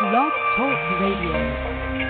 Blog Talk Radio.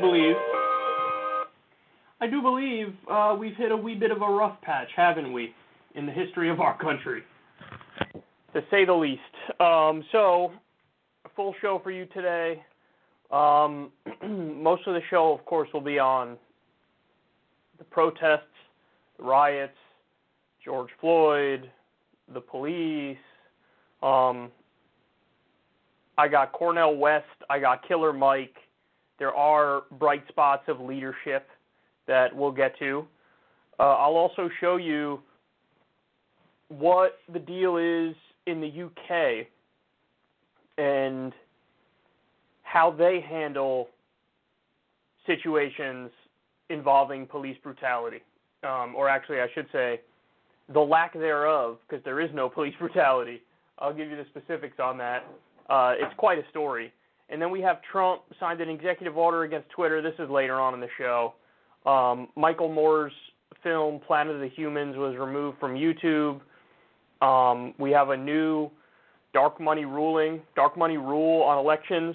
Believe. I do believe uh, we've hit a wee bit of a rough patch, haven't we, in the history of our country, to say the least. Um, so, a full show for you today. Um, most of the show, of course, will be on the protests, the riots, George Floyd, the police. Um, I got Cornel West. I got Killer Mike. There are bright spots of leadership that we'll get to. Uh, I'll also show you what the deal is in the UK and how they handle situations involving police brutality. Um, or actually, I should say, the lack thereof, because there is no police brutality. I'll give you the specifics on that. Uh, it's quite a story. And then we have Trump signed an executive order against Twitter. This is later on in the show. Um, Michael Moore's film Planet of the Humans was removed from YouTube. Um, we have a new dark money ruling, dark money rule on elections,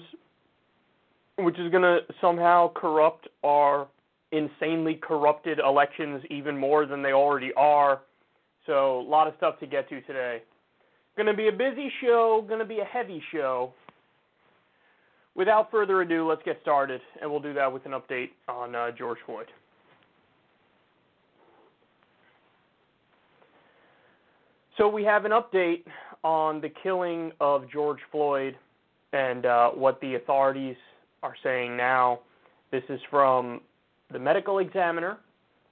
which is going to somehow corrupt our insanely corrupted elections even more than they already are. So, a lot of stuff to get to today. Going to be a busy show, going to be a heavy show. Without further ado, let's get started, and we'll do that with an update on uh, George Floyd. So, we have an update on the killing of George Floyd and uh, what the authorities are saying now. This is from the medical examiner,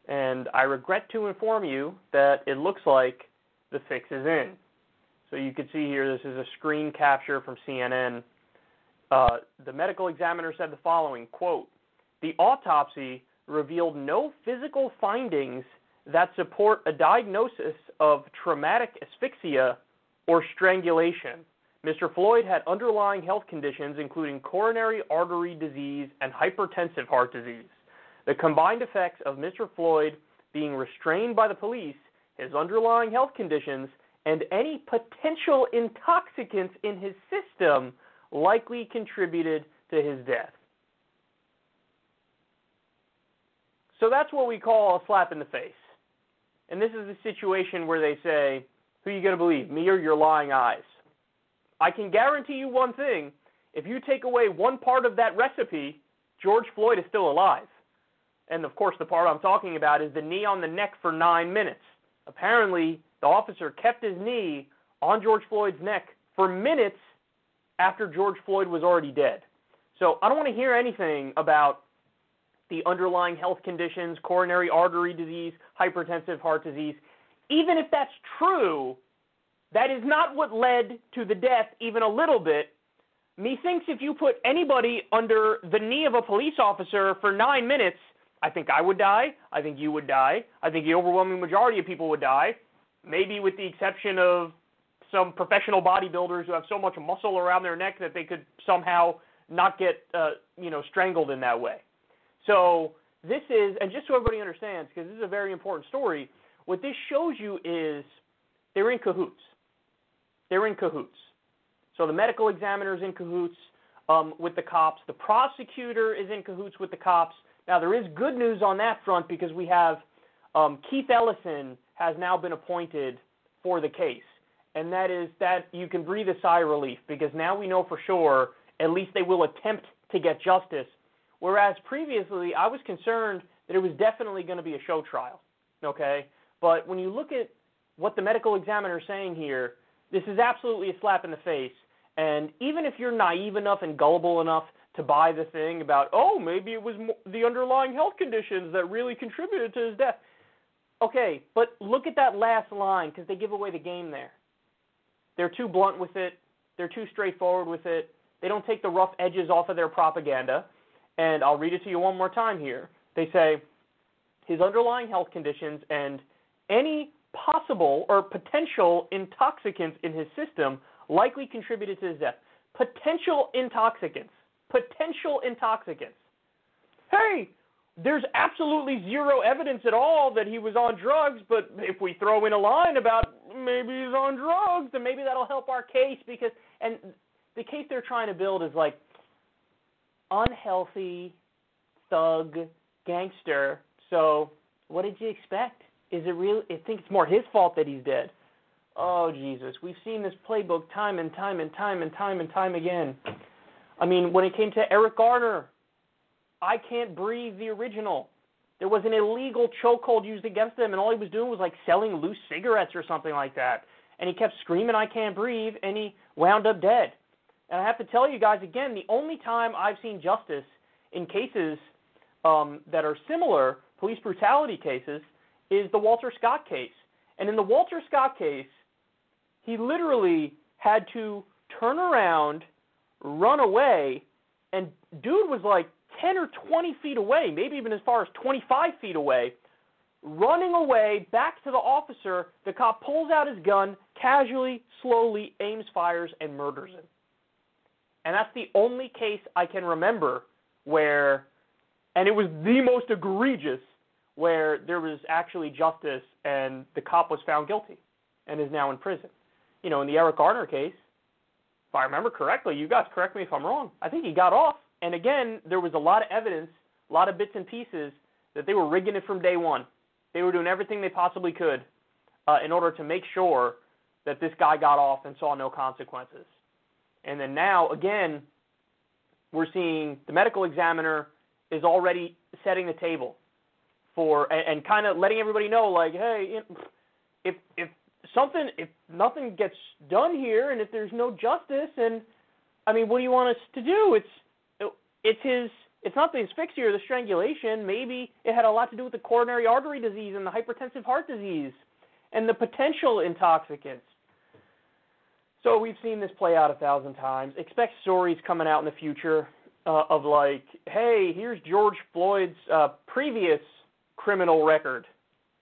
and I regret to inform you that it looks like the fix is in. So you can see here, this is a screen capture from CNN. Uh, the medical examiner said the following, quote, the autopsy revealed no physical findings that support a diagnosis of traumatic asphyxia or strangulation. Mr. Floyd had underlying health conditions including coronary artery disease and hypertensive heart disease. The combined effects of Mr. Floyd being restrained by the police, his underlying health conditions, and any potential intoxicants in his system likely contributed to his death. So that's what we call a slap in the face. And this is a situation where they say, who are you going to believe, me or your lying eyes? I can guarantee you one thing if you take away one part of that recipe, George Floyd is still alive. And of course, the part I'm talking about is the knee on the neck for nine minutes. Apparently, the officer kept his knee on George Floyd's neck for minutes after George Floyd was already dead. So I don't want to hear anything about the underlying health conditions, coronary artery disease, hypertensive heart disease. Even if that's true, that is not what led to the death even a little bit. Methinks if you put anybody under the knee of a police officer for nine minutes, I think I would die. I think you would die. I think the overwhelming majority of people would die. Maybe with the exception of some professional bodybuilders who have so much muscle around their neck that they could somehow not get uh, you know strangled in that way. So this is, and just so everybody understands, because this is a very important story. What this shows you is they're in cahoots. They're in cahoots. So the medical examiner is in cahoots um, with the cops. The prosecutor is in cahoots with the cops. Now there is good news on that front because we have um, Keith Ellison has now been appointed for the case, and that is that you can breathe a sigh of relief because now we know for sure at least they will attempt to get justice. Whereas previously, I was concerned that it was definitely going to be a show trial. Okay? But when you look at what the medical examiner is saying here, this is absolutely a slap in the face. And even if you're naive enough and gullible enough to buy the thing about, oh, maybe it was the underlying health conditions that really contributed to his death. Okay, but look at that last line because they give away the game there. They're too blunt with it. They're too straightforward with it. They don't take the rough edges off of their propaganda. And I'll read it to you one more time here. They say his underlying health conditions and any possible or potential intoxicants in his system likely contributed to his death. Potential intoxicants. Potential intoxicants. Hey, there's absolutely zero evidence at all that he was on drugs, but if we throw in a line about maybe he's on drugs, then maybe that'll help our case because and the case they're trying to build is like unhealthy thug gangster. So what did you expect? Is it real? I think it's more his fault that he's dead. Oh Jesus, we've seen this playbook time and time and time and time and time again. I mean, when it came to Eric Garner, I Can't Breathe, the original, there was an illegal chokehold used against him, and all he was doing was like selling loose cigarettes or something like that. And he kept screaming, I can't breathe, and he wound up dead. And I have to tell you guys again, the only time I've seen justice in cases um, that are similar, police brutality cases, is the Walter Scott case. And in the Walter Scott case, he literally had to turn around, run away, and dude was like 10 or 20 feet away, maybe even as far as 25 feet away, running away back to the officer. The cop pulls out his gun, casually, slowly aims, fires, and murders him. And that's the only case I can remember where, and it was the most egregious, where there was actually justice and the cop was found guilty and is now in prison. You know, in the Eric Garner case, if I remember correctly, you guys correct me if I'm wrong, I think he got off. And again, there was a lot of evidence, a lot of bits and pieces that they were rigging it from day one. They were doing everything they possibly could uh, in order to make sure that this guy got off and saw no consequences. And then now, again, we're seeing the medical examiner is already setting the table for and, and kind of letting everybody know, like, hey, if if something, if nothing gets done here, and if there's no justice, and I mean, what do you want us to do? It's it's his. It's not the asphyxia or the strangulation. Maybe it had a lot to do with the coronary artery disease and the hypertensive heart disease and the potential intoxicants. So we've seen this play out a thousand times. Expect stories coming out in the future uh, of like, hey, here's George Floyd's uh, previous criminal record.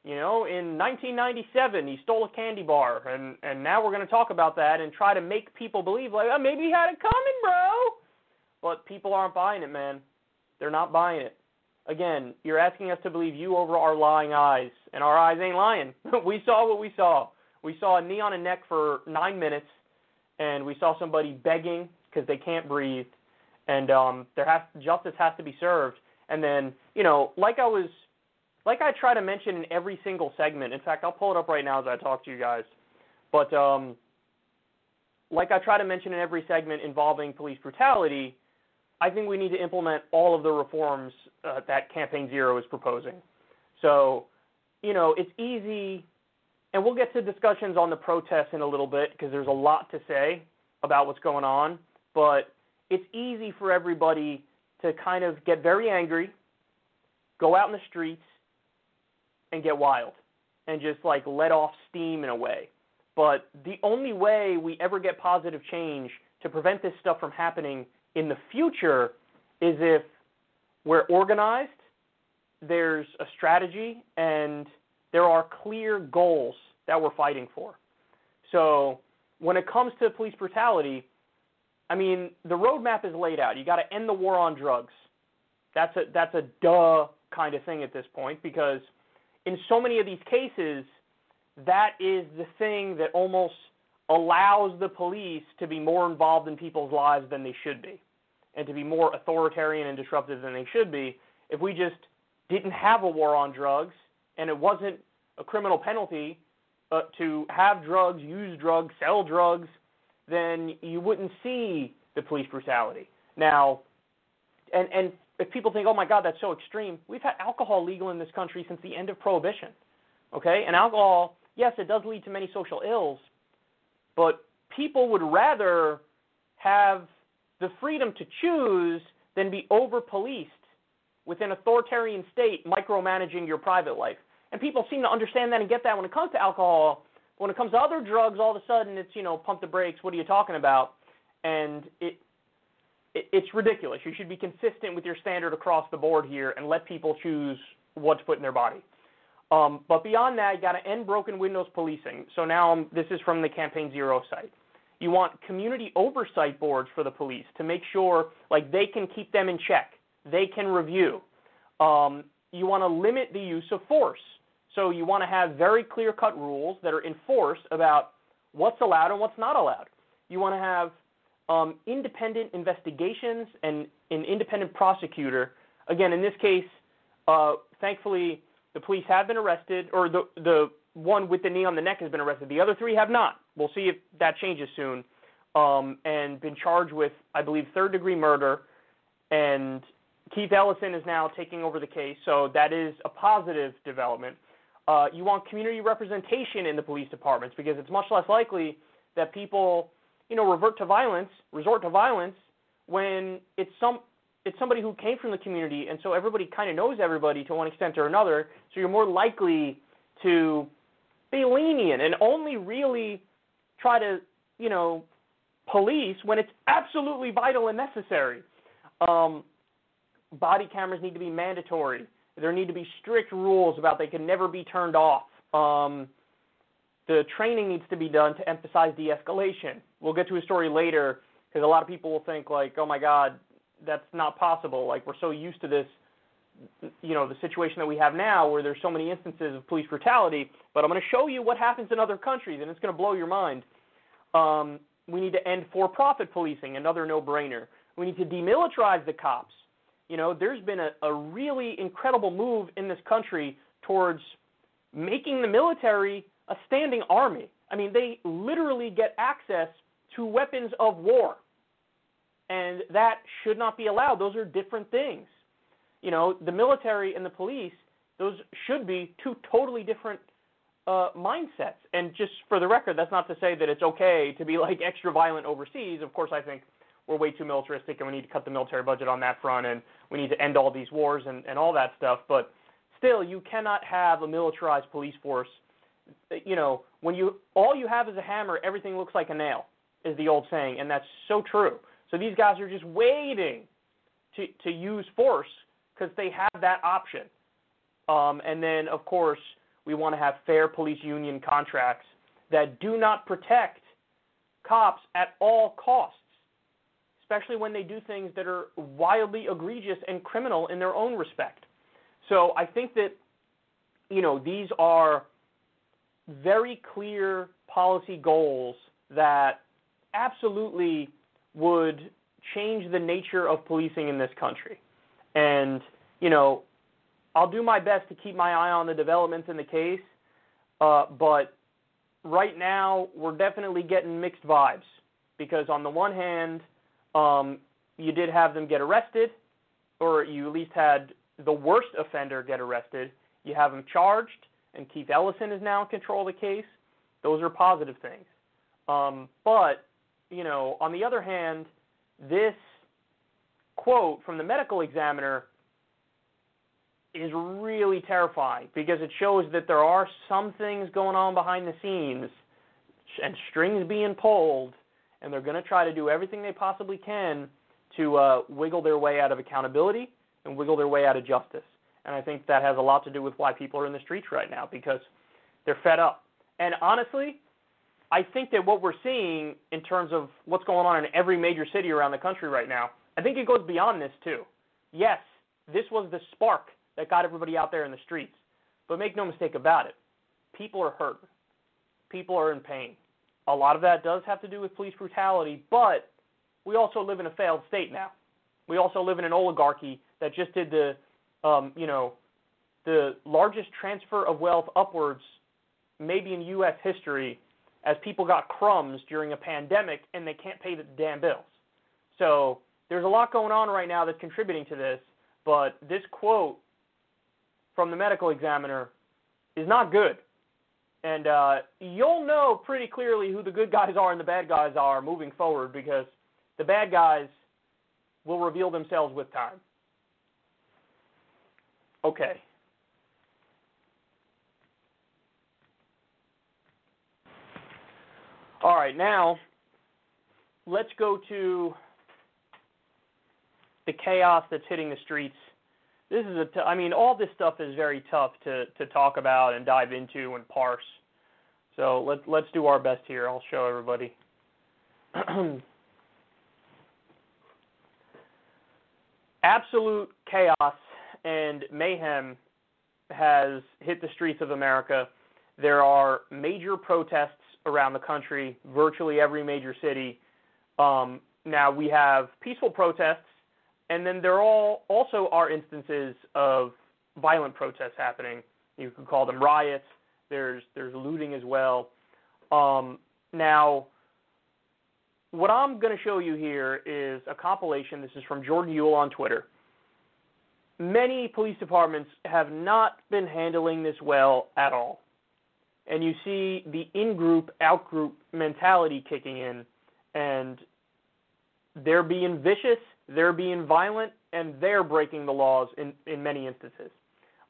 You know, in 1997 he stole a candy bar, and and now we're going to talk about that and try to make people believe like, oh, maybe he had it coming, bro. But people aren't buying it, man. They're not buying it. Again, you're asking us to believe you over our lying eyes, and our eyes ain't lying. we saw what we saw. We saw a knee on a neck for nine minutes and we saw somebody begging because they can't breathe, and um, there has justice has to be served. And then, you know, like I was, like I try to mention in every single segment. In fact, I'll pull it up right now as I talk to you guys. But um, like I try to mention in every segment involving police brutality, I think we need to implement all of the reforms uh, that Campaign Zero is proposing. So, you know, it's easy and we'll get to discussions on the protests in a little bit because there's a lot to say about what's going on. But it's easy for everybody to kind of get very angry, go out in the streets, and get wild, and just like let off steam in a way. But the only way we ever get positive change to prevent this stuff from happening in the future is if we're organized, there's a strategy, and there are clear goals that we're fighting for. So when it comes to police brutality, I mean, the roadmap is laid out. You got to end the war on drugs. That's a that's a duh kind of thing at this point because in so many of these cases, that is the thing that almost allows the police to be more involved in people's lives than they should be and to be more authoritarian and disruptive than they should be. If we just didn't have a war on drugs and it wasn't a criminal penalty uh, to have drugs, use drugs, sell drugs, then you wouldn't see the police brutality. Now, and and if people think, oh my God, that's so extreme, we've had alcohol legal in this country since the end of Prohibition. Okay, and alcohol, yes, it does lead to many social ills, but people would rather have the freedom to choose than be over policed with an authoritarian state micromanaging your private life. And people seem to understand that and get that when it comes to alcohol. When it comes to other drugs, all of a sudden it's, you know, pump the brakes, what are you talking about? And it, it it's ridiculous. You should be consistent with your standard across the board here and let people choose what to put in their body. Um, but beyond that, you got to end broken windows policing. So now um, this is from the Campaign Zero site. You want community oversight boards for the police to make sure like they can keep them in check. They can review. Um, you want to limit the use of force. So you want to have very clear-cut rules that are enforced about what's allowed and what's not allowed. You want to have um, independent investigations and an independent prosecutor. Again, in this case, uh, thankfully, the police have been arrested, or the the one with the knee on the neck has been arrested. The other three have not. We'll see if that changes soon. Um, and been charged with, I believe, third degree murder. And Keith Ellison is now taking over the case, so that is a positive development. Uh, you want community representation in the police departments because it's much less likely that people, you know, revert to violence, resort to violence when it's some it's somebody who came from the community, and so everybody kind of knows everybody to one extent or another. So you're more likely to be lenient and only really try to, you know, police when it's absolutely vital and necessary. Um, body cameras need to be mandatory. There need to be strict rules about they can never be turned off. Um, the training needs to be done to emphasize de-escalation. We'll get to a story later because a lot of people will think like, oh my God, that's not possible. Like we're so used to this you know the situation that we have now where there's so many instances of police brutality but i'm going to show you what happens in other countries and it's going to blow your mind. Um, we need to end for-profit policing another no-brainer. We need to demilitarize the cops. You know there's been a, a really incredible move in this country towards making the military a standing army. I mean they literally get access to weapons of war and that should not be allowed those are different things you know, the military and the police, those should be two totally different uh, mindsets. And just for the record, that's not to say that it's okay to be like extra violent overseas. Of course, I think we're way too militaristic and we need to cut the military budget on that front and we need to end all these wars and, and all that stuff. But still, you cannot have a militarized police force. You know, when you all you have is a hammer, everything looks like a nail, is the old saying, and that's so true. So these guys are just waiting to to use force because they have that option. Um, and then, of course, we want to have fair police union contracts that do not protect cops at all costs, especially when they do things that are wildly egregious and criminal in their own respect. So I think that, you know, these are very clear policy goals that absolutely would change the nature of policing in this country. And, you know, I'll do my best to keep my eye on the developments in the case, uh, but right now we're definitely getting mixed vibes because on the one hand, um, you did have them get arrested, or you at least had the worst offender get arrested. You have him charged, and Keith Ellison is now in control of the case. Those are positive things. Um, but you know, on the other hand, this quote from the medical examiner is really terrifying because it shows that there are some things going on behind the scenes and strings being pulled, and they're going to try to do everything they possibly can to uh, wiggle their way out of accountability and wiggle their way out of justice. And I think that has a lot to do with why people are in the streets right now because they're fed up. And honestly, I think that what we're seeing in terms of what's going on in every major city around the country right now, I think it goes beyond this too. Yes, this was the spark that got everybody out there in the streets. But make no mistake about it, people are hurt. People are in pain. A lot of that does have to do with police brutality, but we also live in a failed state now. We also live in an oligarchy that just did the, um, you know, the largest transfer of wealth upwards, maybe in U.S. history, as people got crumbs during a pandemic and they can't pay the damn bills. So there's a lot going on right now that's contributing to this, but this quote from the medical examiner is not good. And uh, you'll know pretty clearly who the good guys are and the bad guys are moving forward because the bad guys will reveal themselves with time. Okay. All right, now let's go to the chaos that's hitting the streets this is a t- I mean all this stuff is very tough to to talk about and dive into and parse. So let's let's do our best here. I'll show everybody. Absolute chaos and mayhem has hit the streets of America. There are major protests around the country, virtually every major city. Um, now we have peaceful protests and then there all also are instances of violent protests happening. You could call them riots. There's there's looting as well. Um, now, what I'm going to show you here is a compilation. This is from Jordan Uhl on Twitter. Many police departments have not been handling this well at all. And you see the in group, out group mentality kicking in, and they're being vicious they're being violent and they're breaking the laws in, in many instances.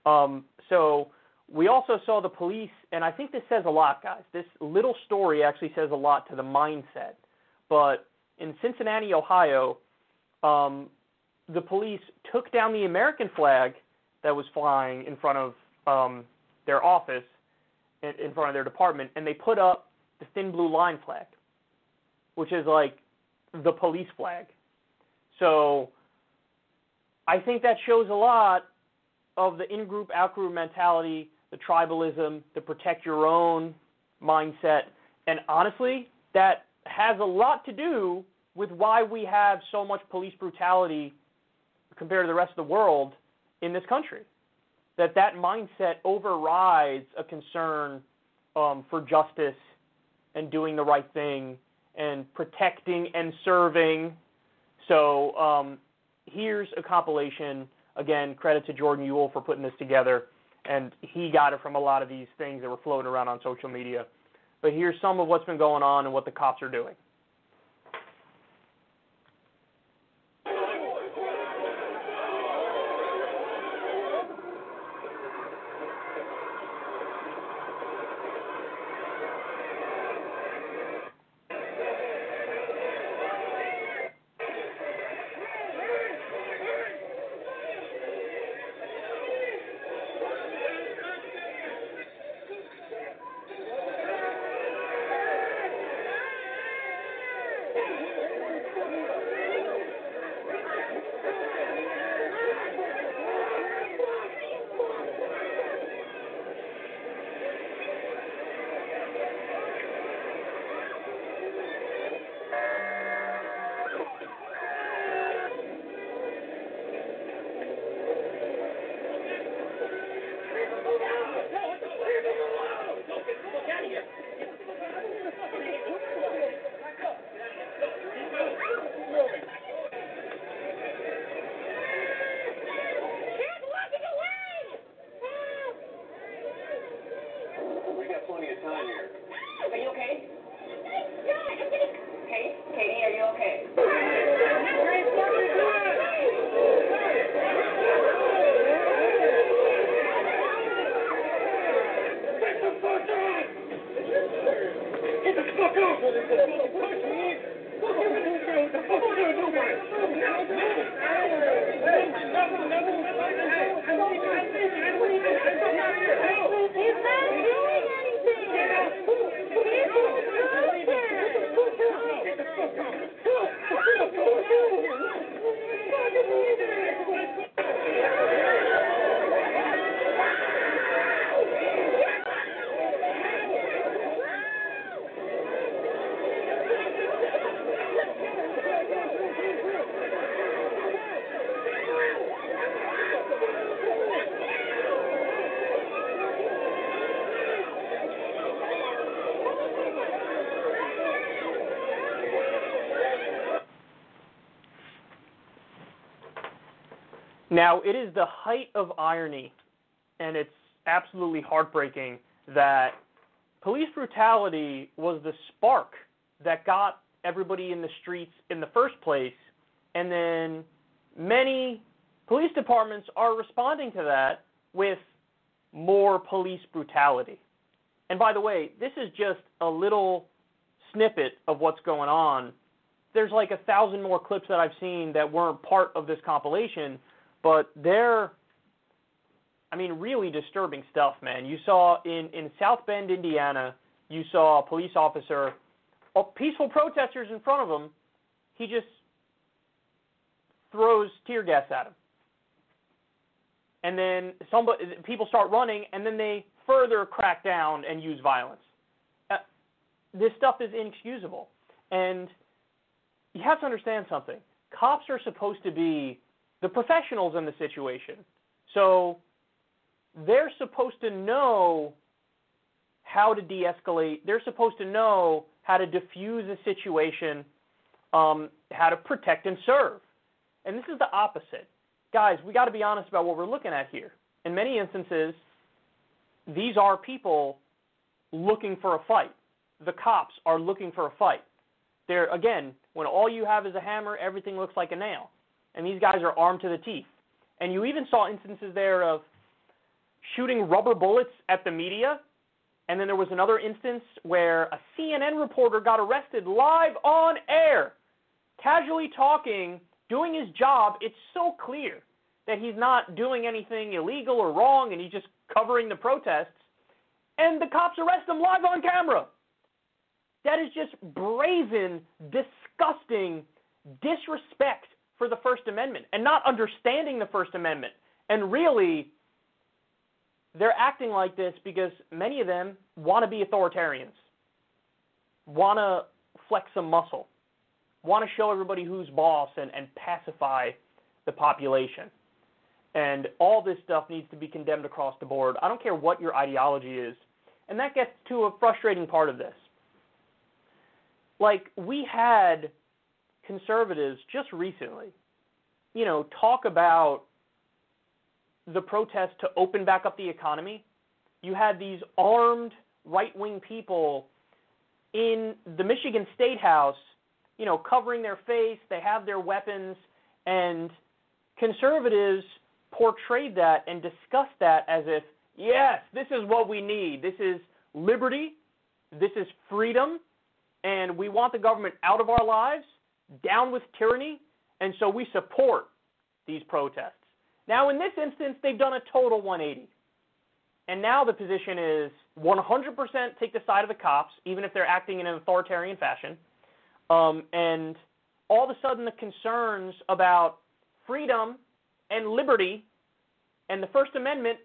Um, so we also saw the police, and I think this says a lot, guys. This little story actually says a lot to the mindset. But in Cincinnati, Ohio, um, the police took down the American flag that was flying in front of um, their office, in, in front of their department, and they put up the thin blue line flag, which is like the police flag. So I think that shows a lot of the in group, out group mentality, the tribalism, the protect your own mindset. And honestly, that has a lot to do with why we have so much police brutality compared to the rest of the world in this country. That that mindset overrides a concern um, for justice and doing the right thing and protecting and serving so um, here's a compilation. Again, credit to Jordan Uhl for putting this together. And he got it from a lot of these things that were floating around on social media. But here's some of what's been going on and what the cops are doing. Now, it is the height of irony, and it's absolutely heartbreaking that police brutality was the spark that got everybody in the streets in the first place, and then many police departments are responding to that with more police brutality. And by the way, this is just a little snippet of what's going on. There's like a thousand more clips that I've seen that weren't part of this compilation but they're I mean really disturbing stuff, man. You saw in in South Bend, Indiana, you saw a police officer, oh, peaceful protesters in front of him, he just throws tear gas at him. And then somebody people start running and then they further crack down and use violence. Uh, this stuff is inexcusable. And you have to understand something. Cops are supposed to be the professionals in the situation. So they're supposed to know how to de escalate, they're supposed to know how to diffuse a situation, um, how to protect and serve. And this is the opposite. Guys, we got to be honest about what we're looking at here. In many instances, these are people looking for a fight. The cops are looking for a fight. They're again, when all you have is a hammer, everything looks like a nail and these guys are armed to the teeth. And you even saw instances there of shooting rubber bullets at the media. And then there was another instance where a CNN reporter got arrested live on air, casually talking, doing his job. It's so clear that he's not doing anything illegal or wrong and he's just covering the protests. And the cops arrest him live on camera. That is just brazen, disgusting disrespect for the First Amendment and not understanding the First Amendment. And really, they're acting like this because many of them want to be authoritarians, want to flex some muscle, want to show everybody who's boss and, and pacify the population. And all this stuff needs to be condemned across the board. I don't care what your ideology is. And that gets to a frustrating part of this. Like, we had conservatives just recently, you know, talk about the protest to open back up the economy. You had these armed right wing people in the Michigan State House, you know, covering their face, they have their weapons, and conservatives portrayed that and discussed that as if, yes, this is what we need. This is liberty, this is freedom, and we want the government out of our lives down with tyranny, and so we support these protests. Now, in this instance, they've done a total 180. And now the position is 100% take the side of the cops, even if they're acting in an authoritarian fashion. Um, and all of a sudden, the concerns about freedom and liberty and the First Amendment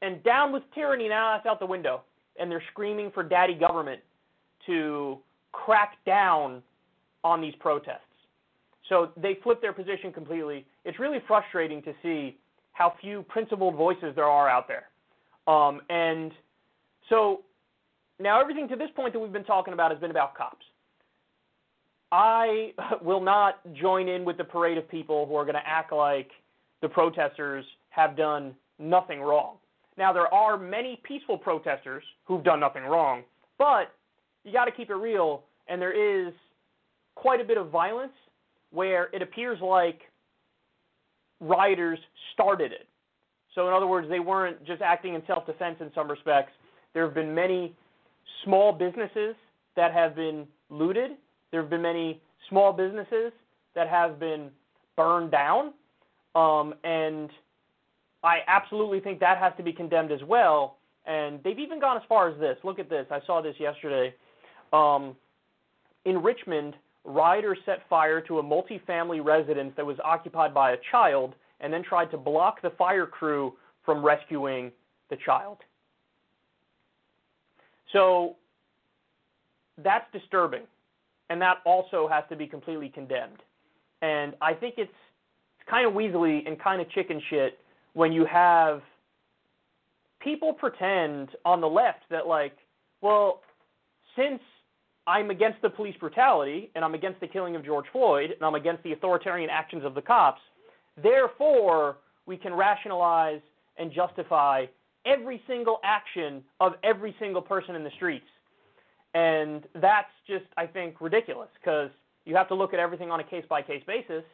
and down with tyranny now that's out the window. And they're screaming for daddy government to crack down on these protests. So they flip their position completely. It's really frustrating to see how few principled voices there are out there. Um, and so now everything to this point that we've been talking about has been about cops. I will not join in with the parade of people who are going to act like the protesters have done nothing wrong. Now, there are many peaceful protesters who've done nothing wrong, but you got to keep it real, and there is quite a bit of violence where it appears like rioters started it. So, in other words, they weren't just acting in self defense in some respects. There have been many small businesses that have been looted, there have been many small businesses that have been burned down. Um, and I absolutely think that has to be condemned as well. And they've even gone as far as this. Look at this. I saw this yesterday. Um, in Richmond, rioters set fire to a multifamily residence that was occupied by a child and then tried to block the fire crew from rescuing the child. So that's disturbing. And that also has to be completely condemned. And I think it's, it's kind of weaselly and kind of chicken shit when you have people pretend on the left that, like, well, since I'm against the police brutality and I'm against the killing of George Floyd and I'm against the authoritarian actions of the cops, therefore we can rationalize and justify every single action of every single person in the streets. And that's just, I think, ridiculous because you have to look at everything on a case by case basis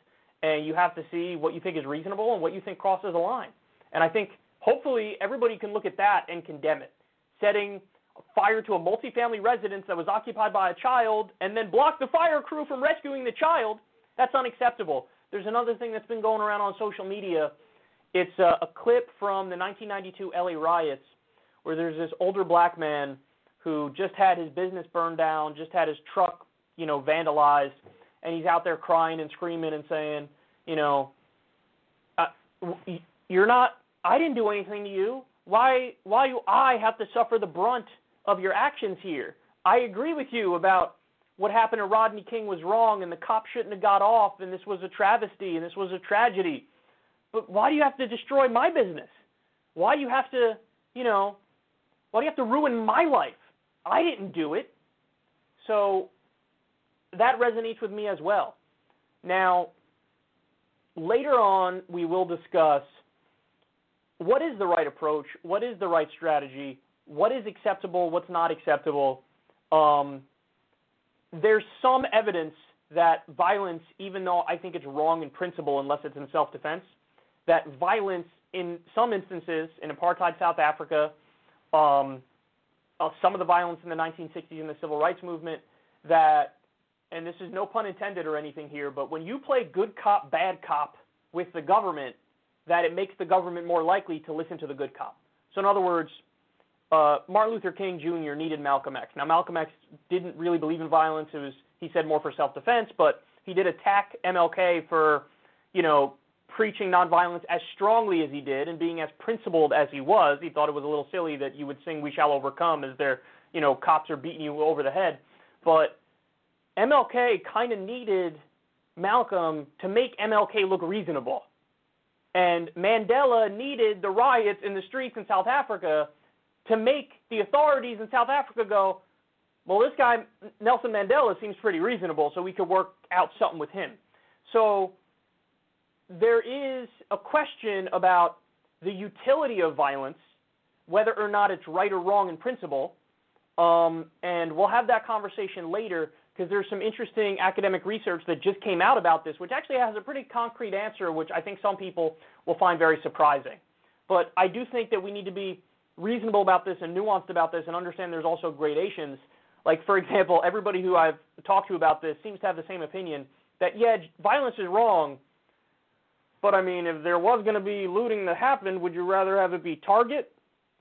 and you have to see what you think is reasonable and what you think crosses a line. And I think hopefully everybody can look at that and condemn it. Setting fire to a multifamily residence that was occupied by a child and then block the fire crew from rescuing the child, that's unacceptable. There's another thing that's been going around on social media. It's a, a clip from the 1992 LA riots where there's this older black man who just had his business burned down, just had his truck, you know, vandalized, and he's out there crying and screaming and saying, you know, uh, you're not. I didn't do anything to you. Why? Why do I have to suffer the brunt of your actions here? I agree with you about what happened to Rodney King was wrong, and the cop shouldn't have got off, and this was a travesty, and this was a tragedy. But why do you have to destroy my business? Why do you have to, you know, why do you have to ruin my life? I didn't do it. So that resonates with me as well. Now, later on, we will discuss what is the right approach, what is the right strategy, what is acceptable, what's not acceptable. Um, there's some evidence that violence, even though I think it's wrong in principle unless it's in self defense, that violence in some instances in apartheid South Africa, um, uh, some of the violence in the 1960s in the civil rights movement, that, and this is no pun intended or anything here, but when you play good cop, bad cop with the government, that it makes the government more likely to listen to the good cop. So, in other words, uh, Martin Luther King Jr. needed Malcolm X. Now, Malcolm X didn't really believe in violence. It was he said more for self-defense, but he did attack MLK for, you know, preaching nonviolence as strongly as he did and being as principled as he was. He thought it was a little silly that you would sing "We Shall Overcome" as their, you know, cops are beating you over the head. But MLK kind of needed Malcolm to make MLK look reasonable. And Mandela needed the riots in the streets in South Africa to make the authorities in South Africa go, well, this guy, Nelson Mandela, seems pretty reasonable, so we could work out something with him. So there is a question about the utility of violence, whether or not it's right or wrong in principle. Um, and we'll have that conversation later because there's some interesting academic research that just came out about this, which actually has a pretty concrete answer, which I think some people will find very surprising. But I do think that we need to be reasonable about this and nuanced about this and understand there's also gradations. Like, for example, everybody who I've talked to about this seems to have the same opinion that, yeah, violence is wrong, but I mean, if there was going to be looting that happened, would you rather have it be Target,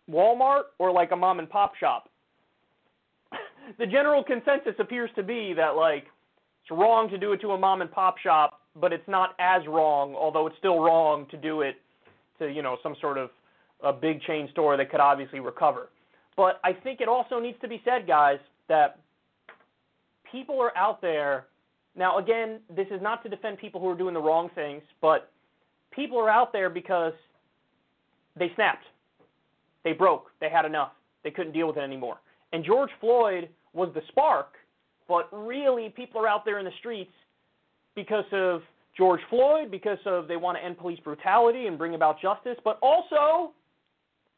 Walmart, or like a mom and pop shop? the general consensus appears to be that, like, it's wrong to do it to a mom and pop shop, but it's not as wrong, although it's still wrong to do it to, you know, some sort of a big chain store that could obviously recover. But I think it also needs to be said, guys, that people are out there. Now, again, this is not to defend people who are doing the wrong things, but people are out there because they snapped. They broke. They had enough. They couldn't deal with it anymore. And George Floyd was the spark, but really people are out there in the streets because of George Floyd, because of they want to end police brutality and bring about justice, but also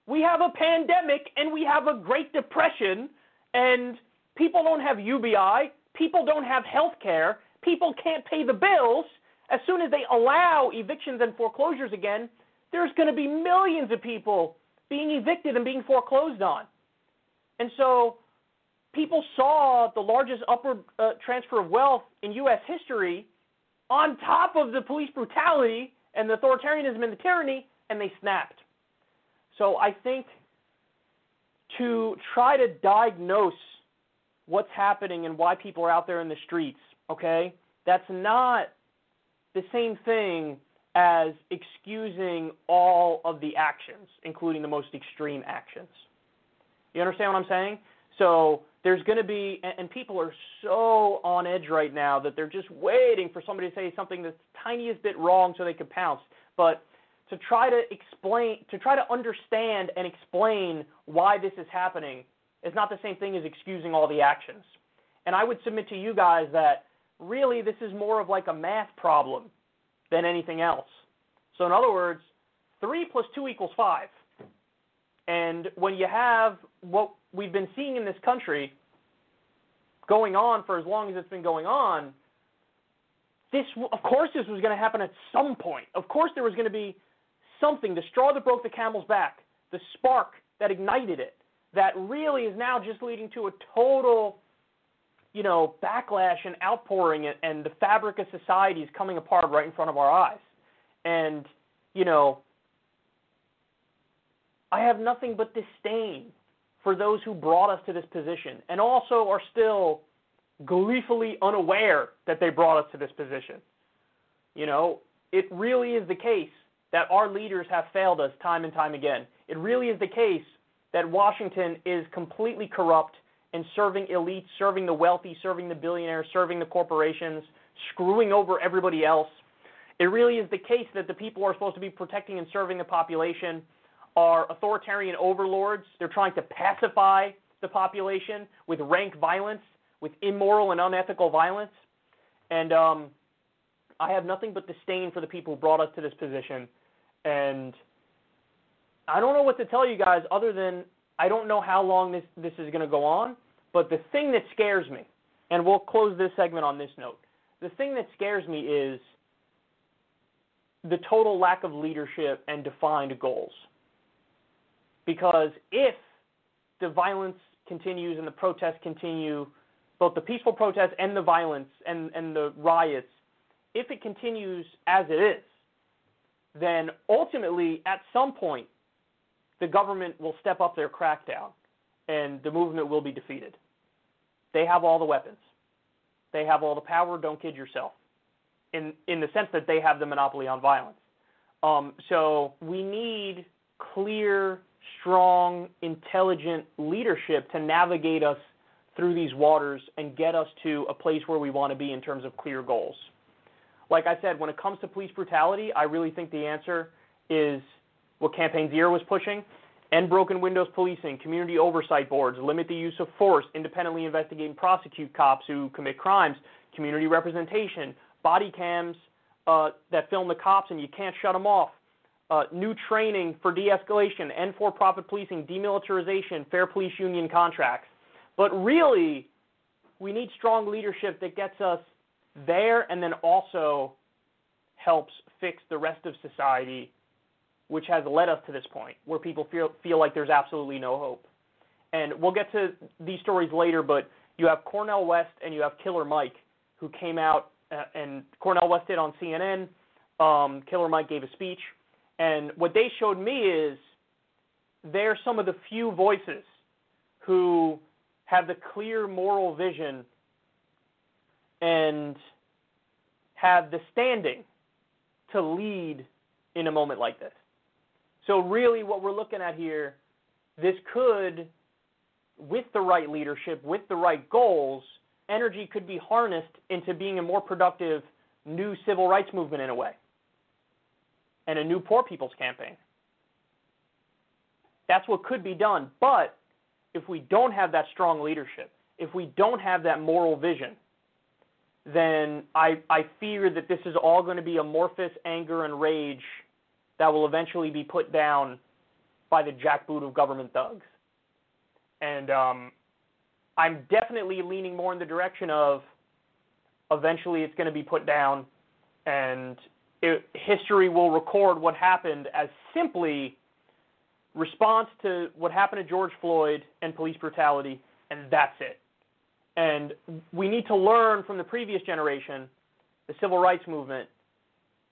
we have a pandemic and we have a Great Depression, and people don't have UBI, people don't have health care, people can't pay the bills. As soon as they allow evictions and foreclosures again, there's going to be millions of people being evicted and being foreclosed on. And so people saw the largest upward uh, transfer of wealth in U.S. history on top of the police brutality and the authoritarianism and the tyranny, and they snapped. So I think to try to diagnose what's happening and why people are out there in the streets, okay, that's not the same thing as excusing all of the actions, including the most extreme actions. You understand what I'm saying? So there's going to be, and, people are so on edge right now that they're just waiting for somebody to say something that's tiniest bit wrong so they can pounce. But to try to explain, to try to understand and explain why this is happening is not the same thing as excusing all the actions. And I would submit to you guys that really this is more of like a math problem than anything else. So in other words, 3 plus 2 equals 5. And when you have what we've been seeing in this country going on for as long as it's been going on, this of course this was going to happen at some point. Of course there was going to be something, the straw that broke the camel's back, the spark that ignited it, that really is now just leading to a total, you know, backlash and outpouring, and, and the fabric of society is coming apart right in front of our eyes. And, you know, I have nothing but disdain for those who brought us to this position and also are still gleefully unaware that they brought us to this position. You know, it really is the case that our leaders have failed us time and time again. It really is the case that Washington is completely corrupt and serving elites, serving the wealthy, serving the billionaires, serving the corporations, screwing over everybody else. It really is the case that the people who are supposed to be protecting and serving the population are authoritarian overlords. They're trying to pacify the population with rank violence, with immoral and unethical violence. And um, I have nothing but disdain for the people who brought us to this position. And I don't know what to tell you guys other than I don't know how long this, this is going to go on. But the thing that scares me, and we'll close this segment on this note, the thing that scares me is the total lack of leadership and defined goals. Because if the violence continues and the protests continue, both the peaceful protests and the violence and, and the riots, if it continues as it is, then ultimately, at some point, the government will step up their crackdown and the movement will be defeated. They have all the weapons. They have all the power. Don't kid yourself. In in the sense that they have the monopoly on violence. Um, so we need clear, strong, intelligent leadership to navigate us through these waters and get us to a place where we want to be in terms of clear goals. Like I said, when it comes to police brutality, I really think the answer is what Campaign Zero was pushing end broken windows policing, community oversight boards, limit the use of force, independently investigate and prosecute cops who commit crimes, community representation, body cams uh, that film the cops and you can't shut them off, uh, new training for de-escalation and for-profit policing, demilitarization, fair police union contracts. But really, we need strong leadership that gets us there and then also helps fix the rest of society which has led us to this point where people feel feel like there's absolutely no hope. And we'll get to these stories later, but you have Cornel West and you have Killer Mike, who came out uh, and Cornel West did on CNN. Um, Killer Mike gave a speech, and what they showed me is they're some of the few voices who have the clear moral vision and have the standing to lead in a moment like this. So really what we're looking at here, this could, with the right leadership, with the right goals, energy could be harnessed into being a more productive new civil rights movement in a way and a new poor people's campaign. That's what could be done. But if we don't have that strong leadership, if we don't have that moral vision, then I, I fear that this is all going to be amorphous anger and rage that will eventually be put down by the jackboot of government thugs. And um, I'm definitely leaning more in the direction of eventually it's going to be put down, and it, history will record what happened as simply response to what happened to George Floyd and police brutality, and that's it. And we need to learn from the previous generation the civil rights movement,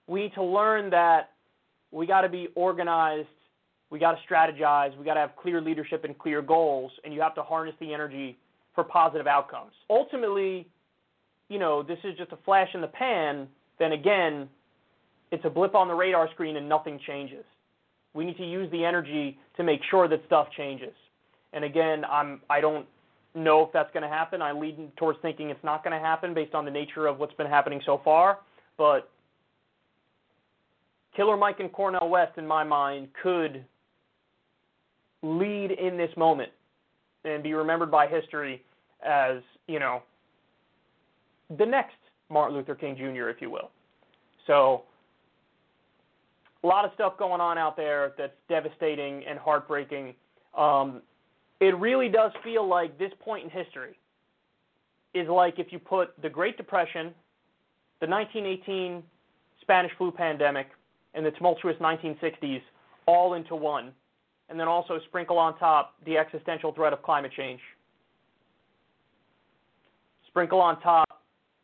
we need to learn that we got to be organized, we got to strategize, we got to have clear leadership and clear goals, and you have to harness the energy for positive outcomes. Ultimately, you know, this is just a flash in the pan, then again, it's a blip on the radar screen and nothing changes. We need to use the energy to make sure that stuff changes. And again, I'm I don't know if that's going to happen. I lean towards thinking it's not going to happen based on the nature of what's been happening so far. But Killer Mike and Cornel West, in my mind, could lead in this moment and be remembered by history as, you know, the next Martin Luther King Jr., if you will. So, a lot of stuff going on out there that's devastating and heartbreaking. Um, it really does feel like this point in history is like if you put the Great Depression, the 1918 Spanish flu pandemic, and the tumultuous 1960s all into one, and then also sprinkle on top the existential threat of climate change. Sprinkle on top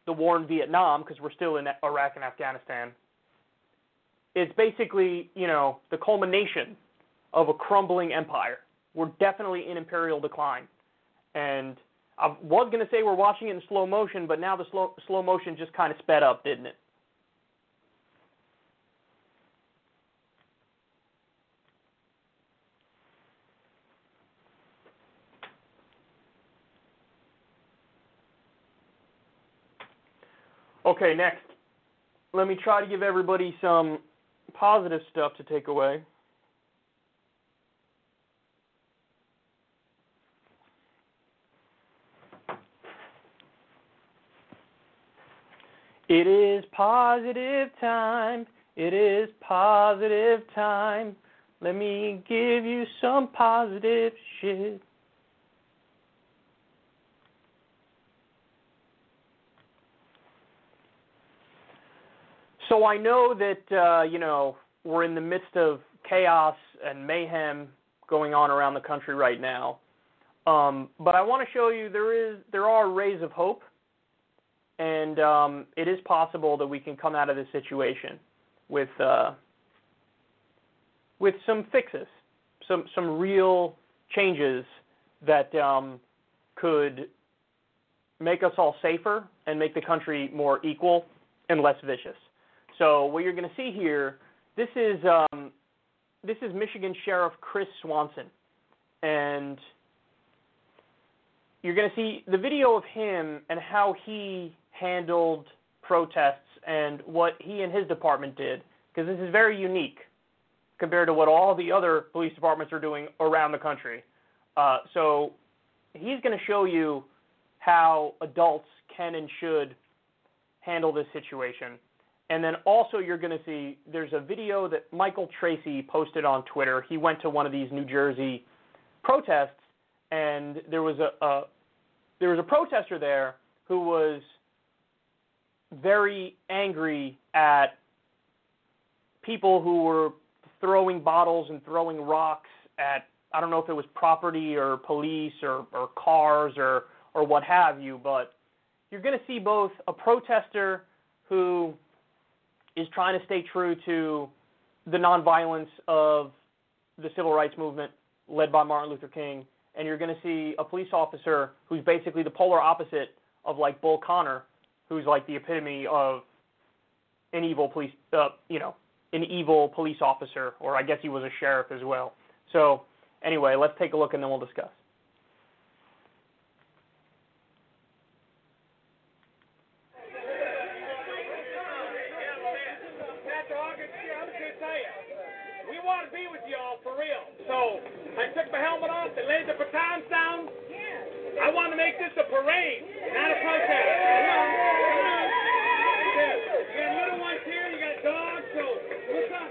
the war in Vietnam, because we're still in Iraq and Afghanistan. It's basically, you know, the culmination of a crumbling empire we're definitely in imperial decline. And I was going to say we're watching it in slow motion, but now the slow, slow motion just kind of sped up, didn't it? Okay, next. Let me try to give everybody some positive stuff to take away. It is positive time. It is positive time. Let me give you some positive shit. So I know that uh, you know we're in the midst of chaos and mayhem going on around the country right now. Um, but I want to show you there is there are rays of hope and um, it is possible that we can come out of this situation with uh, with some fixes, some some real changes that um, could make us all safer and make the country more equal and less vicious. So what you're going to see here, this is um, this is Michigan Sheriff Chris Swanson, and you're going to see the video of him and how he handled protests and what he and his department did, because this is very unique compared to what all the other police departments are doing around the country. Uh, so he's going to show you how adults can and should handle this situation. And then also you're going to see there's a video that Michael Tracey posted on Twitter. He went to one of these New Jersey protests and there was a, a there was a protester there who was very angry at people who were throwing bottles and throwing rocks at I don't know if it was property or police or, or cars or or what have you, but you're going to see both a protester who is trying to stay true to the nonviolence of the civil rights movement led by Martin Luther King, and you're going to see a police officer who's basically the polar opposite of like Bull Connor, who's like the epitome of an evil police, uh, you know, an evil police officer, or I guess he was a sheriff as well. So anyway, let's take a look and then we'll discuss. We want to be with you all for real. So I took my helmet off and laid the batons down. I want to make this a parade, not a protest. Come on, come on. You got little ones here, you got dogs, so what's up?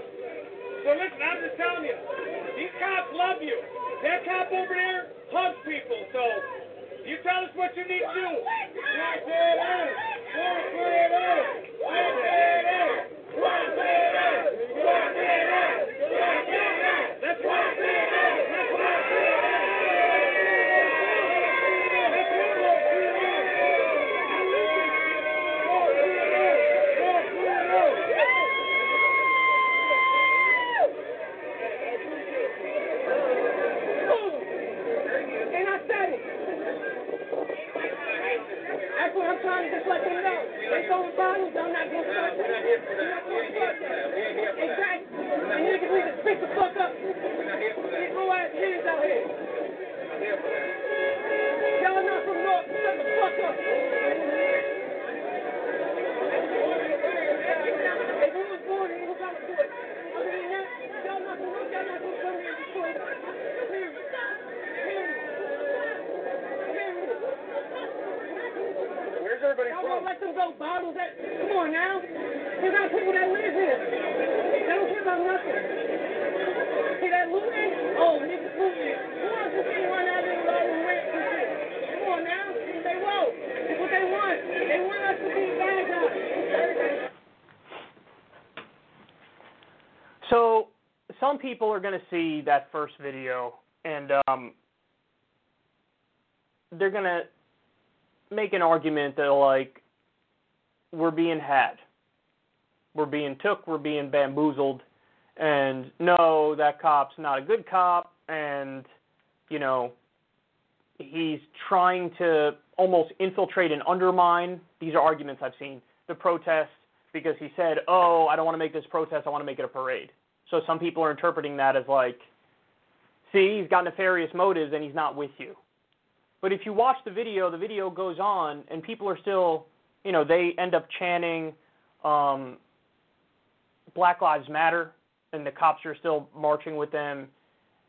So listen, I'm just telling you, these cops love you. That cop over there hugs people, so you tell us what you need to do. Walk it out. Walk it out. Walk it out. Walk it Exactly. And niggas need to the fuck up. Ass out here. Y'all not from North. Shut the fuck up. Y'all gonna. Where's everybody from? let them go bottles that. Come on now. They don't care about nothing. See that looting? Oh, niggas looting. Who wants to see one out the rent and shit? Come on now. They won't. It's what they want. They want us to be bad guys. So some people are going to see that first video and um, they're going to make an argument that like we're being had, we're being took, we're being bamboozled, and no, that cop's not a good cop, and you know he's trying to almost infiltrate and undermine. These are arguments I've seen the protests because he said, "Oh, I don't want to make this protest. I want to make it a parade." So some people are interpreting that as like, "See, he's got nefarious motives and he's not with you." But if you watch the video, the video goes on and people are still, you know, they end up chanting um, Black Lives Matter and the cops are still marching with them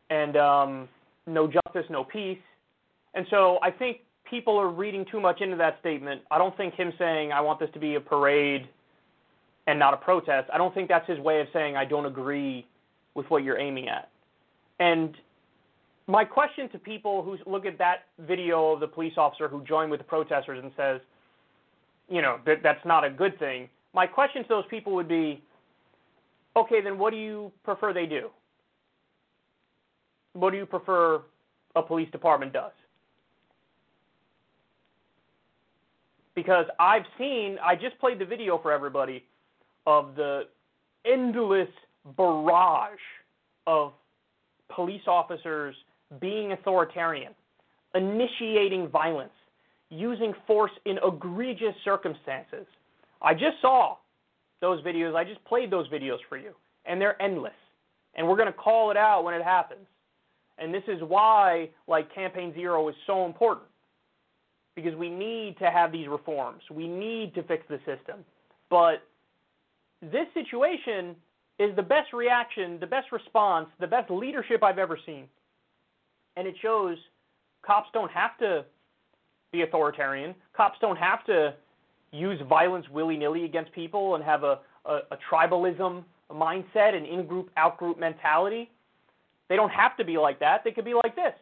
and um, no justice, no peace. And so I think people are reading too much into that statement. I don't think him saying, I want this to be a parade and not a protest, I don't think that's his way of saying, I don't agree with what you're aiming at. And my question to people who look at that video of the police officer who joined with the protesters and says, you know, that that's not a good thing. My question to those people would be, okay, then what do you prefer they do? What do you prefer a police department does? Because I've seen, I just played the video for everybody of the endless barrage of police officers being authoritarian, initiating violence, using force in egregious circumstances. I just saw those videos. I just played those videos for you, and they're endless. And we're going to call it out when it happens. And this is why, like, Campaign Zero is so important because we need to have these reforms. We need to fix the system. But this situation is the best reaction, the best response, the best leadership I've ever seen. And it shows cops don't have to be authoritarian. Cops don't have to use violence willy nilly against people and have a, a, a tribalism mindset, an in group, out group mentality. They don't have to be like that. They could be like this.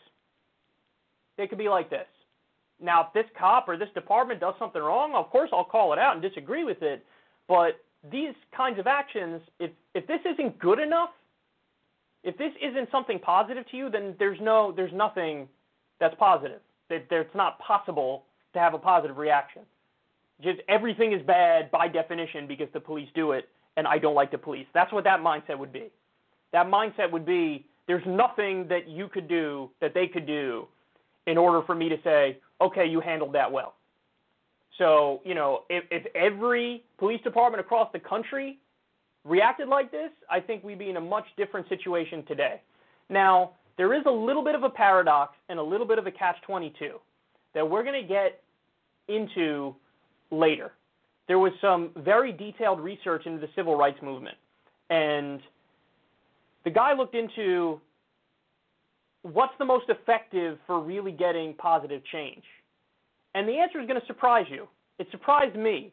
They could be like this. Now, if this cop or this department does something wrong, of course I'll call it out and disagree with it. But these kinds of actions, if if this isn't good enough, if this isn't something positive to you, then there's no there's nothing that's positive. That it's not possible to have a positive reaction. Just everything is bad by definition because the police do it and I don't like the police. That's what that mindset would be. That mindset would be there's nothing that you could do that they could do in order for me to say, okay, you handled that well. So, you know, if, if every police department across the country reacted like this, I think we'd be in a much different situation today. Now, there is a little bit of a paradox and a little bit of a catch 22 that we're going to get into later. There was some very detailed research into the civil rights movement, and the guy looked into what's the most effective for really getting positive change. And the answer is going to surprise you. It surprised me.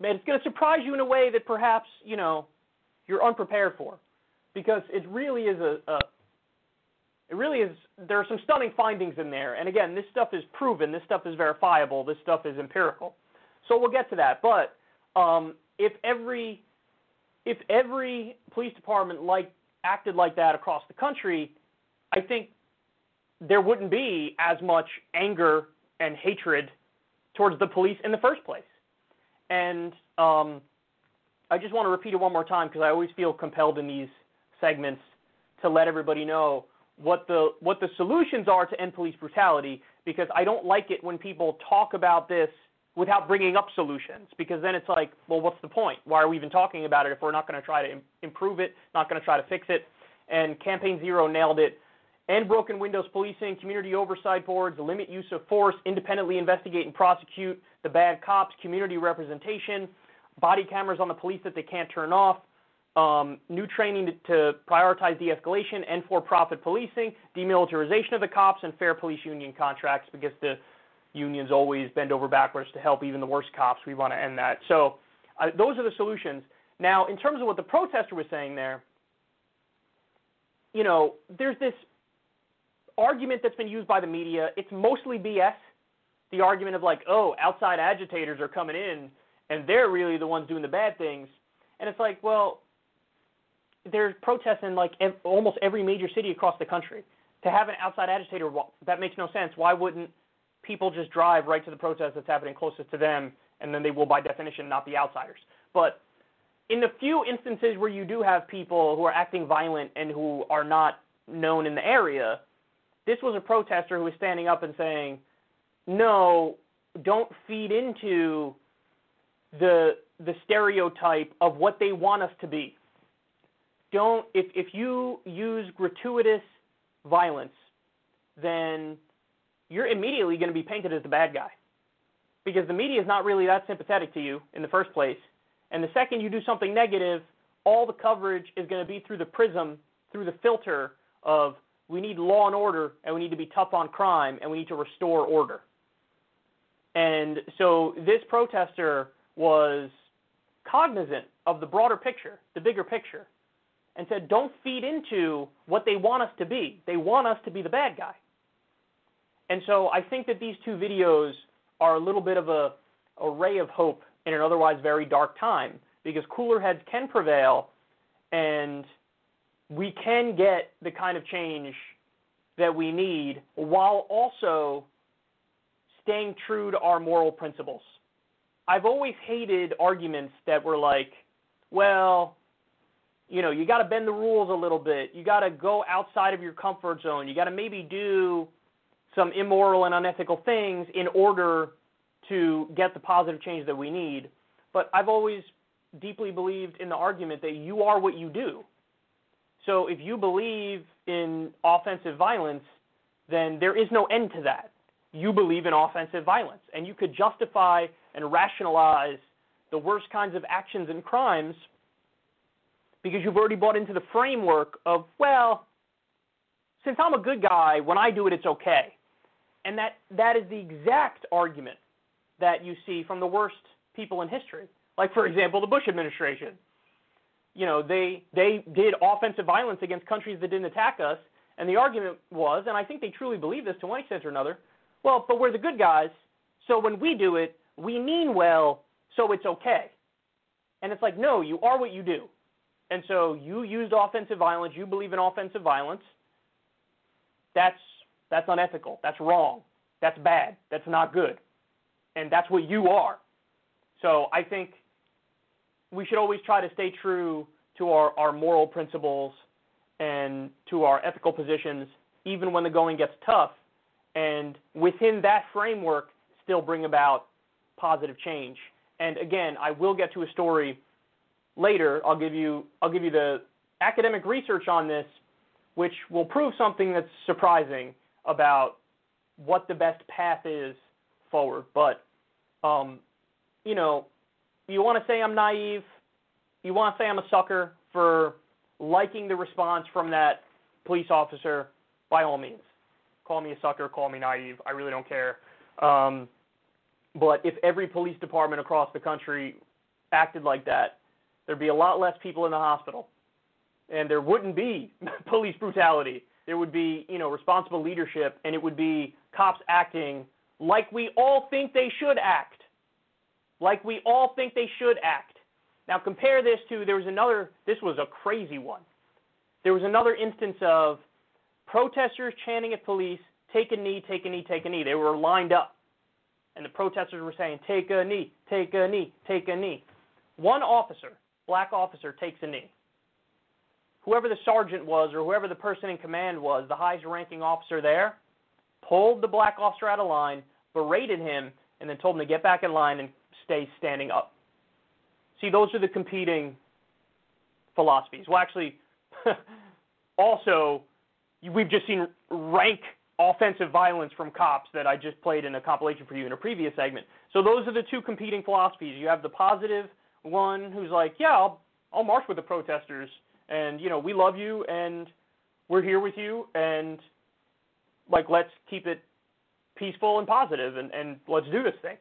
And it's going to surprise you in a way that perhaps, you know, you're unprepared for. Because it really is a, a it really is there are some stunning findings in there. And again, this stuff is proven, this stuff is verifiable, this stuff is empirical. So we'll get to that. But um, if every if every police department like acted like that across the country, I think there wouldn't be as much anger and hatred towards the police in the first place. And um, I just want to repeat it one more time because I always feel compelled in these segments to let everybody know what the what the solutions are to end police brutality because I don't like it when people talk about this without bringing up solutions because then it's like, well, what's the point? Why are we even talking about it if we're not going to try to Im- improve it, not going to try to fix it? And Campaign Zero nailed it. End broken windows policing, community oversight boards, limit use of force, independently investigate and prosecute the bad cops, community representation, body cameras on the police that they can't turn off, um, new training to, to prioritize de-escalation and for-profit policing, demilitarization of the cops, and fair police union contracts because the unions always bend over backwards to help even the worst cops. We want to end that. So uh, those are the solutions. Now, in terms of what the protester was saying there, you know, there's this argument that's been used by the media. It's mostly BS. The argument of like, oh, outside agitators are coming in and they're really the ones doing the bad things. And it's like, well, there's protests in like ev- almost every major city across the country. To have an outside agitator, well, that makes no sense. Why wouldn't people just drive right to the protest that's happening closest to them, and then they will, by definition, not be outsiders? But in the few instances where you do have people who are acting violent and who are not known in the area, this was a protester who was standing up and saying, "No, don't feed into the the stereotype of what they want us to be. Don't if if you use gratuitous violence, then you're immediately going to be painted as the bad guy. Because the media is not really that sympathetic to you in the first place. And the second you do something negative, all the coverage is going to be through the prism, through the filter of we need law and order and we need to be tough on crime and we need to restore order. And so this protester was cognizant of the broader picture, the bigger picture, and said, don't feed into what they want us to be. They want us to be the bad guy. And so I think that these two videos are a little bit of a, a ray of hope in an otherwise very dark time because cooler heads can prevail and we can get the kind of change that we need while also staying true to our moral principles. I've always hated arguments that were like, well, you know, you got to bend the rules a little bit. You got to go outside of your comfort zone. You got to maybe do some immoral and unethical things in order to get the positive change that we need. But I've always deeply believed in the argument that you are what you do. So if you believe in offensive violence, then there is no end to that. You believe in offensive violence, and you could justify and rationalize the worst kinds of actions and crimes because you've already bought into the framework of, well, since I'm a good guy, when I do it, it's okay. And that, that is the exact argument that you see from the worst people in history. Like, for example, the Bush administration. You know, they, they did offensive violence against countries that didn't attack us, and the argument was, and I think they truly believe this to one extent or another, well, but we're the good guys, so when we do it, we mean well, so it's okay. And it's like, no, you are what you do. And so you used offensive violence, you believe in offensive violence. That's that's unethical. That's wrong. That's bad. That's not good. And that's what you are. So I think we should always try to stay true to our, our moral principles and to our ethical positions, even when the going gets tough. And within that framework, still bring about positive change. And again, I will get to a story later. I'll give you I'll give you the academic research on this, which will prove something that's surprising about what the best path is forward. But um, you know, you want to say I'm naive, you want to say I'm a sucker for liking the response from that police officer. By all means, call me a sucker, call me naive. I really don't care. Um, but if every police department across the country acted like that, there'd be a lot less people in the hospital, and there wouldn't be police brutality. There would be, you know, responsible leadership, and it would be cops acting like we all think they should act, like we all think they should act. Now compare this to there was another. This was a crazy one. There was another instance of protesters chanting at police, "Take a knee, take a knee, take a knee." They were lined up, and the protesters were saying, "Take a knee, take a knee, take a knee." One officer black officer takes a knee. Whoever the sergeant was or whoever the person in command was, the highest ranking officer there, pulled the black officer out of line, berated him, and then told him to get back in line and stay standing up. See, those are the competing philosophies. Well, actually, also, we've just seen rank offensive violence from cops that I just played in a compilation for you in a previous segment. So those are the two competing philosophies. You have the positive one who's like, yeah, I'll, I'll march with the protesters, and you know we love you, and we're here with you, and like let's keep it peaceful and positive, and, and let's do this thing.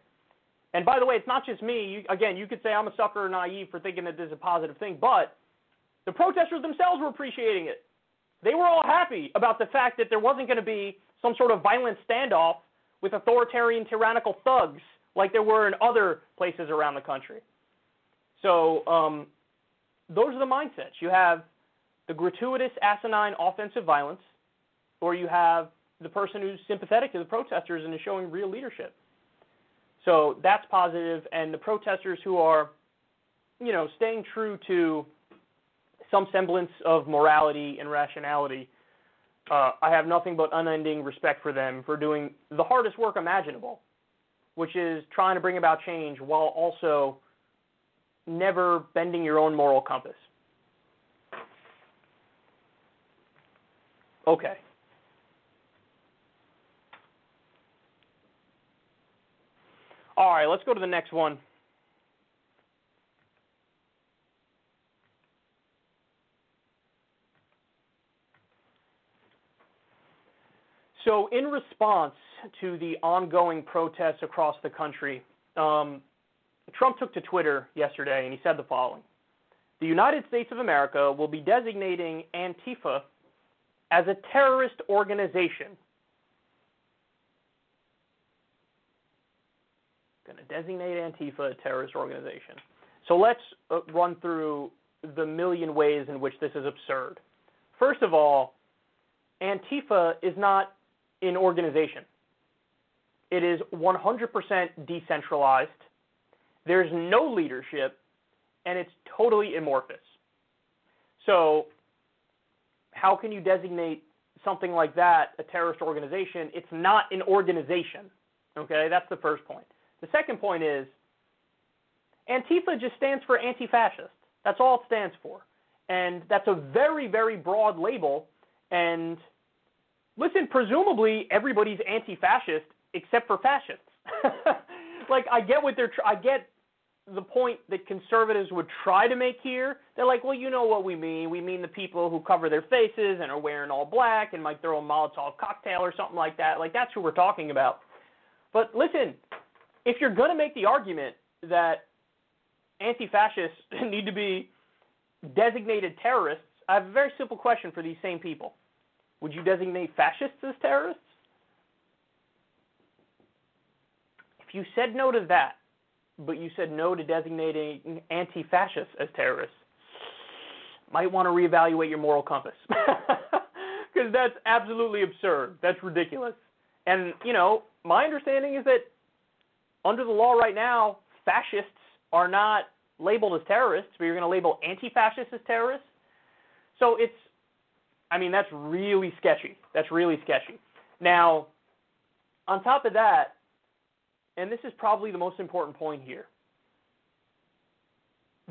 And by the way, it's not just me. You, again, you could say I'm a sucker or naive for thinking that this is a positive thing, but the protesters themselves were appreciating it. They were all happy about the fact that there wasn't going to be some sort of violent standoff with authoritarian, tyrannical thugs like there were in other places around the country. So um, those are the mindsets. You have the gratuitous, asinine offensive violence, or you have the person who's sympathetic to the protesters and is showing real leadership. So that's positive, and the protesters who are, you know, staying true to some semblance of morality and rationality, uh, I have nothing but unending respect for them for doing the hardest work imaginable, which is trying to bring about change while also never bending your own moral compass. Okay. All right, let's go to the next one. So, in response to the ongoing protests across the country, um, Trump took to Twitter yesterday and he said the following The United States of America will be designating Antifa as a terrorist organization. Going to designate Antifa a terrorist organization. So let's uh, run through the million ways in which this is absurd. First of all, Antifa is not an organization. It is 100% decentralized. There's no leadership, and it's totally amorphous. So, how can you designate something like that a terrorist organization? It's not an organization. Okay, that's the first point. The second point is Antifa just stands for anti fascist. That's all it stands for. And that's a very, very broad label. And listen, presumably everybody's anti fascist except for fascists. like, I get what they're, tr- I get the point that conservatives would try to make here. They're like, well, you know what we mean. We mean the people who cover their faces and are wearing all black and might throw a Molotov cocktail or something like that. Like, that's who we're talking about. But listen, if you're going to make the argument that anti fascists need to be designated terrorists, I have a very simple question for these same people. Would you designate fascists as terrorists? If you said no to that, but you said no to designating anti fascists as terrorists, might want to reevaluate your moral compass. Because that's absolutely absurd. That's ridiculous. And, you know, my understanding is that under the law right now, fascists are not labeled as terrorists, but you're going to label anti fascists as terrorists. So it's, I mean, that's really sketchy. That's really sketchy. Now, on top of that, and this is probably the most important point here.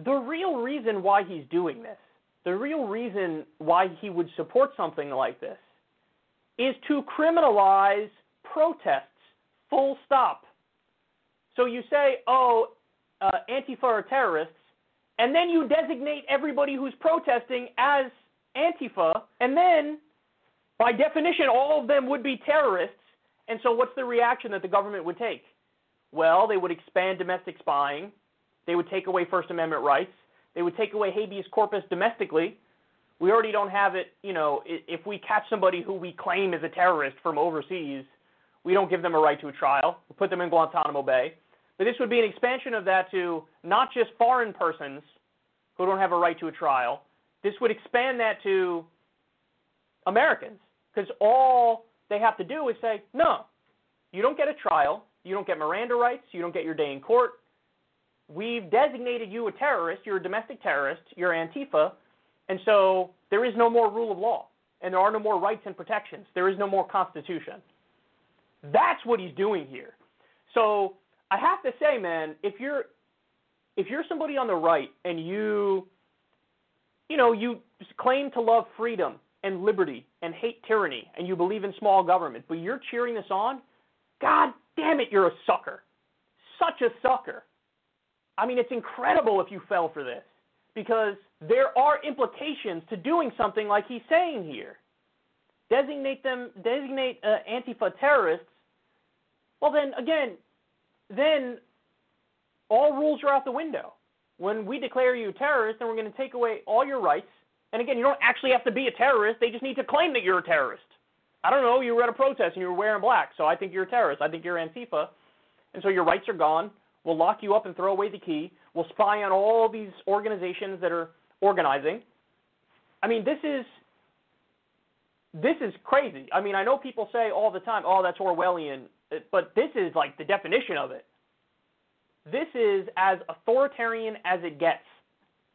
The real reason why he's doing this, the real reason why he would support something like this, is to criminalize protests, full stop. So you say, oh, uh, Antifa are terrorists, and then you designate everybody who's protesting as Antifa, and then, by definition, all of them would be terrorists. And so, what's the reaction that the government would take? Well, they would expand domestic spying. They would take away First Amendment rights. They would take away habeas corpus domestically. We already don't have it, you know, if we catch somebody who we claim is a terrorist from overseas, we don't give them a right to a trial. We put them in Guantanamo Bay. But this would be an expansion of that to not just foreign persons who don't have a right to a trial. This would expand that to Americans because all they have to do is say, no, you don't get a trial. You don't get Miranda rights. You don't get your day in court. We've designated you a terrorist. You're a domestic terrorist. You're Antifa. And so there is no more rule of law. And there are no more rights and protections. There is no more constitution. That's what he's doing here. So I have to say, man, if you're if you're somebody on the right and you you know, you claim to love freedom and liberty and hate tyranny and you believe in small government, but you're cheering this on, god damn it, you're a sucker. Such a sucker. I mean, it's incredible if you fell for this because there are implications to doing something like he's saying here. Designate them, designate uh, Antifa terrorists. Well, then again, then all rules are out the window. When we declare you a terrorist, then we're going to take away all your rights. And again, you don't actually have to be a terrorist. They just need to claim that you're a terrorist. I don't know, you were at a protest and you were wearing black, so I think you're a terrorist. I think you're Antifa. And so your rights are gone. We'll lock you up and throw away the key. We'll spy on all these organizations that are organizing. I mean, this is this is crazy. I mean, I know people say all the time, "Oh, that's Orwellian," but this is like the definition of it. This is as authoritarian as it gets.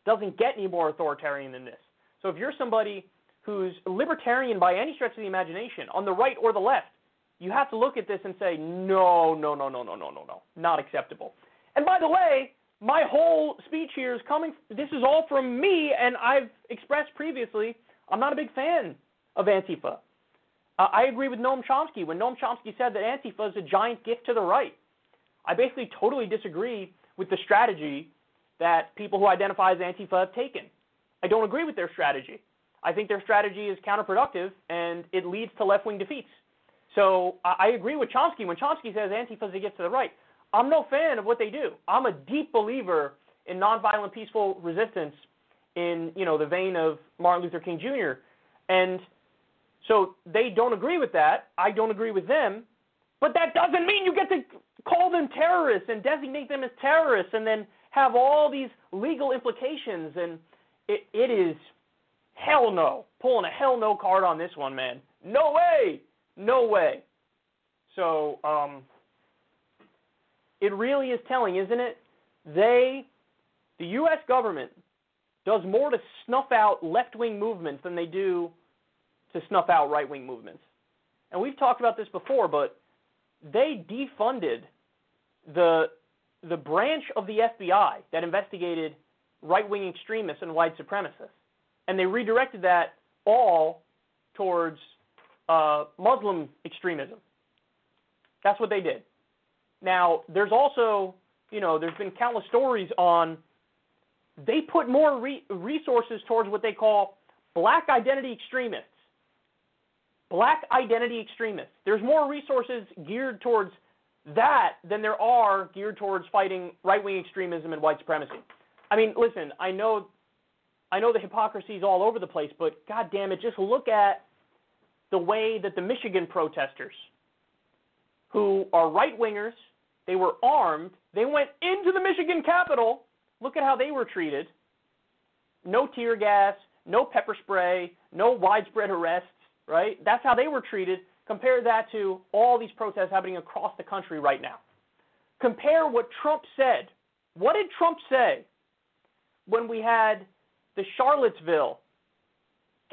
Doesn't get any more authoritarian than this. So if you're somebody who's libertarian by any stretch of the imagination, on the right or the left, you have to look at this and say, no, no, no, no, no, no, no, no, not acceptable. And by the way, my whole speech here is coming, this is all from me, and I've expressed previously, I'm not a big fan of Antifa. Uh, I agree with Noam Chomsky when Noam Chomsky said that Antifa is a giant gift to the right. I basically totally disagree with the strategy that people who identify as Antifa have taken. I don't agree with their strategy. I think their strategy is counterproductive and it leads to left wing defeats. So I agree with Chomsky when Chomsky says Antifa is gift to the right. I'm no fan of what they do. I'm a deep believer in nonviolent, peaceful resistance in you know the vein of Martin Luther King Jr. And so they don't agree with that. I don't agree with them. But that doesn't mean you get to call them terrorists and designate them as terrorists and then have all these legal implications. And it, it is hell no. Pulling a hell no card on this one, man. No way. No way. So, um, it really is telling, isn't it? They, the U.S. government, does more to snuff out left wing movements than they do to snuff out right wing movements. And we've talked about this before, but they defunded the the branch of the FBI that investigated right wing extremists and white supremacists, and they redirected that all towards uh, Muslim extremism. That's what they did. Now, there's also, you know, there's been countless stories on they put more re- resources towards what they call black identity extremists. Black identity extremists. There's more resources geared towards that than there are geared towards fighting right-wing extremism and white supremacy. I mean, listen, I know I know the hypocrisy is all over the place, but god damn it, just look at the way that the Michigan protesters who are right-wingers, they were armed, they went into the Michigan Capitol. Look at how they were treated. No tear gas, no pepper spray, no widespread arrests, right? That's how they were treated Compare that to all these protests happening across the country right now. Compare what Trump said. What did Trump say when we had the Charlottesville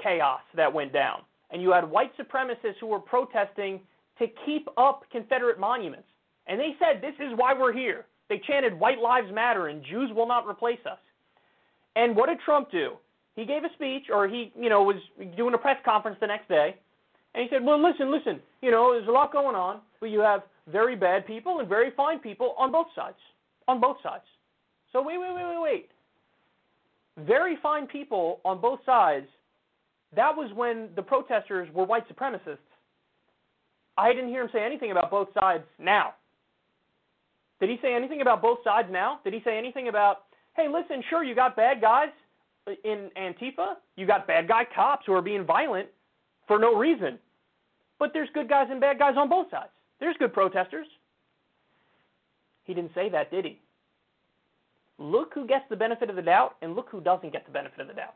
chaos that went down? And you had white supremacists who were protesting to keep up Confederate monuments. And they said, This is why we're here. They chanted, White Lives Matter and Jews will not replace us. And what did Trump do? He gave a speech, or he, you know, was doing a press conference the next day, and he said, well, listen, listen, you know, there's a lot going on, but you have very bad people and very fine people on both sides. On both sides. So wait, wait, wait, wait, wait. Very fine people on both sides. That was when the protesters were white supremacists. I didn't hear him say anything about both sides now. Did he say anything about both sides now? Did he say anything about, hey, listen, sure, you got bad guys in Antifa, you got bad guy cops who are being violent for no reason. But there's good guys and bad guys on both sides. There's good protesters. He didn't say that, did he? Look who gets the benefit of the doubt and look who doesn't get the benefit of the doubt.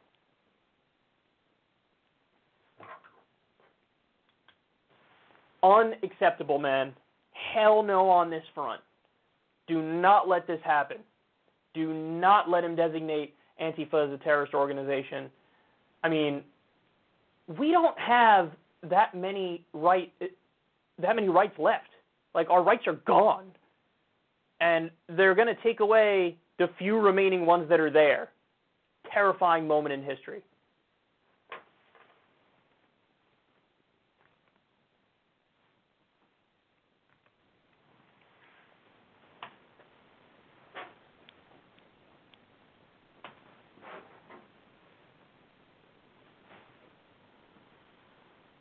Unacceptable, man. Hell no on this front. Do not let this happen. Do not let him designate Antifa as a terrorist organization. I mean, we don't have that many right that many rights left. Like our rights are gone. and they're going to take away the few remaining ones that are there. Terrifying moment in history.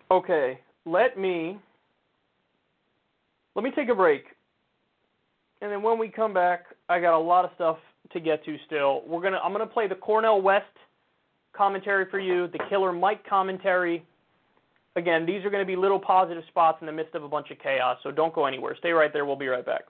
Okay, let me let me take a break. And then when we come back, I got a lot of stuff to get to still. We're to I'm to play the Cornel West commentary for you, the Killer Mike commentary. Again, these are going to be little positive spots in the midst of a bunch of chaos, so don't go anywhere. Stay right there. We'll be right back.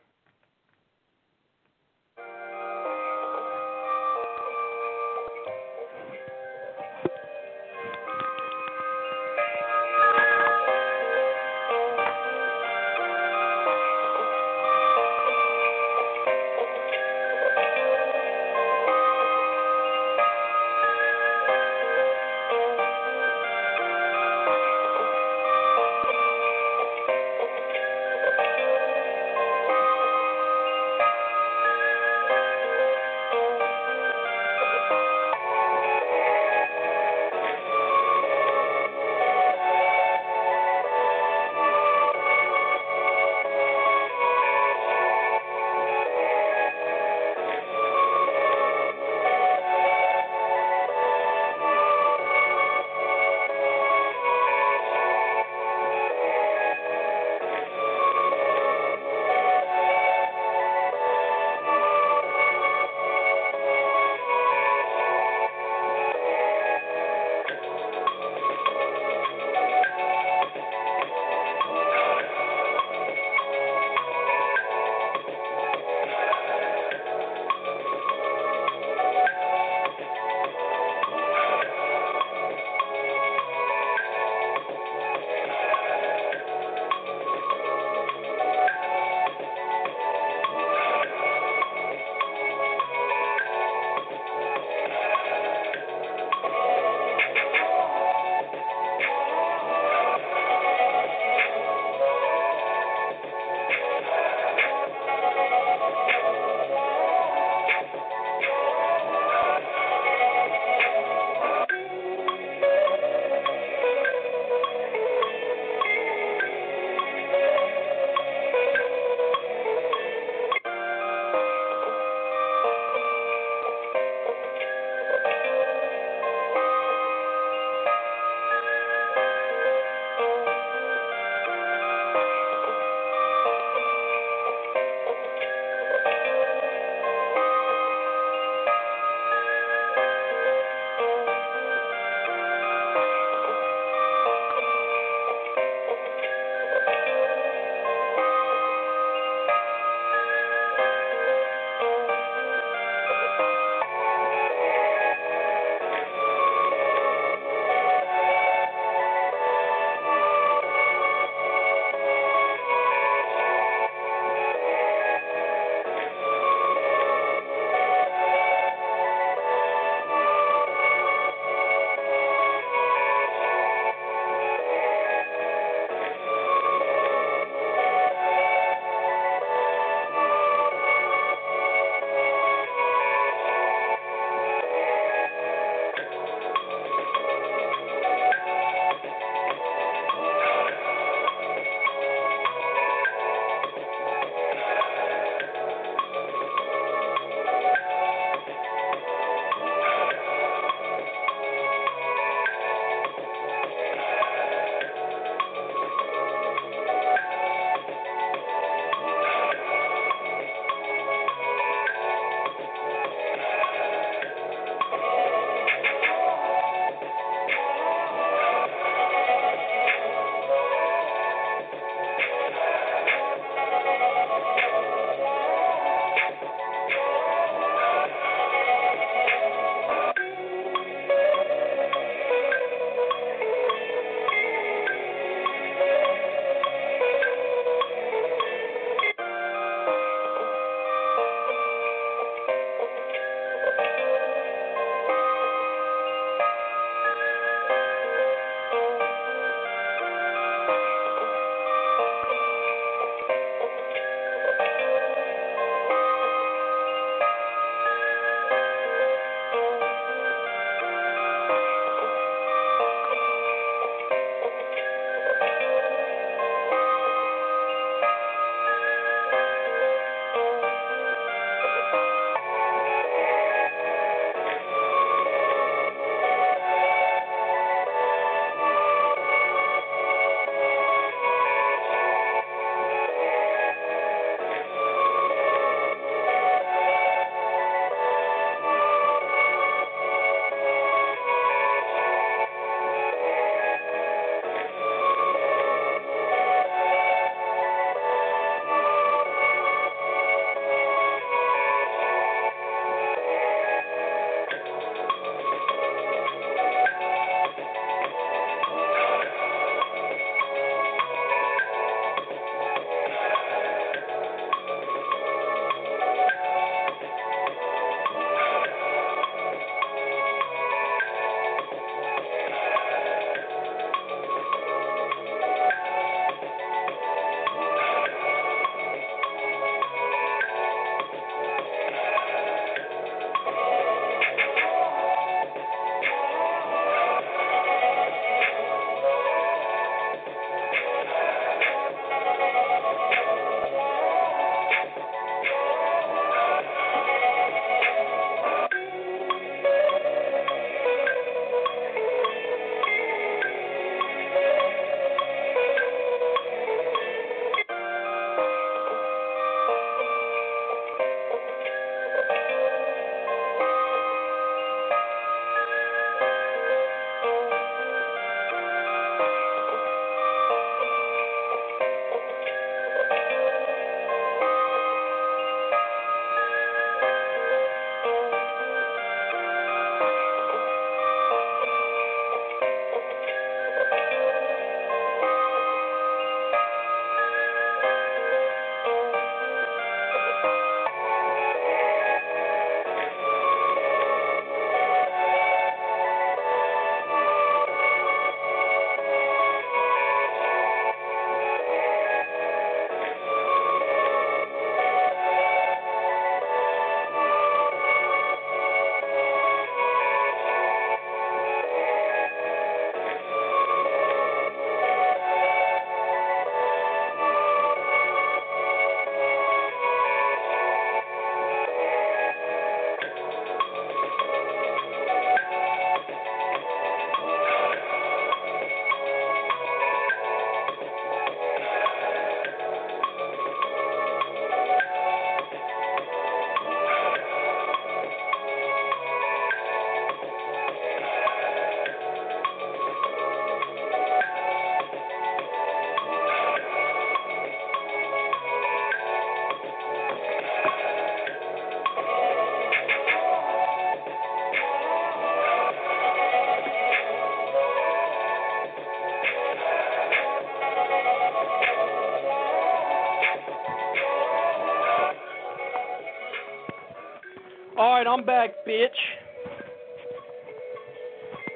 I'm back, bitch.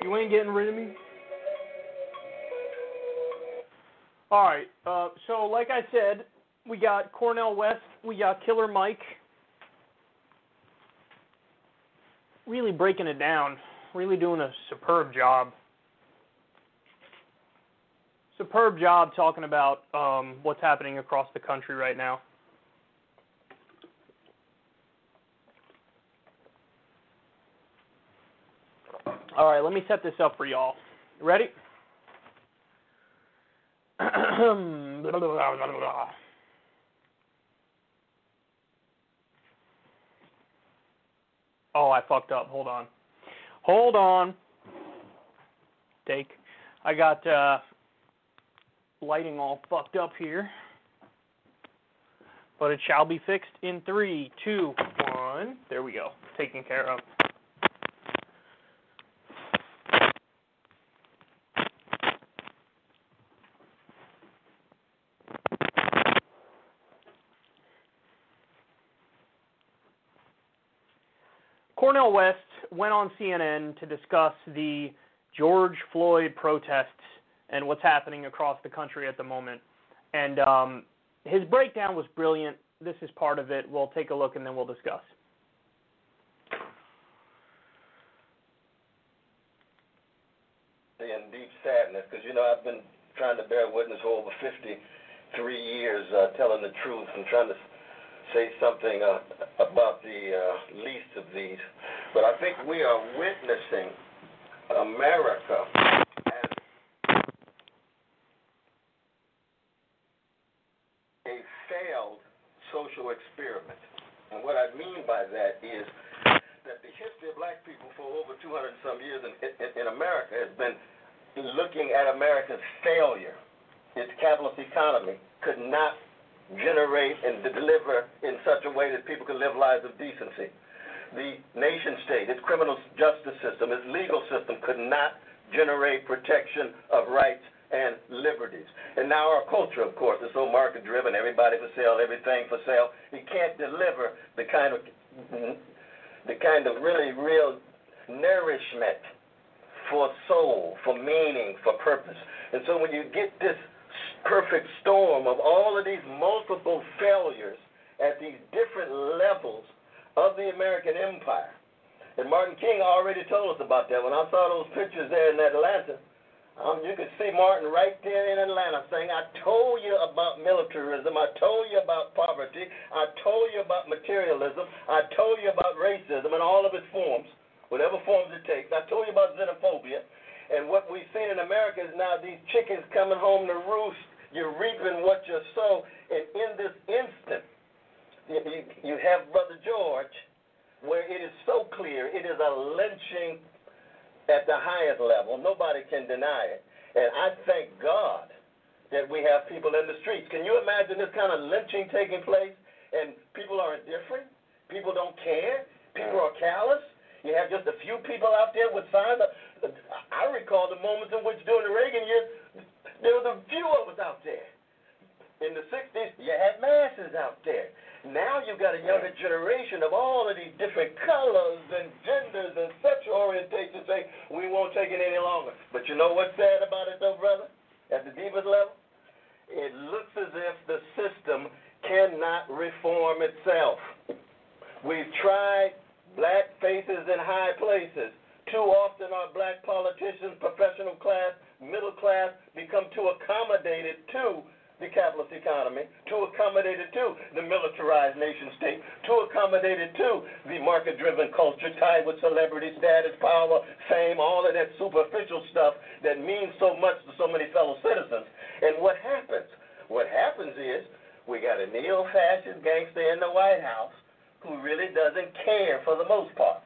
You ain't getting rid of me? Alright, uh, so like I said, we got Cornel West, we got Killer Mike. Really breaking it down, really doing a superb job. Superb job talking about um, what's happening across the country right now. All right, let me set this up for y'all. Ready? oh, I fucked up. Hold on. Hold on. Take. I got uh, lighting all fucked up here. But it shall be fixed in three, two, one. There we go. Taken care of. Cornel West went on CNN to discuss the George Floyd protests and what's happening across the country at the moment. And um, his breakdown was brilliant. This is part of it. We'll take a look and then we'll discuss. In deep sadness, because you know I've been trying to bear witness for over 53 years, uh, telling the truth and trying to say something uh, about the uh, least of these. But I think we are witnessing America as a failed social experiment. And what I mean by that is that the history of black people for over 200 some years in, in, in America has been looking at America's failure. Its capitalist economy could not generate and deliver in such a way that people can live lives of decency. The nation state, its criminal justice system, its legal system could not generate protection of rights and liberties. And now our culture, of course, is so market driven, everybody for sale, everything for sale. It can't deliver the kind of the kind of really real nourishment for soul, for meaning, for purpose. And so when you get this perfect storm of all of these multiple failures at these different levels of the American empire. And Martin King already told us about that. When I saw those pictures there in Atlanta, um, you could see Martin right there in Atlanta saying, I told you about militarism. I told you about poverty. I told you about materialism. I told you about racism in all of its forms, whatever forms it takes. I told you about xenophobia. And what we've seen in America is now these chickens coming home to roost you're reaping what you sow. And in this instant, you, have Brother George, where it is so clear it is a lynching at the highest level. Nobody can deny it. And I thank God that we have people in the streets. Can you imagine this kind of lynching taking place and people are indifferent? People don't care? People are callous? You have just a few people out there with signs. I recall the moments in which during the Reagan years, there was a few of us out there. In the 60s, you had masses out there. Now you've got a younger generation of all of these different colors and genders and sexual orientations saying, we won't take it any longer. But you know what's sad about it, though, brother? At the deepest level? It looks as if the system cannot reform itself. We've tried black faces in high places. Too often our black politicians, professional class, middle class become too accommodated to the capitalist economy, too accommodated to the militarized nation state, too accommodated to the market driven culture tied with celebrity status, power, fame, all of that superficial stuff that means so much to so many fellow citizens. And what happens? What happens is we got a neo fascist gangster in the White House who really doesn't care for the most part.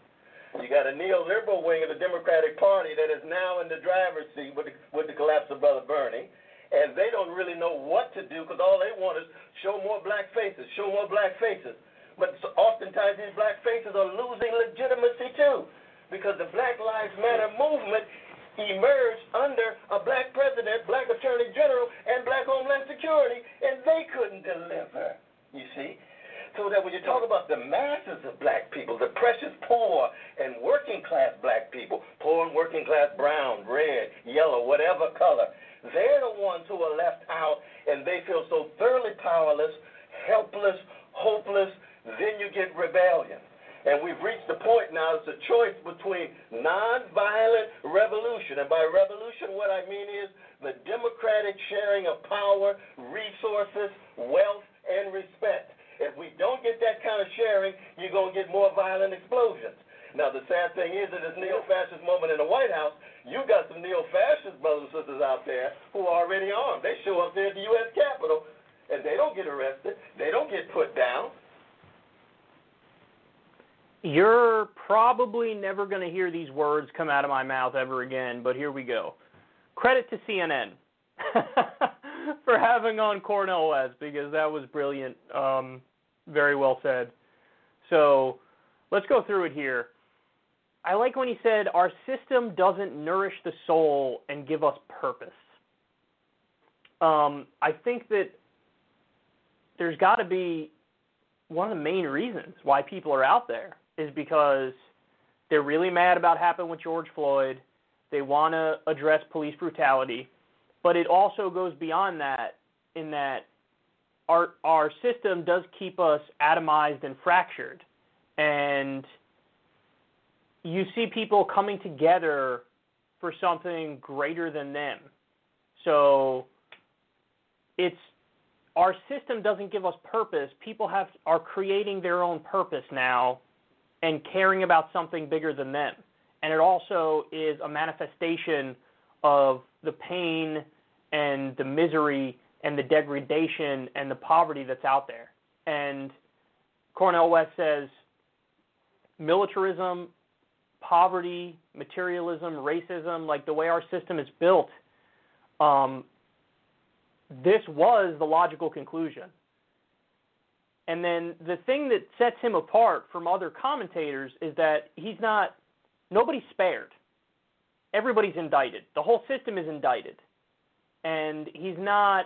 You got a neoliberal wing of the Democratic Party that is now in the driver's seat with the, with the collapse of Brother Bernie, and they don't really know what to do because all they want is show more black faces, show more black faces. But oftentimes these black faces are losing legitimacy too, because the Black Lives Matter movement emerged under a black president, black attorney general, and black homeland security, and they couldn't deliver. You see, so that when you talk about the masses of black people, the precious poor and working class black people, poor and working class brown, red, yellow, whatever color, they're the ones who are left out and they feel so thoroughly powerless, helpless, hopeless, then you get rebellion. And we've reached the point now, it's a choice between nonviolent revolution. And by revolution, what I mean is the democratic sharing of power, resources, wealth, and respect. If we don't get that kind of sharing, you're going to get more violent explosions. Now, the sad thing is, in this neo fascist moment in the White House, you got some neo fascist brothers and sisters out there who are already armed. They show up there at the U.S. Capitol, and they don't get arrested, they don't get put down. You're probably never going to hear these words come out of my mouth ever again, but here we go. Credit to CNN for having on Cornel West because that was brilliant. Um, very well said. So let's go through it here. I like when he said, Our system doesn't nourish the soul and give us purpose. Um, I think that there's got to be one of the main reasons why people are out there is because they're really mad about what happened with George Floyd. They want to address police brutality, but it also goes beyond that in that our our system does keep us atomized and fractured, and you see people coming together for something greater than them. So it's our system doesn't give us purpose. People have are creating their own purpose now and caring about something bigger than them. And it also is a manifestation of the pain and the misery and the degradation and the poverty that's out there. And Cornel West says militarism poverty, materialism, racism, like the way our system is built, um, this was the logical conclusion. And then the thing that sets him apart from other commentators is that he's not, nobody's spared. Everybody's indicted. The whole system is indicted. And he's not,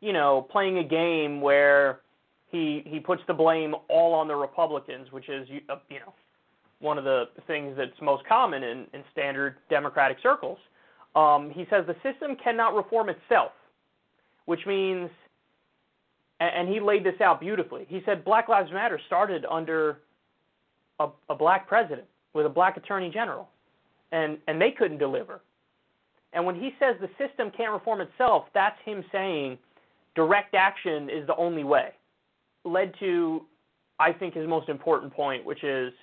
you know, playing a game where he he puts the blame all on the Republicans, which is, you know, one of the things that's most common in, in standard democratic circles. Um, he says the system cannot reform itself, which means, and, and he laid this out beautifully. He said Black Lives Matter started under a, a black president with a black attorney general, and, and they couldn't deliver. And when he says the system can't reform itself, that's him saying direct action is the only way. Led to, I think, his most important point, which is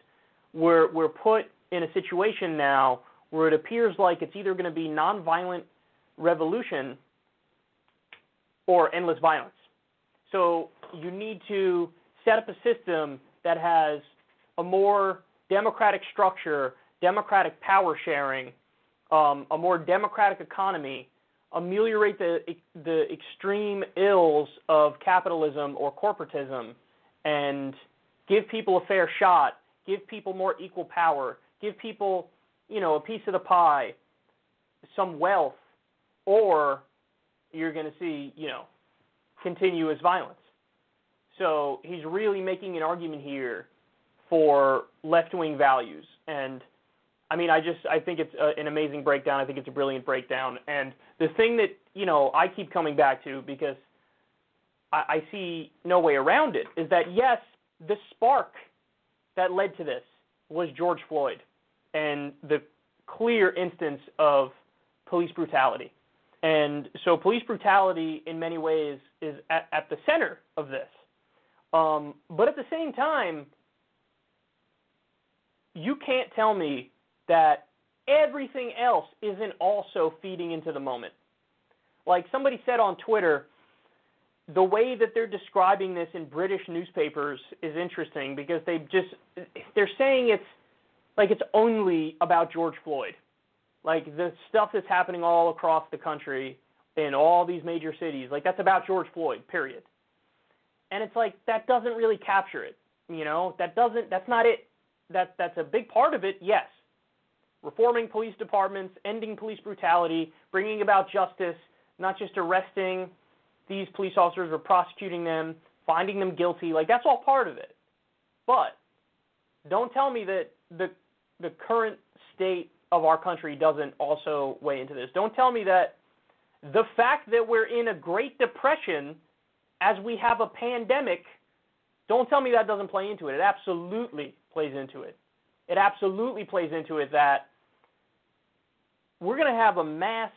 we're we're put in a situation now where it appears like it's either going to be nonviolent revolution or endless violence. So you need to set up a system that has a more democratic structure, democratic power sharing, um, a more democratic economy, ameliorate the the extreme ills of capitalism or corporatism, and give people a fair shot give people more equal power, give people, you know, a piece of the pie, some wealth, or you're going to see, you know, continuous violence. So he's really making an argument here for left-wing values, and I mean, I just I think it's a, an amazing breakdown. I think it's a brilliant breakdown, and the thing that you know I keep coming back to because I, I see no way around it is that yes, the spark that led to this was George Floyd and the clear instance of police brutality. And so police brutality, in many ways, is at, at the center of this. Um, but at the same time, you can't tell me that everything else isn't also feeding into the moment. Like somebody said on Twitter, the way that they're describing this in British newspapers is interesting because they just they're saying it's like it's only about George Floyd. Like the stuff that's happening all across the country in all these major cities, like that's about George Floyd, period. And it's like that doesn't really capture it. You know, that doesn't that's not it. That that's a big part of it, yes. Reforming police departments, ending police brutality, bringing about justice, not just arresting these police officers or prosecuting them, finding them guilty. Like that's all part of it. But don't tell me that the the current state of our country doesn't also weigh into this. Don't tell me that the fact that we're in a Great Depression as we have a pandemic, don't tell me that doesn't play into it. It absolutely plays into it. It absolutely plays into it that we're going to have a mass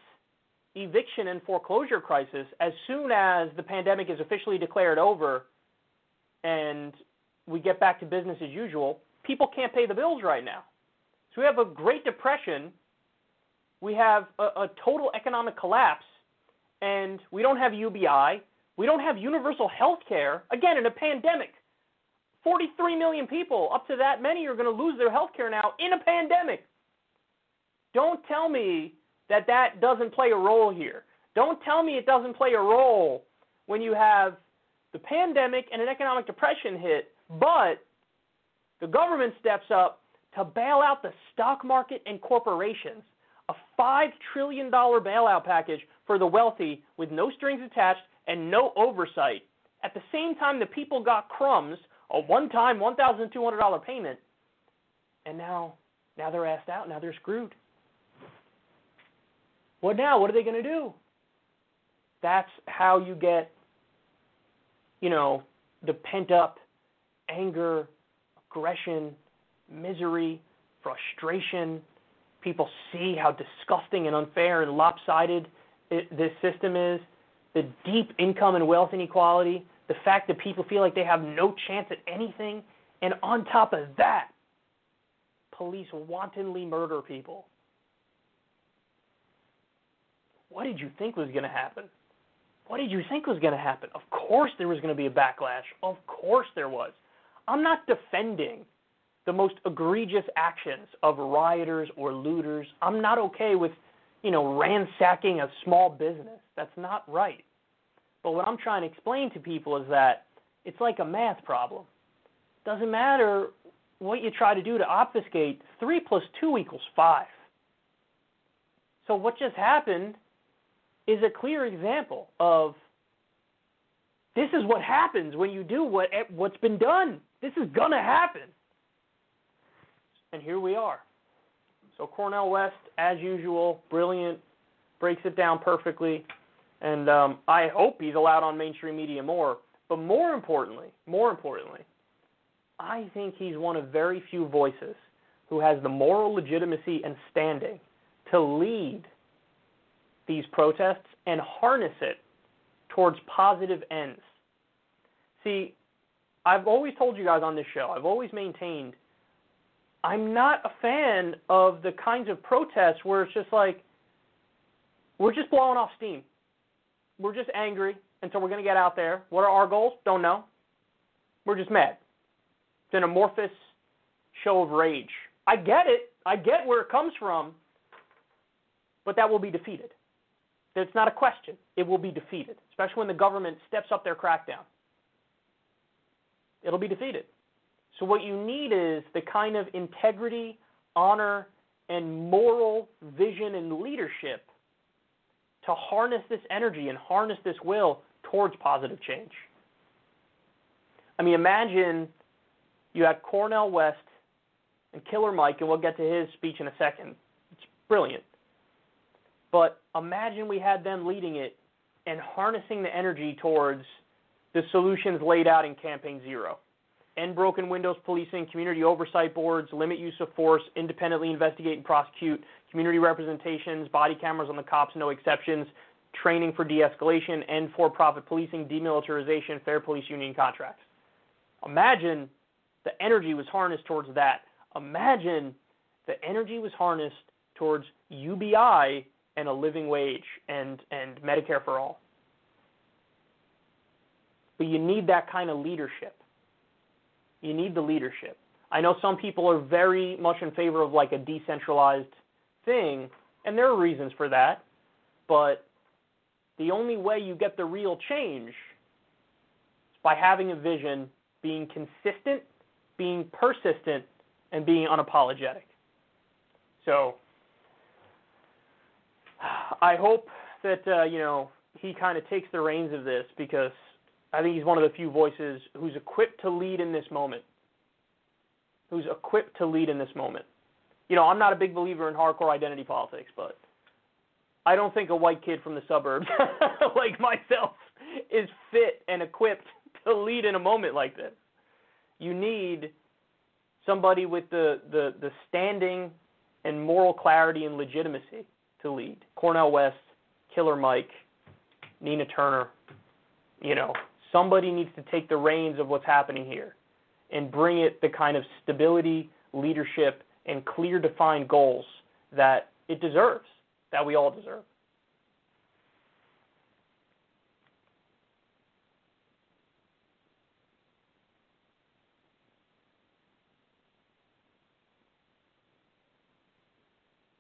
eviction and foreclosure crisis as soon as the pandemic is officially declared over and we get back to business as usual. People can't pay the bills right now. So we have a Great Depression, we have a, a total economic collapse, and we don't have UBI, we don't have universal health care, again, in a pandemic. 43 million people, up to that many, are going to lose their health care now in a pandemic. Don't tell me that that doesn't play a role here. Don't tell me it doesn't play a role when you have the pandemic and an economic depression hit, but the government steps up to bail out the stock market and corporations. A $5 trillion bailout package for the wealthy with no strings attached and no oversight. At the same time, the people got crumbs, a one time $1,200 payment, and now, now they're asked out. Now they're screwed. What now? What are they going to do? That's how you get, you know, the pent up anger, aggression, misery, frustration. People see how disgusting and unfair and lopsided it, this system is. The deep income and wealth inequality, the fact that people feel like they have no chance at anything, and on top of that, police wantonly murder people. What did you think was going to happen? What did you think was going to happen? Of course there was going to be a backlash. Of course there was. I'm not defending the most egregious actions of rioters or looters. I'm not okay with, you know, ransacking a small business. That's not right. But what I'm trying to explain to people is that it's like a math problem. Doesn't matter what you try to do to obfuscate, 3 plus 2 equals 5. So what just happened is a clear example of this is what happens when you do what what's been done. This is gonna happen. And here we are. So Cornel West, as usual, brilliant, breaks it down perfectly, and um, I hope he's allowed on mainstream media more. But more importantly, more importantly, I think he's one of very few voices who has the moral legitimacy and standing to lead these protests and harness it towards positive ends. See, I've always told you guys on this show, I've always maintained I'm not a fan of the kinds of protests where it's just like we're just blowing off steam. We're just angry, and so we're going to get out there. What are our goals? Don't know. We're just mad. It's an amorphous show of rage. I get it. I get where it comes from, but that will be defeated. It's not a question. It will be defeated, especially when the government steps up their crackdown. It'll be defeated. So, what you need is the kind of integrity, honor, and moral vision and leadership to harness this energy and harness this will towards positive change. I mean, imagine you had Cornel West and Killer Mike, and we'll get to his speech in a second. It's brilliant. But imagine we had them leading it and harnessing the energy towards the solutions laid out in Campaign Zero. End broken windows policing, community oversight boards, limit use of force, independently investigate and prosecute, community representations, body cameras on the cops, no exceptions, training for de escalation, and for profit policing, demilitarization, fair police union contracts. Imagine the energy was harnessed towards that. Imagine the energy was harnessed towards UBI and a living wage and, and Medicare for all. But you need that kind of leadership. You need the leadership. I know some people are very much in favor of like a decentralized thing, and there are reasons for that, but the only way you get the real change is by having a vision, being consistent, being persistent, and being unapologetic. So I hope that uh, you know he kind of takes the reins of this because I think he's one of the few voices who's equipped to lead in this moment. Who's equipped to lead in this moment. you know, I'm not a big believer in hardcore identity politics, but I don't think a white kid from the suburbs like myself is fit and equipped to lead in a moment like this. You need somebody with the, the, the standing and moral clarity and legitimacy to lead. Cornel West, Killer Mike, Nina Turner, you know, somebody needs to take the reins of what's happening here and bring it the kind of stability, leadership, and clear defined goals that it deserves, that we all deserve.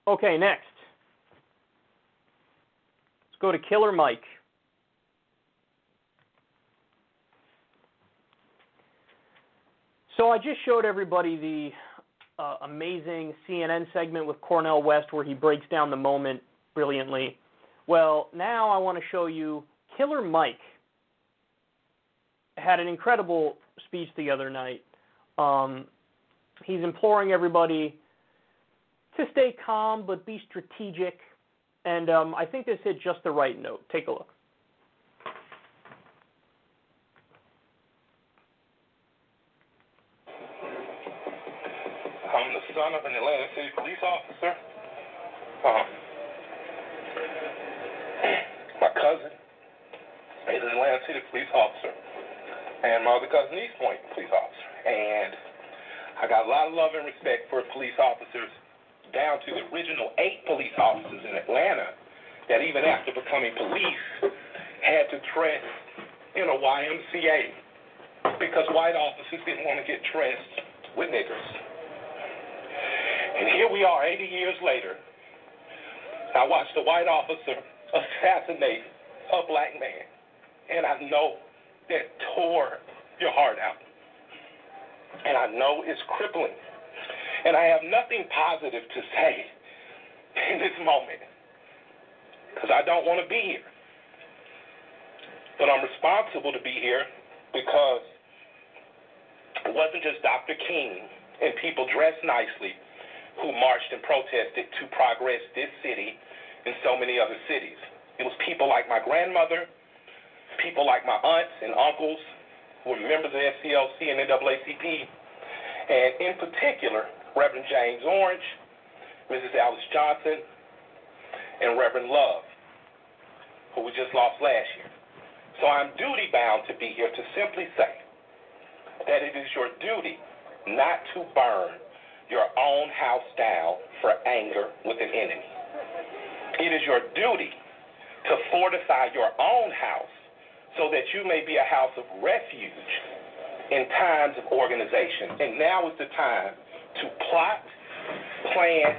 Okay, next. Let's go to Killer Mike. So I just showed everybody the uh, amazing CNN segment with Cornel West where he breaks down the moment brilliantly. Well, now I want to show you Killer Mike had an incredible speech the other night. Um, he's imploring everybody to stay calm but be strategic, and um, I think this hit just the right note. Take a look. I'm the son of an Atlanta City police officer. Um, my cousin is an Atlanta City police officer, and my other cousin, East Point police officer. And I got a lot of love and respect for police officers, down to the original eight police officers in Atlanta that even after becoming police had to dress in a YMCA because white officers didn't want to get dressed with niggers. And here we are 80 years later. I watched a white officer assassinate a black man. And I know that tore your heart out. And I know it's crippling. And I have nothing positive to say in this moment because I don't want to be here. But I'm responsible to be here because it wasn't just Dr. King and people dressed nicely who marched and protested to progress this city and so many other cities. It was people like my grandmother, people like my aunts and uncles who were members of SCLC and NAACP, and in particular, Reverend James Orange, Mrs. Alice Johnson, and Reverend Love, who we just lost last year. So I'm duty bound to be here to simply say that it is your duty not to burn your own house down for anger with an enemy. It is your duty to fortify your own house so that you may be a house of refuge in times of organization. And now is the time to plot, plan,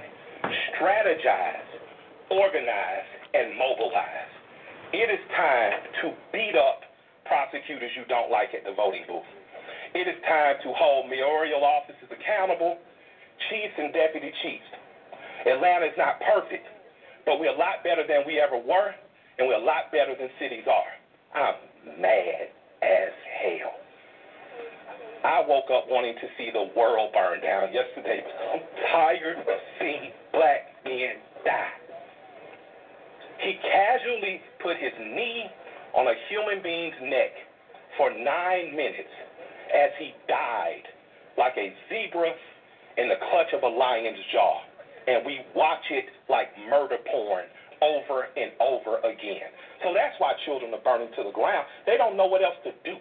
strategize, organize, and mobilize. It is time to beat up prosecutors you don't like at the voting booth. It is time to hold mayoral offices accountable chiefs and deputy chiefs. Atlanta is not perfect, but we're a lot better than we ever were, and we're a lot better than cities are. I'm mad as hell. I woke up wanting to see the world burn down yesterday. I'm tired of seeing black men die. He casually put his knee on a human being's neck for nine minutes as he died like a zebra in the clutch of a lion's jaw. And we watch it like murder porn over and over again. So that's why children are burning to the ground. They don't know what else to do.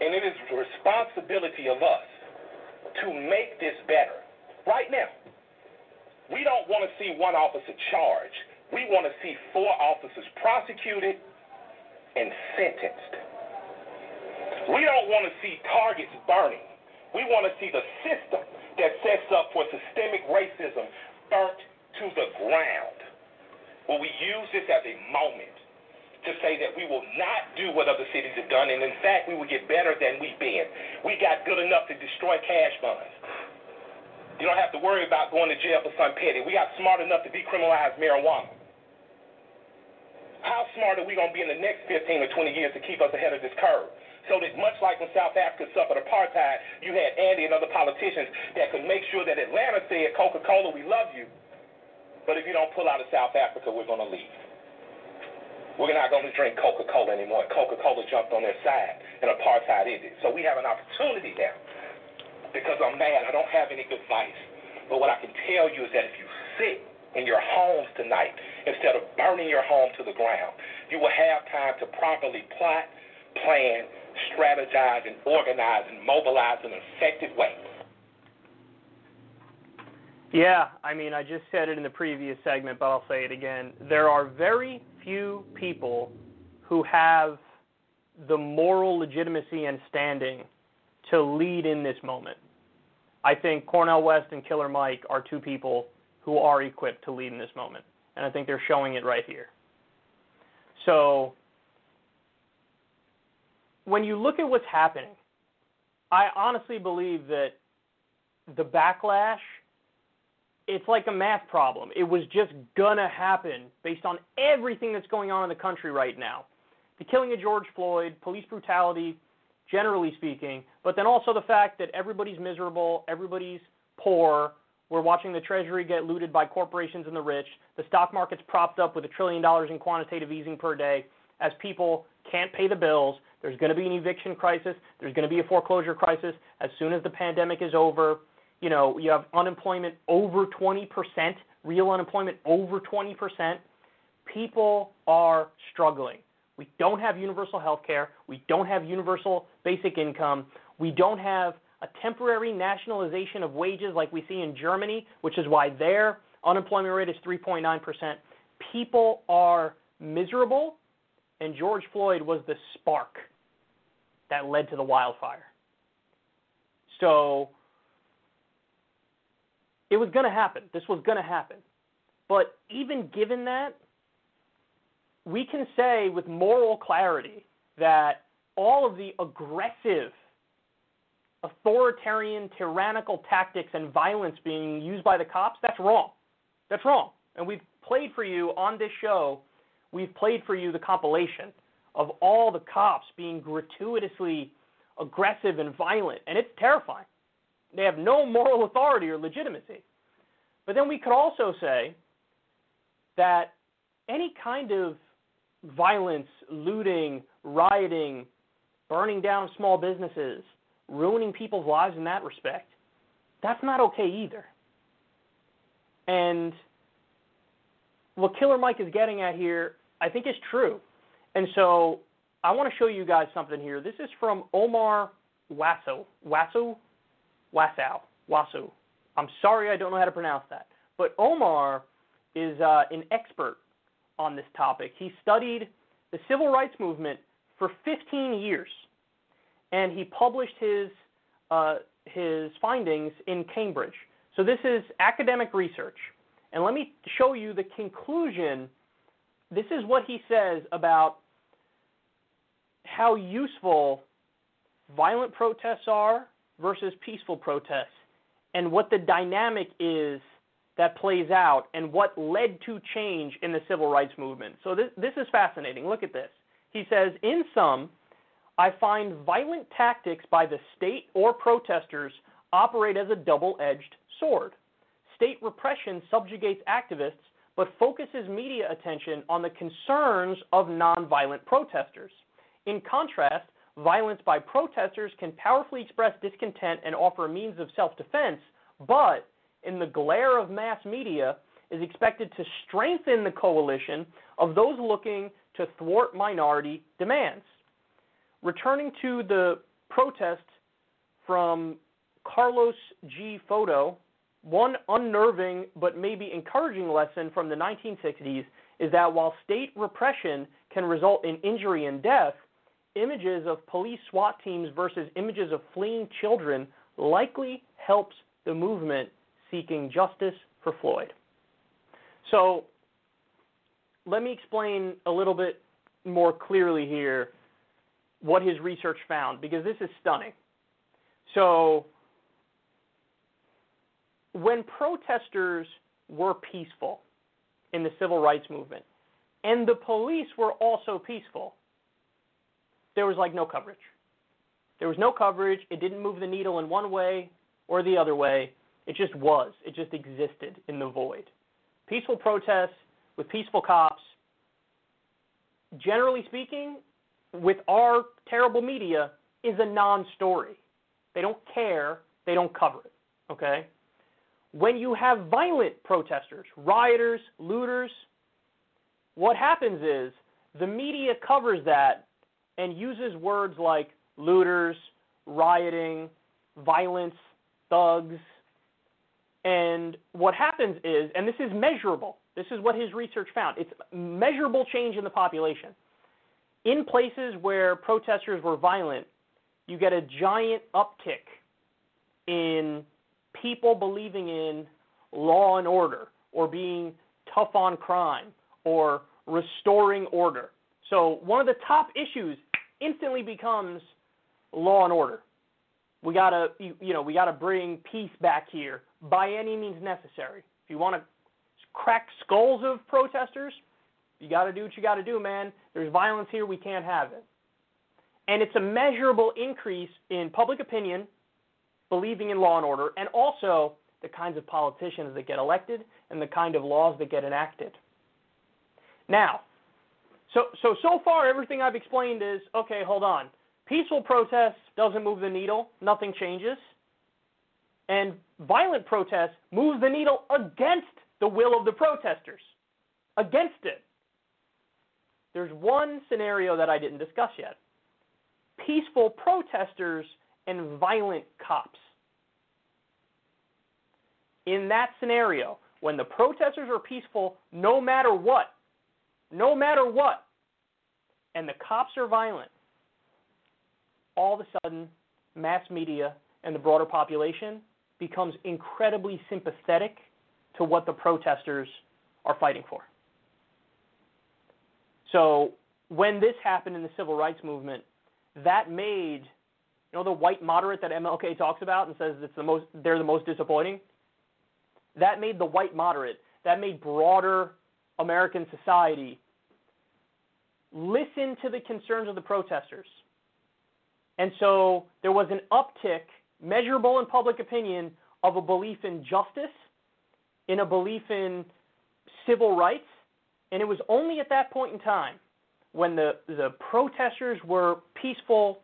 And it is the responsibility of us to make this better. Right now, we don't want to see one officer charged. We want to see four officers prosecuted and sentenced. We don't want to see targets burning. We want to see the system that sets up for systemic racism burnt to the ground. Will we use this as a moment to say that we will not do what other cities have done, and in fact, we will get better than we've been. We got good enough to destroy cash funds. You don't have to worry about going to jail for some petty. We got smart enough to decriminalize marijuana. How smart are we going to be in the next 15 or 20 years to keep us ahead of this curve? So that much like when South Africa suffered apartheid, you had Andy and other politicians that could make sure that Atlanta said, Coca-Cola, we love you, but if you don't pull out of South Africa, we're going to leave. We're not going to drink Coca-Cola anymore. Coca-Cola jumped on their side, and apartheid ended. So we have an opportunity now. Because I'm mad, I don't have any advice. But what I can tell you is that if you sit in your homes tonight, instead of burning your home to the ground, you will have time to properly plot, plan, strategize, and organize and mobilize in an effective way. Yeah, I mean, I just said it in the previous segment, but I'll say it again. There are very few people who have the moral legitimacy and standing to lead in this moment. I think Cornel West and Killer Mike are two people who are equipped to lead in this moment, and I think they're showing it right here. So, when you look at what's happening, I honestly believe that the backlash it's like a math problem. It was just gonna happen based on everything that's going on in the country right now. The killing of George Floyd, police brutality, generally speaking, but then also the fact that everybody's miserable, everybody's poor. We're watching the Treasury get looted by corporations and the rich. The stock market's propped up with a trillion dollars in quantitative easing per day as people can't pay the bills. There's going to be an eviction crisis. There's going to be a foreclosure crisis as soon as the pandemic is over. You know, you have unemployment over 20%, real unemployment over 20%. People are struggling. We don't have universal health care. We don't have universal basic income. We don't have a temporary nationalization of wages like we see in Germany, which is why their unemployment rate is 3.9%. People are miserable, and George Floyd was the spark that led to the wildfire. So it was going to happen. This was going to happen. But even given that, we can say with moral clarity that all of the aggressive, authoritarian, tyrannical tactics and violence being used by the cops, that's wrong. That's wrong. And we've played for you on this show, we've played for you the compilation of all the cops being gratuitously aggressive and violent, and it's terrifying. They have no moral authority or legitimacy. But then we could also say that any kind of violence, looting, rioting, burning down small businesses, ruining people's lives in that respect, that's not okay either. And what Killer Mike is getting at here, I think is true. And so I want to show you guys something here. This is from Omar Wasso. Wasso? Wassow. Wasso. I'm sorry I don't know how to pronounce that. But Omar is uh, an expert on this topic. He studied the civil rights movement for 15 years, and he published his uh, his findings in Cambridge. So this is academic research. And let me show you the conclusion. This is what he says about how useful violent protests are versus peaceful protests and what the dynamic is that plays out and what led to change in the civil rights movement. So this, this is fascinating. Look at this. He says, in sum, I find violent tactics by the state or protesters operate as a double edged sword. State repression subjugates activists but focuses media attention on the concerns of nonviolent protesters. In contrast, violence by protesters can powerfully express discontent and offer a means of self defense, but in the glare of mass media is expected to strengthen the coalition of those looking to thwart minority demands. Returning to the protest from Carlos G. Photo, one unnerving but maybe encouraging lesson from the 1960s is that while state repression can result in injury and death, images of police SWAT teams versus images of fleeing children likely helps the movement seeking justice for Floyd. So let me explain a little bit more clearly here what his research found because this is stunning. So when protesters were peaceful in the civil rights movement and the police were also peaceful, there was like no coverage. There was no coverage. It didn't move the needle in one way or the other way. It just was. It just existed in the void. Peaceful protests with peaceful cops, generally speaking, with our terrible media, is a non story. They don't care, they don't cover it. Okay? When you have violent protesters, rioters, looters, what happens is the media covers that and uses words like looters, rioting, violence, thugs. And what happens is, and this is measurable, this is what his research found, it's measurable change in the population. In places where protesters were violent, you get a giant uptick in people believing in law and order or being tough on crime or restoring order. So one of the top issues instantly becomes law and order. We gotta, you, you know, we gotta bring peace back here by any means necessary. If you want to crack skulls of protesters, you gotta do what you gotta do, man. There's violence here, we can't have it. And it's a measurable increase in public opinion, believing in law and order, and also the kinds of politicians that get elected and the kind of laws that get enacted. Now, so so so far everything I've explained is okay, hold on. Peaceful protest doesn't move the needle, nothing changes. And violent protest moves the needle against the will of the protesters. Against it. There's one scenario that I didn't discuss yet. Peaceful protesters and violent cops. In that scenario, when the protesters are peaceful, no matter what, no matter what, and the cops are violent, all of a sudden, mass media and the broader population becomes incredibly sympathetic to what the protesters are fighting for. So when this happened in the civil rights movement, that made you know the white moderate that MLK talks about and says it's the most they're the most disappointing. That made the white moderate, that made broader American society listen to the concerns of the protesters. And so there was an uptick, measurable in public opinion, of a belief in justice, in a belief in civil rights. And it was only at that point in time when the, the protesters were peaceful,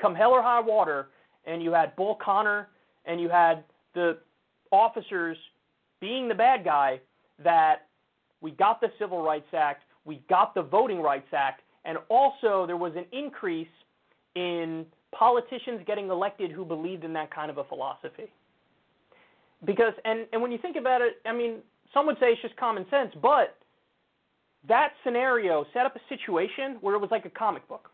come hell or high water, and you had Bull Connor and you had the officers being the bad guy, that we got the Civil Rights Act, we got the Voting Rights Act, and also there was an increase in politicians getting elected who believed in that kind of a philosophy. Because, and, and when you think about it, I mean, some would say it's just common sense, but that scenario set up a situation where it was like a comic book.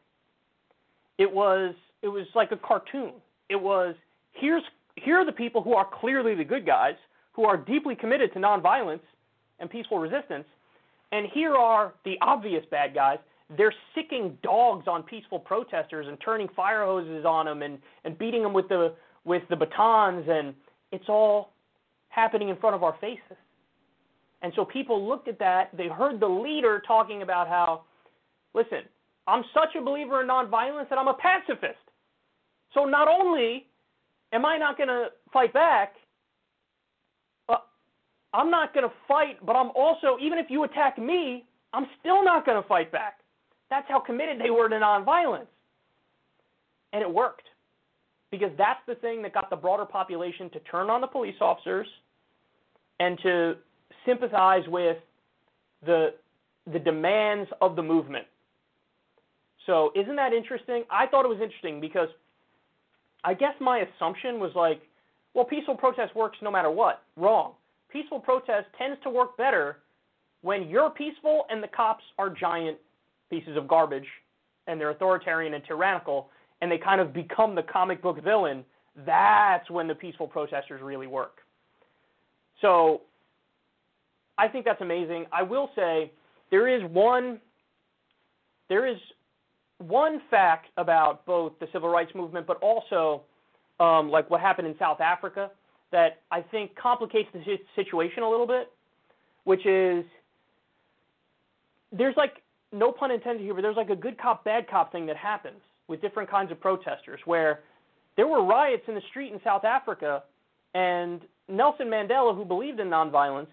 It was it was like a cartoon. It was here's here are the people who are clearly the good guys, who are deeply committed to nonviolence and peaceful resistance, and here are the obvious bad guys. They're sicking dogs on peaceful protesters and turning fire hoses on them and, and beating them with the with the batons and it's all happening in front of our faces. And so people looked at that, they heard the leader talking about how, listen, I'm such a believer in nonviolence that I'm a pacifist. So not only am I not going to fight back, I'm not going to fight, but I'm also, even if you attack me, I'm still not going to fight back. That's how committed they were to nonviolence. And it worked. Because that's the thing that got the broader population to turn on the police officers and to sympathize with the the demands of the movement. So, isn't that interesting? I thought it was interesting because I guess my assumption was like, well, peaceful protest works no matter what. Wrong. Peaceful protest tends to work better when you're peaceful and the cops are giant pieces of garbage and they're authoritarian and tyrannical and they kind of become the comic book villain. That's when the peaceful protesters really work. So I think that's amazing. I will say there is one there is one fact about both the civil rights movement, but also um, like what happened in South Africa that I think complicates the situation a little bit, which is there's like no pun intended here, but there's like a good cop bad cop thing that happens. with different kinds of protesters where there were riots in the street in South Africa and Nelson Mandela, who believed in nonviolence,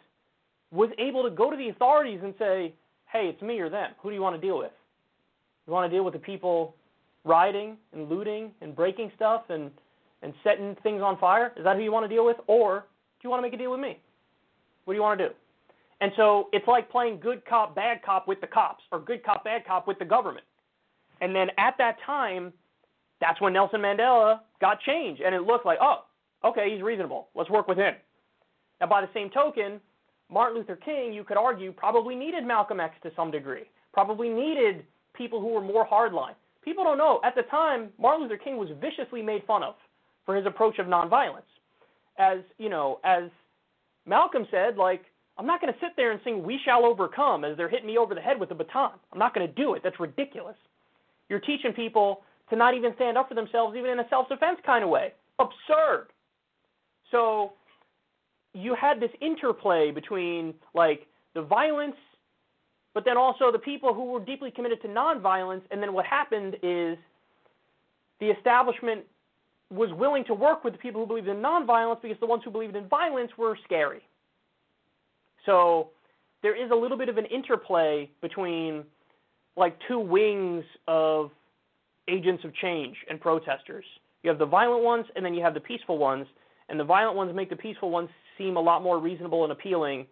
was able to go to the authorities and say, hey, it's me or them. Who do you want to deal with? You want to deal with the people rioting and looting and breaking stuff and, and setting things on fire? Is that who you want to deal with? Or do you want to make a deal with me? What do you want to do? And so it's like playing good cop, bad cop with the cops, or good cop, bad cop with the government. And then at that time, that's when Nelson Mandela got changed, and it looked like, oh, okay, he's reasonable. Let's work with him. Now, by the same token, Martin Luther King, you could argue, probably needed Malcolm X to some degree, probably needed people who were more hardline. People don't know. At the time, Martin Luther King was viciously made fun of for his approach of nonviolence. As, you know, as Malcolm said, like, I'm not going to sit there and sing We Shall Overcome as they're hitting me over the head with a baton. I'm not going to do it. That's ridiculous. You're teaching people to not even stand up for themselves, even in a self defense kind of way. Absurd. So you had this interplay between like the violence, but then also the people who were deeply committed to nonviolence. And then what happened is the establishment was willing to work with the people who believed in nonviolence because the ones who believed in violence were scary. So there is a little bit of an interplay between like two wings of agents of change and protesters. You have the violent ones and then you have the peaceful ones, and the violent ones make the peaceful ones seem a lot more reasonable and appealing.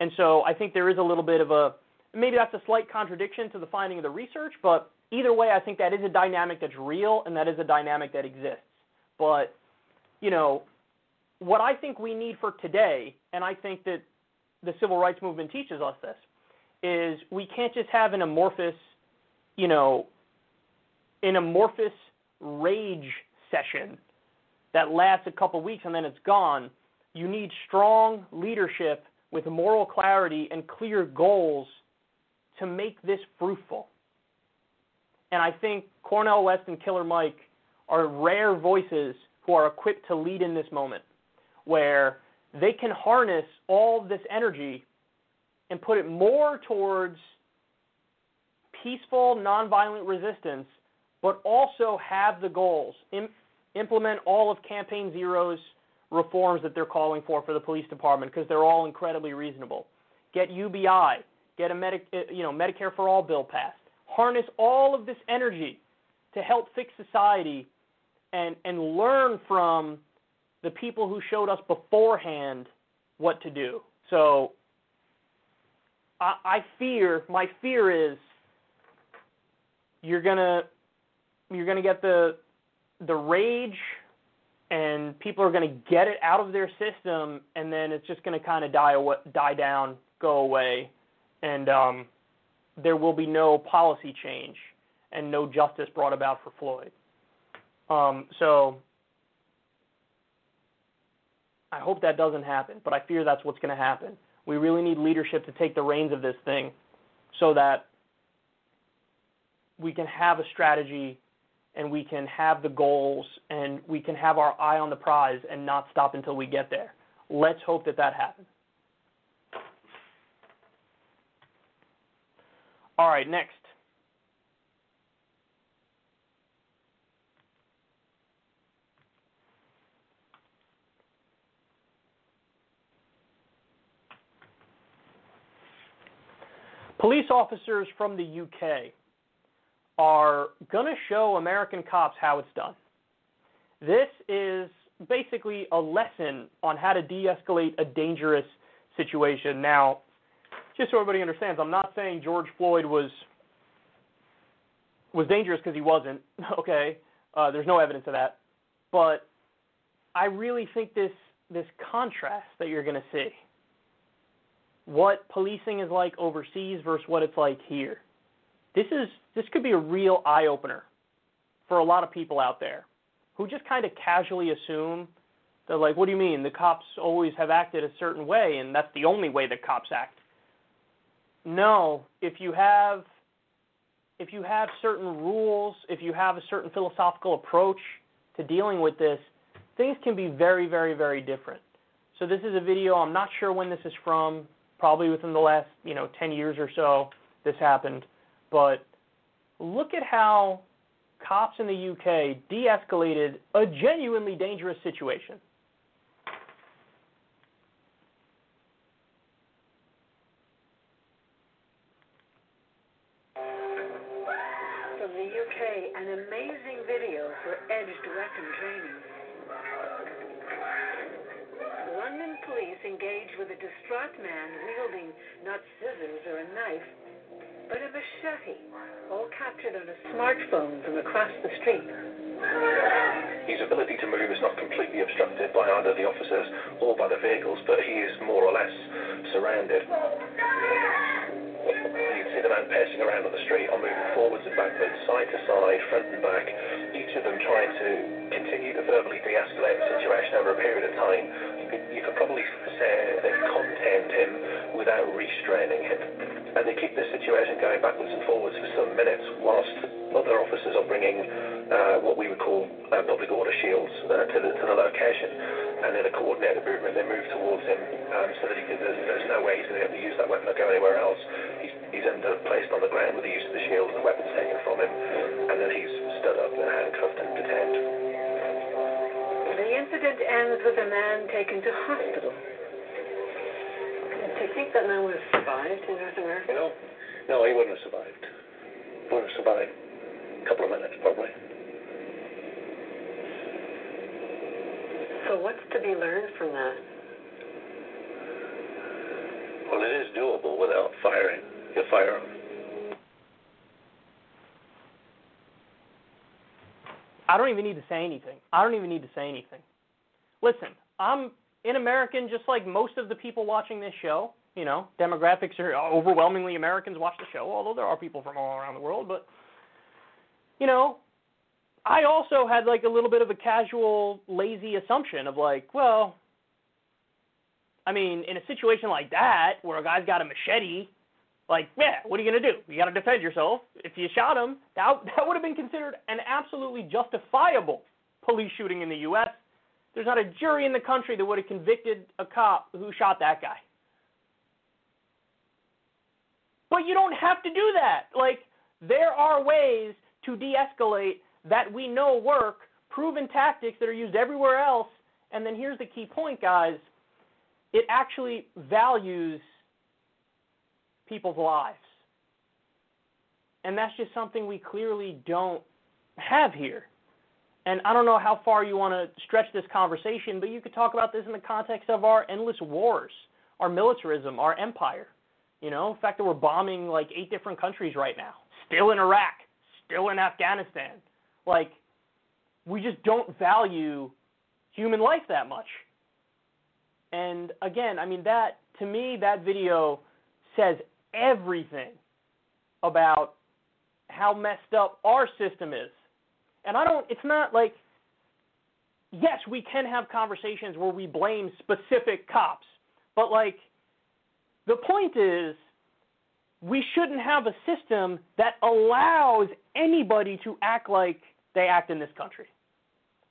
And so I think there is a little bit of a maybe that's a slight contradiction to the finding of the research, but either way I think that is a dynamic that's real and that is a dynamic that exists. But you know, what I think we need for today, and I think that the civil rights movement teaches us this, is we can't just have an amorphous, you know, an amorphous rage session that lasts a couple weeks and then it's gone. You need strong leadership with moral clarity and clear goals to make this fruitful. And I think Cornel West and Killer Mike are rare voices who are equipped to lead in this moment, where they can harness all this energy and put it more towards peaceful, nonviolent resistance, but also have the goals, Im- implement all of Campaign Zero's reforms that they're calling for for the police department because they're all incredibly reasonable. Get UBI, get a Medi- uh, you know Medicare for all bill passed. Harness all of this energy to help fix society and and learn from the people who showed us beforehand what to do. So I, I fear, my fear is you're gonna you're gonna get the the rage and people are to get it out of their system and then it's just going to kind of die away, die down, go away and um there will be no policy change and no justice brought about for Floyd. Um, so I hope that doesn't happen, but I fear that's what's going to happen. We really need leadership to take the reins of this thing so that we can have a strategy and we can have the goals and we can have our eye on the prize and not stop until we get there. Let's hope that that happens. All right, next. Police officers from the UK are going to show American cops how it's done. This is basically a lesson on how to de escalate a dangerous situation. Now, just so everybody understands, I'm not saying George Floyd was was dangerous because he wasn't. Okay, uh, there's no evidence of that, but I really think this this contrast that you're going to see what policing is like overseas versus what it's like here. This is this could be a real eye opener for a lot of people out there who just kind of casually assume that like what do you mean the cops always have acted a certain way and that's the only way that cops act. No, if you have if you have certain rules, if you have a certain philosophical approach to dealing with this, things can be very very very different. So this is a video, I'm not sure when this is from, probably within the last you know 10 years or so this happened but look at how cops in the UK de escalated a genuinely dangerous situation. Distraught man wielding not scissors or a knife, but a machete, all captured on a smartphone from across the street. His ability to move is not completely obstructed by either the officers or by the vehicles, but he is more or less surrounded. You can see the man passing around on the street or moving forwards and backwards, side to side, front and back, each of them trying to continue to verbally de-escalate the situation over a period of time. You could, you could probably contained him without restraining him. And they keep the situation going backwards and forwards for some minutes whilst other officers are bringing uh, what we would call uh, public order shields uh, to, the, to the location. And in a coordinated movement, they move towards him um, so that he can, there's, there's no way he's going to be able to use that weapon or go anywhere else. He's, he's then placed on the ground with the use of the shield and the weapon's taken from him. And then he's stood up and handcuffed and detained. The incident ends with a man taken to hospital. Do you think that man would have survived in North America? You know? No, he wouldn't have survived. Wouldn't have survived. A couple of minutes, probably. So what's to be learned from that? Well, it is doable without firing your firearm. I don't even need to say anything. I don't even need to say anything. Listen, I'm an American just like most of the people watching this show. You know, demographics are overwhelmingly Americans watch the show, although there are people from all around the world. But, you know, I also had like a little bit of a casual, lazy assumption of like, well, I mean, in a situation like that where a guy's got a machete, like, yeah, what are you gonna do? You got to defend yourself. If you shot him, that that would have been considered an absolutely justifiable police shooting in the U.S. There's not a jury in the country that would have convicted a cop who shot that guy. But you don't have to do that. Like, there are ways to de escalate that we know work, proven tactics that are used everywhere else. And then here's the key point, guys it actually values people's lives. And that's just something we clearly don't have here. And I don't know how far you want to stretch this conversation, but you could talk about this in the context of our endless wars, our militarism, our empire. You know, the fact that we're bombing like eight different countries right now, still in Iraq, still in Afghanistan. Like, we just don't value human life that much. And again, I mean, that, to me, that video says everything about how messed up our system is. And I don't, it's not like, yes, we can have conversations where we blame specific cops, but like, the point is, we shouldn't have a system that allows anybody to act like they act in this country.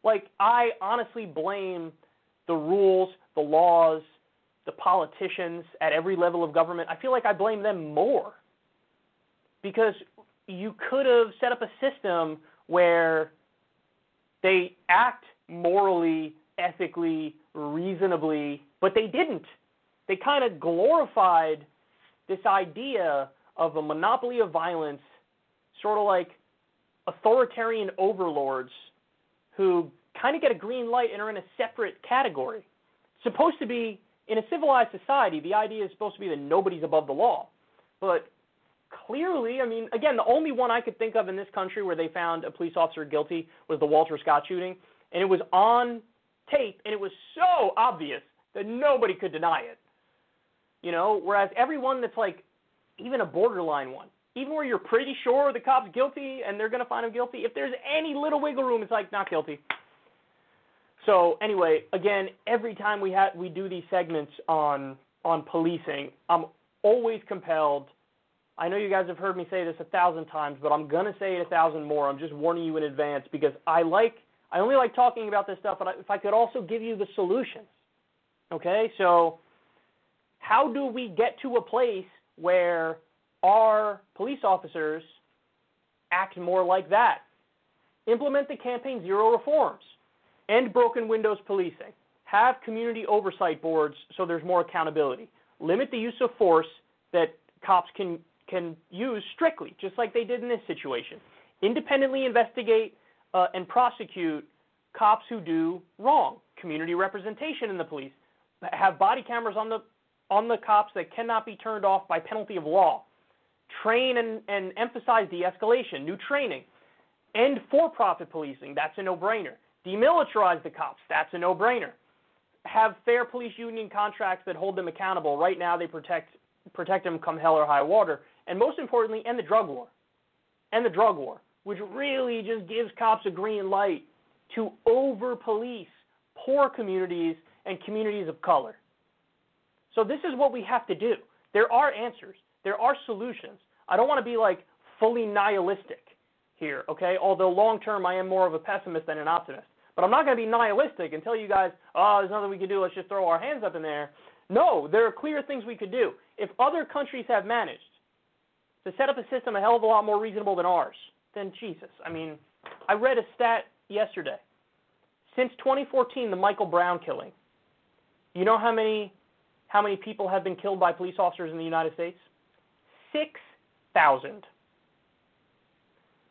Like, I honestly blame the rules, the laws, the politicians at every level of government. I feel like I blame them more because you could have set up a system where they act morally, ethically, reasonably, but they didn't. They kind of glorified this idea of a monopoly of violence, sort of like authoritarian overlords who kind of get a green light and are in a separate category. It's supposed to be in a civilized society, the idea is supposed to be that nobody's above the law. But clearly, I mean, again, the only one I could think of in this country where they found a police officer guilty was the Walter Scott shooting, and it was on tape, and it was so obvious that nobody could deny it. You know, whereas everyone that's like even a borderline one, even where you're pretty sure the cop's guilty and they're going to find him guilty, if there's any little wiggle room, it's like not guilty. So anyway, again, every time we have we do these segments on on policing, I'm always compelled. I know you guys have heard me say this a thousand times, but I'm gonna say it a thousand more. I'm just warning you in advance because I like I only like talking about this stuff, but if I could also give you the solutions. Okay, so how do we get to a place where our police officers act more like that? Implement the campaign zero reforms. End broken windows policing. Have community oversight boards so there's more accountability. Limit the use of force that cops can can use strictly, just like they did in this situation. Independently investigate uh, and prosecute cops who do wrong. Community representation in the police. Have body cameras on the on the cops that cannot be turned off by penalty of law. Train and, and emphasize de-escalation. New training. End for-profit policing. That's a no-brainer. Demilitarize the cops. That's a no-brainer. Have fair police union contracts that hold them accountable. Right now, they protect protect them come hell or high water. And most importantly, end the drug war. End the drug war, which really just gives cops a green light to over police poor communities and communities of color. So this is what we have to do. There are answers. There are solutions. I don't want to be like fully nihilistic here, okay? Although long term I am more of a pessimist than an optimist. But I'm not going to be nihilistic and tell you guys, oh, there's nothing we can do. Let's just throw our hands up in there. No, there are clear things we could do. If other countries have managed to set up a system a hell of a lot more reasonable than ours, then Jesus. I mean, I read a stat yesterday. Since 2014, the Michael Brown killing, you know how many how many people have been killed by police officers in the United States? 6,000.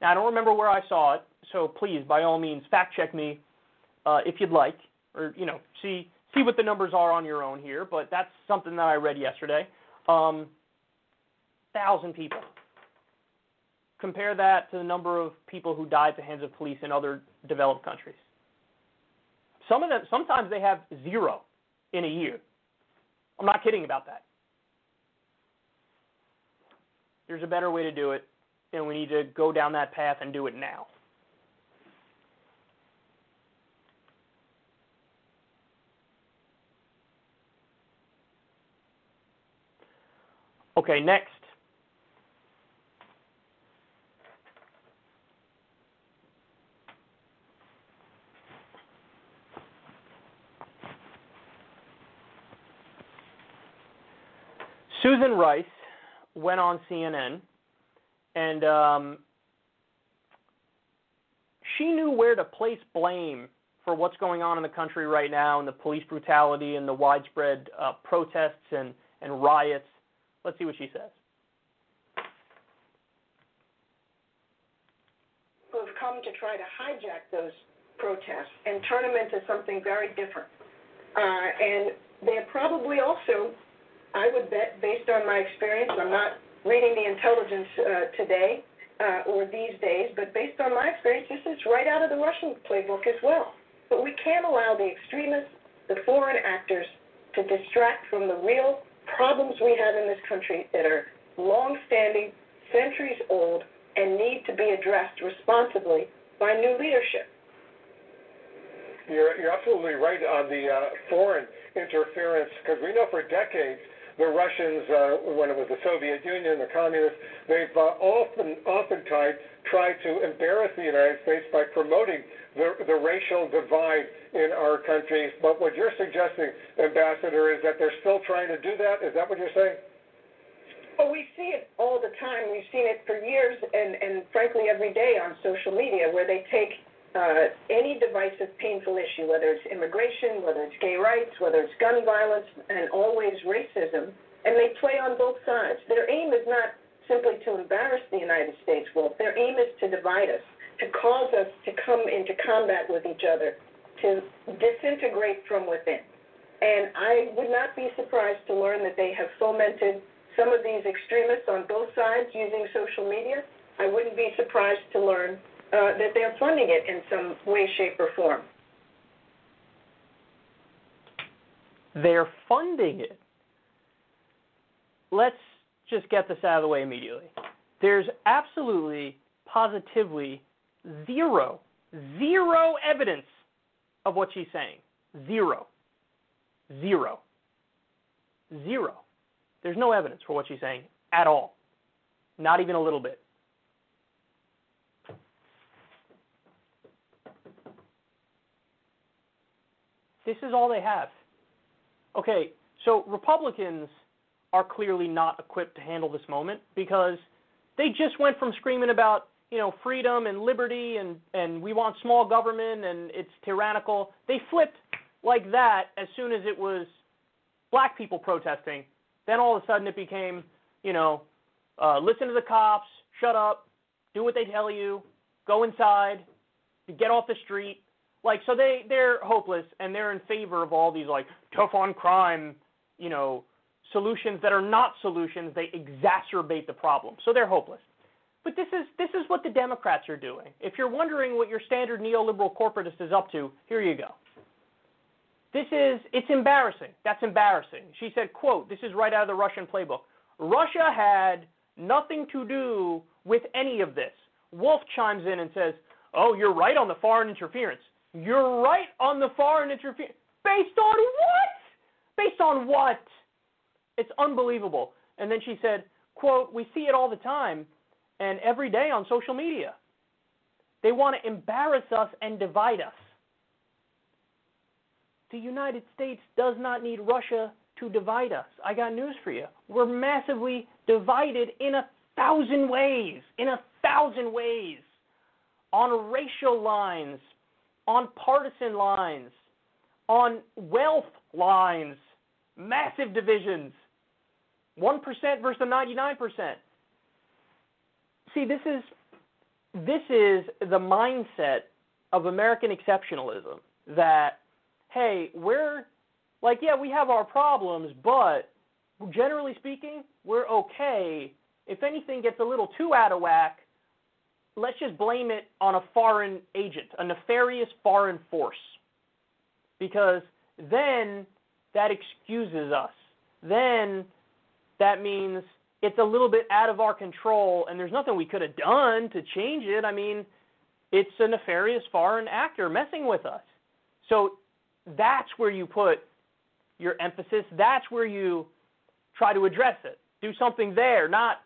Now, I don't remember where I saw it, so please, by all means, fact check me uh, if you'd like, or, you know, see, see what the numbers are on your own here, but that's something that I read yesterday. Um, 1,000 people. Compare that to the number of people who died at the hands of police in other developed countries. Some of them, sometimes they have zero in a year. I'm not kidding about that. There's a better way to do it, and we need to go down that path and do it now. Okay, next. Susan Rice went on CNN and um, she knew where to place blame for what's going on in the country right now and the police brutality and the widespread uh, protests and, and riots. Let's see what she says. Who have come to try to hijack those protests and turn them into something very different. Uh, and they're probably also I would bet, based on my experience, I'm not reading the intelligence uh, today uh, or these days, but based on my experience, this is right out of the Russian playbook as well. But we can't allow the extremists, the foreign actors, to distract from the real problems we have in this country that are long-standing, centuries old, and need to be addressed responsibly by new leadership. You're, you're absolutely right on the uh, foreign interference because we know for decades the Russians, uh, when it was the Soviet Union, the communists, they've uh, often, oftentimes tried to embarrass the United States by promoting the, the racial divide in our countries. But what you're suggesting, Ambassador, is that they're still trying to do that? Is that what you're saying? Well, we see it all the time. We've seen it for years and, and frankly, every day on social media where they take uh, any divisive, painful issue, whether it's immigration, whether it's gay rights, whether it's gun violence, and always racism, and they play on both sides. Their aim is not simply to embarrass the United States, Wolf. Their aim is to divide us, to cause us to come into combat with each other, to disintegrate from within. And I would not be surprised to learn that they have fomented some of these extremists on both sides using social media. I wouldn't be surprised to learn uh, that they're funding it in some way, shape, or form. They're funding it. Let's just get this out of the way immediately. There's absolutely, positively zero, zero evidence of what she's saying. Zero. Zero. Zero. There's no evidence for what she's saying at all. Not even a little bit. This is all they have. Okay, so Republicans are clearly not equipped to handle this moment because they just went from screaming about you know, freedom and liberty and and we want small government and it's tyrannical. They flipped like that as soon as it was black people protesting. Then all of a sudden it became, you know, uh, listen to the cops, shut up, do what they tell you, go inside, get off the street. Like so they they're hopeless and they're in favor of all these like tough on crime, you know, solutions that are not solutions. They exacerbate the problem. So they're hopeless. But this is this is what the Democrats are doing. If you're wondering what your standard neoliberal corporatist is up to, here you go. This is it's embarrassing. That's embarrassing. She said, quote, this is right out of the Russian playbook. Russia had nothing to do with any of this. Wolf chimes in and says, "Oh, you're right on the foreign interference. You're right on the foreign interference. Based on what? Based on what? It's unbelievable." And then she said, quote, "We see it all the time and every day on social media. They want to embarrass us and divide us. The United States does not need Russia to divide us. I got news for you. We're massively divided in a thousand ways, in a thousand ways, on racial lines, on partisan lines, on wealth lines, massive divisions. 1% versus 99% see this is this is the mindset of American exceptionalism that hey, we're like yeah, we have our problems, but generally speaking, we're okay. If anything gets a little too out of whack, let's just blame it on a foreign agent, a nefarious foreign force. Because then that excuses us. Then that means it's a little bit out of our control, and there's nothing we could have done to change it. I mean, it's a nefarious foreign actor messing with us. So that's where you put your emphasis. That's where you try to address it. Do something there, not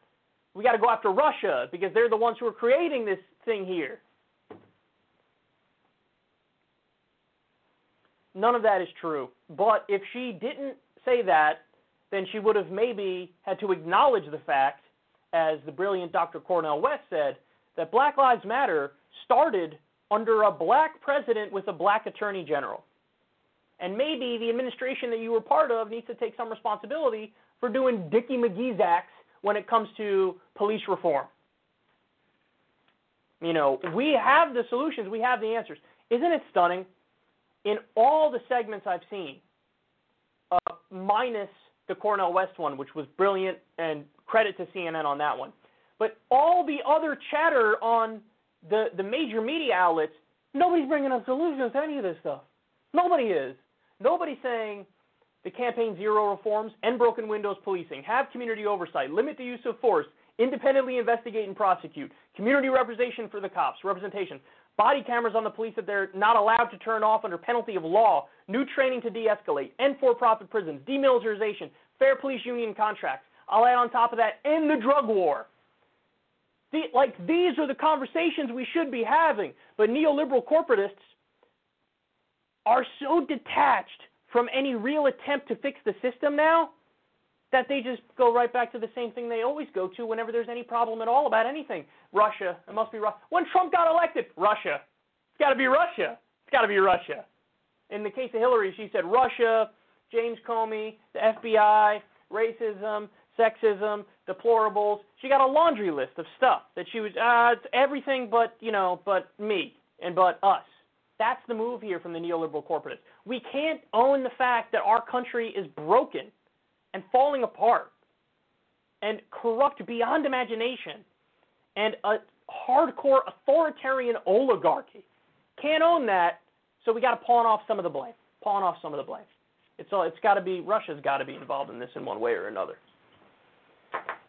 we got to go after Russia because they're the ones who are creating this thing here. None of that is true. But if she didn't say that, then she would have maybe had to acknowledge the fact, as the brilliant Dr. Cornel West said, that Black Lives Matter started under a black president with a black attorney general. And maybe the administration that you were part of needs to take some responsibility for doing Dickie McGee's acts when it comes to police reform. You know, we have the solutions, we have the answers. Isn't it stunning? In all the segments I've seen, uh, minus the Cornel West one, which was brilliant, and credit to CNN on that one. But all the other chatter on the, the major media outlets, nobody's bringing up solutions to any of this stuff. Nobody is. Nobody's saying the campaign zero reforms, and broken windows policing, have community oversight, limit the use of force, independently investigate and prosecute, community representation for the cops, representation, body cameras on the police that they're not allowed to turn off under penalty of law, new training to de-escalate, end for-profit prisons, demilitarization, fair police union contracts. I'll add on top of that, end the drug war. The, like these are the conversations we should be having, but neoliberal corporatists are so detached from any real attempt to fix the system now that they just go right back to the same thing they always go to whenever there's any problem at all about anything. Russia, it must be Russia. When Trump got elected, Russia. It's got to be Russia. It's got to be Russia. In the case of Hillary, she said Russia, James Comey, the FBI, racism, sexism, deplorables. She got a laundry list of stuff that she was uh it's everything but, you know, but me and but us. That's the move here from the neoliberal corporatists. We can't own the fact that our country is broken and falling apart and corrupt beyond imagination and a hardcore authoritarian oligarchy. Can't own that, so we got to pawn off some of the blame. Pawn off some of the blame. It's all, it's got to be Russia's got to be involved in this in one way or another.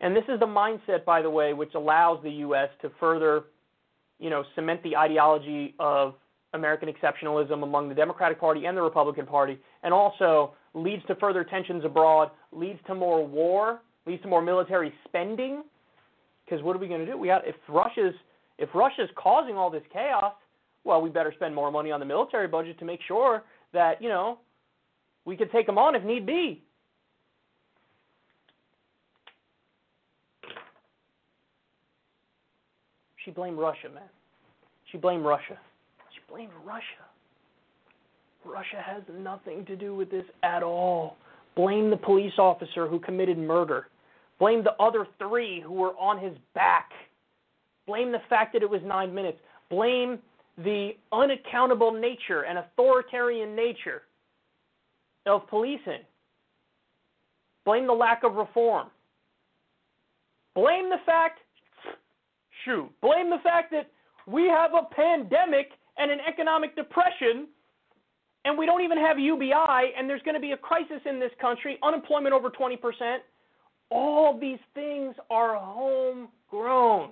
And this is the mindset, by the way, which allows the U.S. to further, you know, cement the ideology of American exceptionalism among the Democratic Party and the Republican Party, and also leads to further tensions abroad, leads to more war, leads to more military spending. Because what are we going to do? We got if Russia's if Russia's causing all this chaos, well, we better spend more money on the military budget to make sure that you know we can take them on if need be. She blamed Russia, man. She blamed Russia. Blamed Russia. Russia has nothing to do with this at all. Blame the police officer who committed murder. Blame the other three who were on his back. Blame the fact that it was nine minutes. Blame the unaccountable nature and authoritarian nature of policing. Blame the lack of reform. Blame the fact, shoot, blame the fact that we have a pandemic and an economic depression and we don't even have UBI and there's going to be a crisis in this country, unemployment over 20%. All these things are homegrown.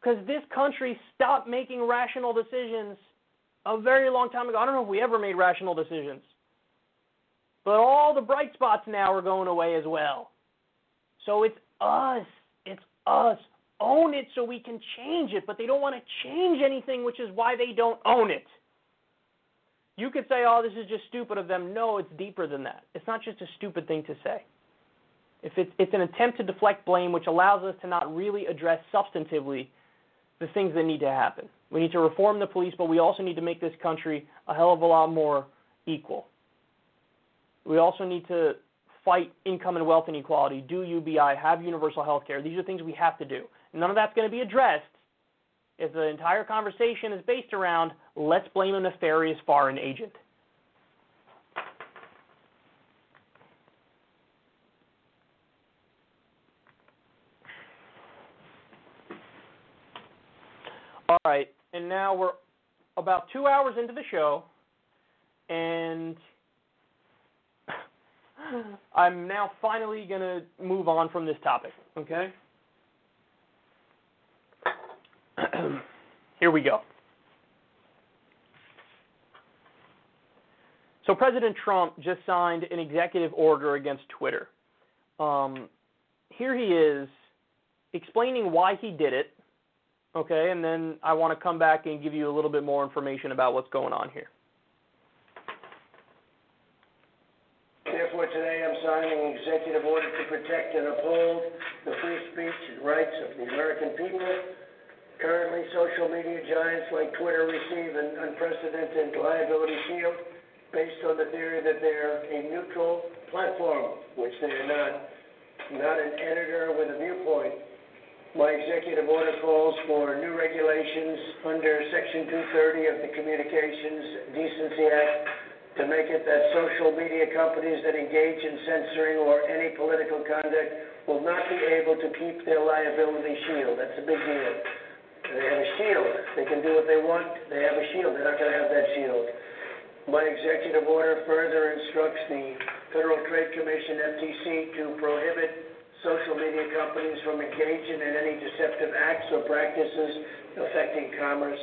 Because this country stopped making rational decisions a very long time ago. I don't know if we ever made rational decisions. But all the bright spots now are going away as well. So it's us. It's us. Own it so we can change it. But they don't want to change anything, which is why they don't own it. You could say, oh, this is just stupid of them. No, it's deeper than that. It's not just a stupid thing to say. If it's, it's an attempt to deflect blame, which allows us to not really address substantively the things that need to happen. We need to reform the police, but we also need to make this country a hell of a lot more equal. We also need to fight income and wealth inequality, do UBI, have universal health care. These are things we have to do. None of that's going to be addressed if the entire conversation is based around let's blame a nefarious foreign agent. All right, and now we're about two hours into the show, and I'm now finally going to move on from this topic, okay? Here we go. So, President Trump just signed an executive order against Twitter. Um, here he is explaining why he did it, okay, and then I want to come back and give you a little bit more information about what's going on here. Therefore, today I'm signing an executive order to protect and uphold the free speech and rights of the American people. Currently, social media giants like Twitter receive an unprecedented liability shield based on the theory that they're a neutral platform, which they are not, not an editor with a viewpoint. My executive order calls for new regulations under Section 230 of the Communications Decency Act to make it that social media companies that engage in censoring or any political conduct will not be able to keep their liability shield. That's a big deal. They have a shield. They can do what they want. They have a shield. They're not going to have that shield. My executive order further instructs the Federal Trade Commission, FTC, to prohibit social media companies from engaging in any deceptive acts or practices affecting commerce.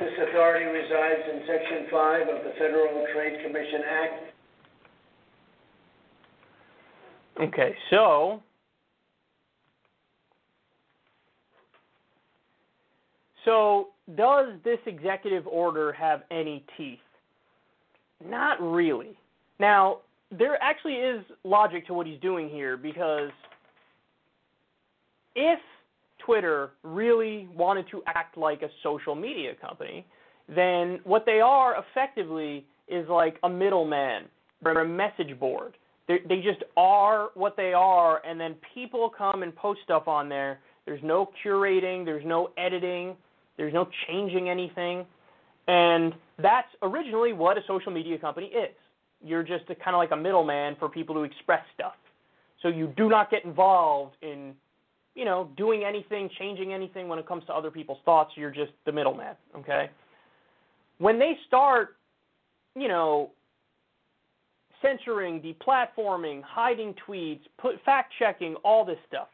This authority resides in Section 5 of the Federal Trade Commission Act. Okay, so So, does this executive order have any teeth? Not really. Now, there actually is logic to what he's doing here because if Twitter really wanted to act like a social media company, then what they are effectively is like a middleman or a message board. They, they just are what they are, and then people come and post stuff on there. There's no curating, there's no editing, there's no changing anything. And that's originally what a social media company is. You're just kind of like a middleman for people to express stuff. So you do not get involved in, you know, doing anything, changing anything when it comes to other people's thoughts. You're just the middleman, okay? When they start, you know, censoring, deplatforming, hiding tweets, put fact checking, all this stuff,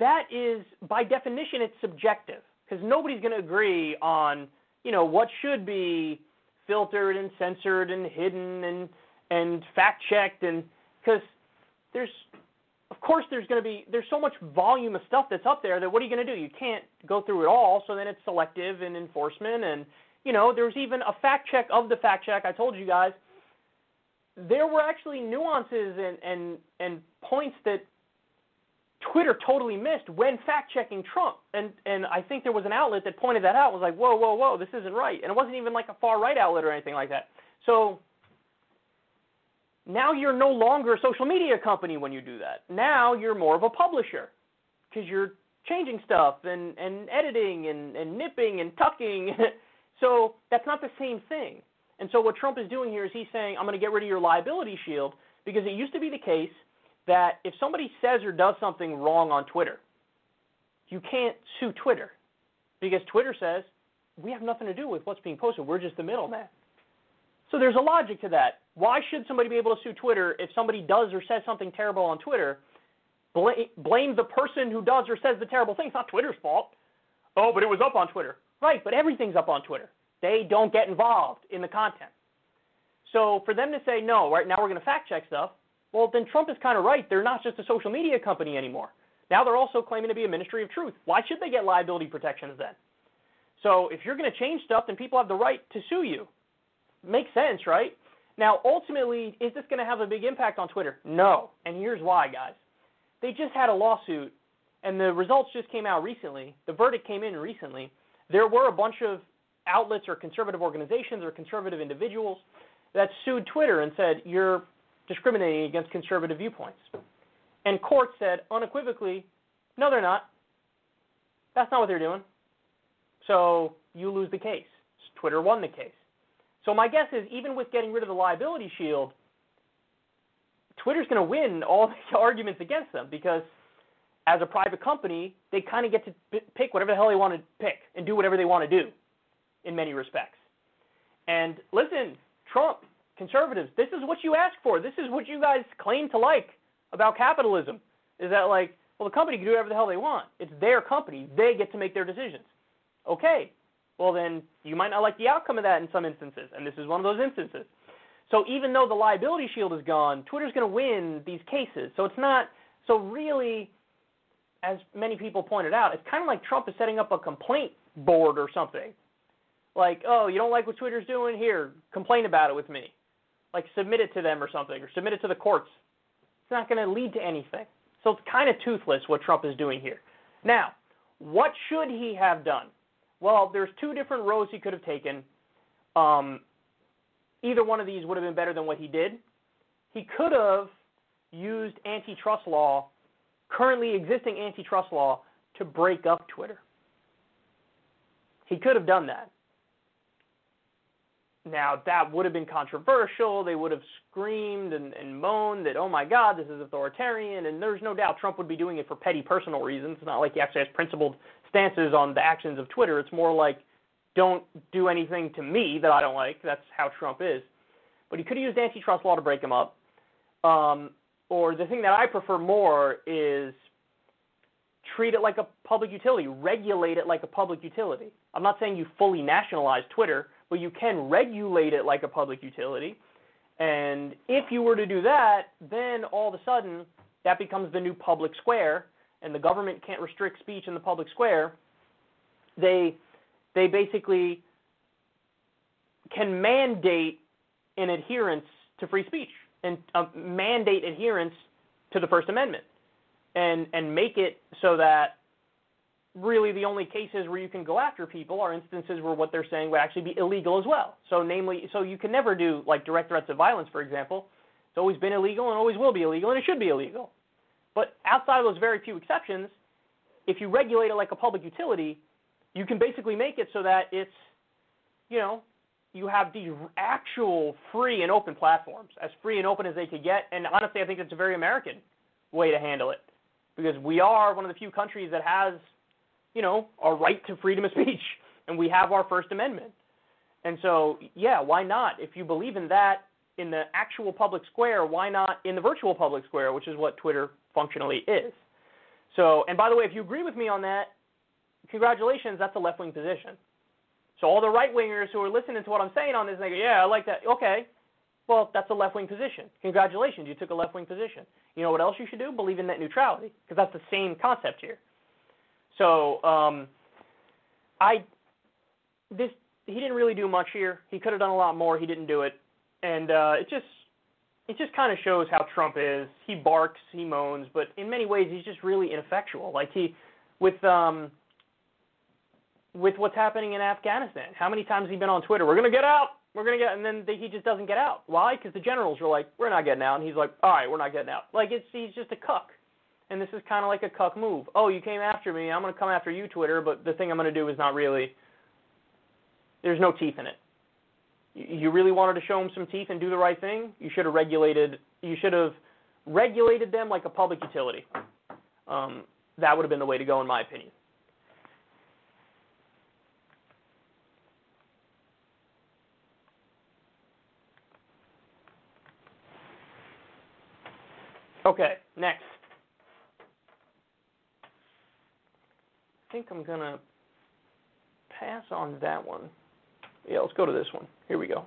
that is by definition it's subjective because nobody's going to agree on you know what should be filtered and censored and hidden and and fact checked and because there's of course there's going to be there's so much volume of stuff that's up there that what are you going to do you can't go through it all so then it's selective in enforcement and you know there's even a fact check of the fact check i told you guys there were actually nuances and and and points that Twitter totally missed when fact checking Trump. And and I think there was an outlet that pointed that out. Was like, whoa, whoa, whoa, this isn't right. And it wasn't even like a far right outlet or anything like that. So now you're no longer a social media company when you do that. Now you're more of a publisher because you're changing stuff and, and editing and, and nipping and tucking. so that's not the same thing. And so what Trump is doing here is he's saying, I'm going to get rid of your liability shield because it used to be the case that if somebody says or does something wrong on Twitter, you can't sue Twitter because Twitter says, we have nothing to do with what's being posted. We're just the middleman. So there's a logic to that. Why should somebody be able to sue Twitter if somebody does or says something terrible on Twitter? Blame, blame the person who does or says the terrible thing. It's not Twitter's fault. Oh, but it was up on Twitter. Right, but everything's up on Twitter. They don't get involved in the content. So for them to say, no, right now we're going to fact check stuff, well, then Trump is kind of right. They're not just a social media company anymore. Now they're also claiming to be a ministry of truth. Why should they get liability protections then? So if you're going to change stuff, then people have the right to sue you. Makes sense, right? Now, ultimately, is this going to have a big impact on Twitter? No. And here's why, guys. They just had a lawsuit, and the results just came out recently. The verdict came in recently. There were a bunch of outlets or conservative organizations or conservative individuals that sued Twitter and said, you're discriminating against conservative viewpoints. And court said unequivocally, no, they're not. That's not what they're doing. So you lose the case. Twitter won the case. So my guess is even with getting rid of the liability shield, Twitter's going to win all the arguments against them because as a private company, they kind of get to pick whatever the hell they want to pick and do whatever they want to do in many respects. And listen, Trump, conservatives, this is what you ask for. This is what you guys claim to like about capitalism. Is that like, well, the company can do whatever the hell they want. It's their company. They get to make their decisions. Okay, well then you might not like the outcome of that in some instances, and this is one of those instances. So even though the liability shield is gone, Twitter's going to win these cases. So it's not so really as many people pointed out, it's kind of like Trump is setting up a complaint board or something. Like, oh, you don't like what Twitter's doing? Here, complain about it with me. Like submit it to them or something, or submit it to the courts. It's not going to lead to anything. So it's kind of toothless what Trump is doing here. Now, what should he have done? Well, there's two different roads he could have taken. Um, either one of these would have been better than what he did. He could have used antitrust law, currently existing antitrust law, to break up Twitter. He could have done that. Now, that would have been controversial. They would have screamed and, and moaned that, oh my God, this is authoritarian. And there's no doubt Trump would be doing it for petty personal reasons. It's not like he actually has principled stances on the actions of Twitter. It's more like, don't do anything to me that I don't like. That's how Trump is. But he could have used antitrust law to break him up. Um, or the thing that I prefer more is treat it like a public utility, regulate it like a public utility. I'm not saying you fully nationalize Twitter but you can regulate it like a public utility. And if you were to do that, then all of a sudden that becomes the new public square, and the government can't restrict speech in the public square. They they basically can mandate an adherence to free speech and uh, mandate adherence to the First Amendment, and and make it so that really the only cases where you can go after people are instances where what they're saying would actually be illegal as well. So namely, so you can never do like direct threats of violence, for example. It's always been illegal and always will be illegal, and it should be illegal. But outside of those very few exceptions, if you regulate it like a public utility, you can basically make it so that it's, you know, you have these actual free and open platforms, as free and open as they could get. And honestly, I think it's a very American way to handle it because we are one of the few countries that has you know, our right to freedom of speech, and we have our First Amendment. And so, yeah, why not? If you believe in that in the actual public square, why not in the virtual public square, which is what Twitter functionally is? So, and by the way, if you agree with me on that, congratulations, that's a left wing position. So all the right wingers who are listening to what I'm saying on this, they go, yeah, I like that. Okay, well, that's a left wing position. Congratulations, you took a left wing position. You know what else you should do? Believe in net neutrality, because that's the same concept here. So um, I this he didn't really do much here. He could have done a lot more. He didn't do it, and uh, it just it just kind of shows how Trump is. He barks, he moans, but in many ways he's just really ineffectual. Like he with um with what's happening in Afghanistan. How many times has he been on Twitter? We're going to get out. We're going to get and then he just doesn't get out. Why? Cuz the generals are like, "We're not getting out." And he's like, "All right, we're not getting out." Like it's he's just a cuck. And this is kind of like a cuck move. Oh, you came after me. I'm going to come after you, Twitter, but the thing I'm going to do is not really there's no teeth in it you really wanted to show them some teeth and do the right thing, you should have regulated. You should have regulated them like a public utility. Um, that would have been the way to go, in my opinion. Okay, next. I think I'm going to pass on that one. Yeah, let's go to this one. Here we go.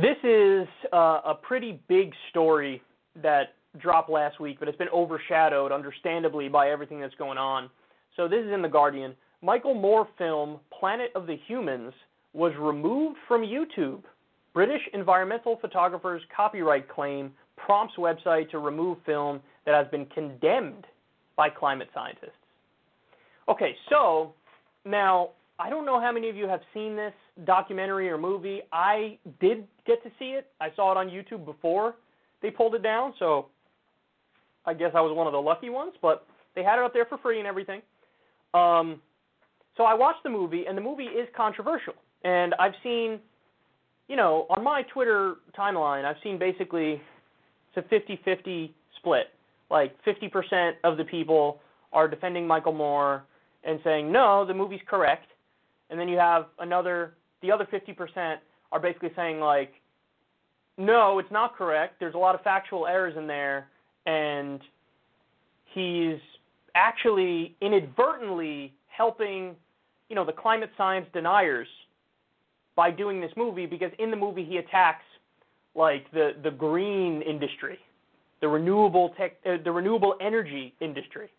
This is uh, a pretty big story that dropped last week, but it's been overshadowed, understandably, by everything that's going on. So this is in The Guardian. Michael Moore film Planet of the Humans was removed from YouTube British environmental photographer's copyright claim prompts website to remove film that has been condemned by climate scientists. Okay, so now I don't know how many of you have seen this documentary or movie. I did get to see it. I saw it on YouTube before they pulled it down, so I guess I was one of the lucky ones, but they had it up there for free and everything. Um, so I watched the movie, and the movie is controversial. And I've seen you know, on my Twitter timeline, I've seen basically it's a 50-50 split. Like 50% of the people are defending Michael Moore and saying no, the movie's correct, and then you have another, the other 50% are basically saying like, no, it's not correct. There's a lot of factual errors in there, and he's actually inadvertently helping, you know, the climate science deniers by doing this movie because in the movie he attacks like the the green industry, the renewable tech, uh, the renewable energy industry.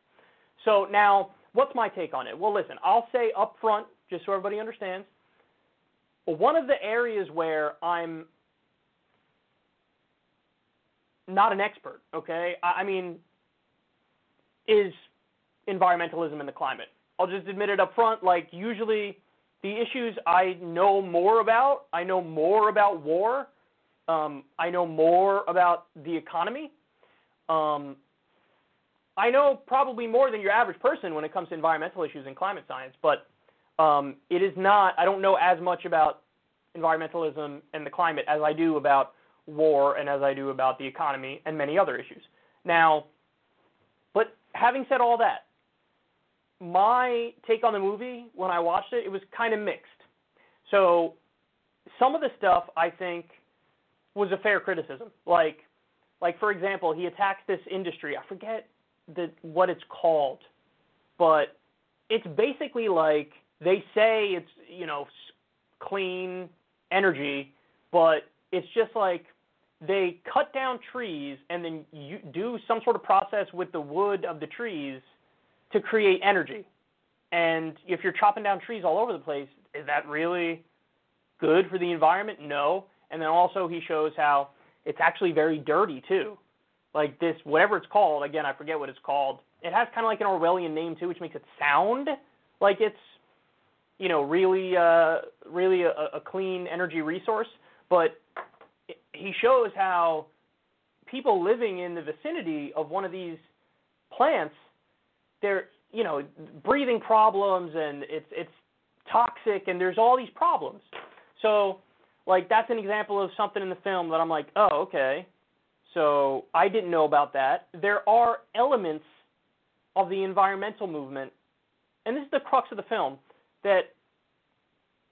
So now, what's my take on it? Well, listen, I'll say up front, just so everybody understands. Well, One of the areas where I'm not an expert, okay? I, I mean, is environmentalism and the climate. I'll just admit it up front. Like usually the issues I know more about, I know more about war. Um, I know more about the economy. Um, I know probably more than your average person when it comes to environmental issues and climate science, but um, it is not, I don't know as much about environmentalism and the climate as I do about war and as I do about the economy and many other issues. Now, but having said all that, my take on the movie when I watched it, it was kind of mixed. So some of the stuff I think was a fair criticism. Like like for example, he attacks this industry. I forget the what it's called, but it's basically like they say it's, you know, clean energy, but it's just like they cut down trees and then you do some sort of process with the wood of the trees to create energy. And if you're chopping down trees all over the place, is that really good for the environment? No. And then also he shows how it's actually very dirty too. Like this, whatever it's called, again, I forget what it's called. It has kind of like an Orwellian name too, which makes it sound like it's, you know, really, uh, really a, a clean energy resource. But he shows how people living in the vicinity of one of these plants they're you know breathing problems and it's it's toxic and there's all these problems. So like that's an example of something in the film that I'm like, oh okay, so I didn't know about that. There are elements of the environmental movement, and this is the crux of the film, that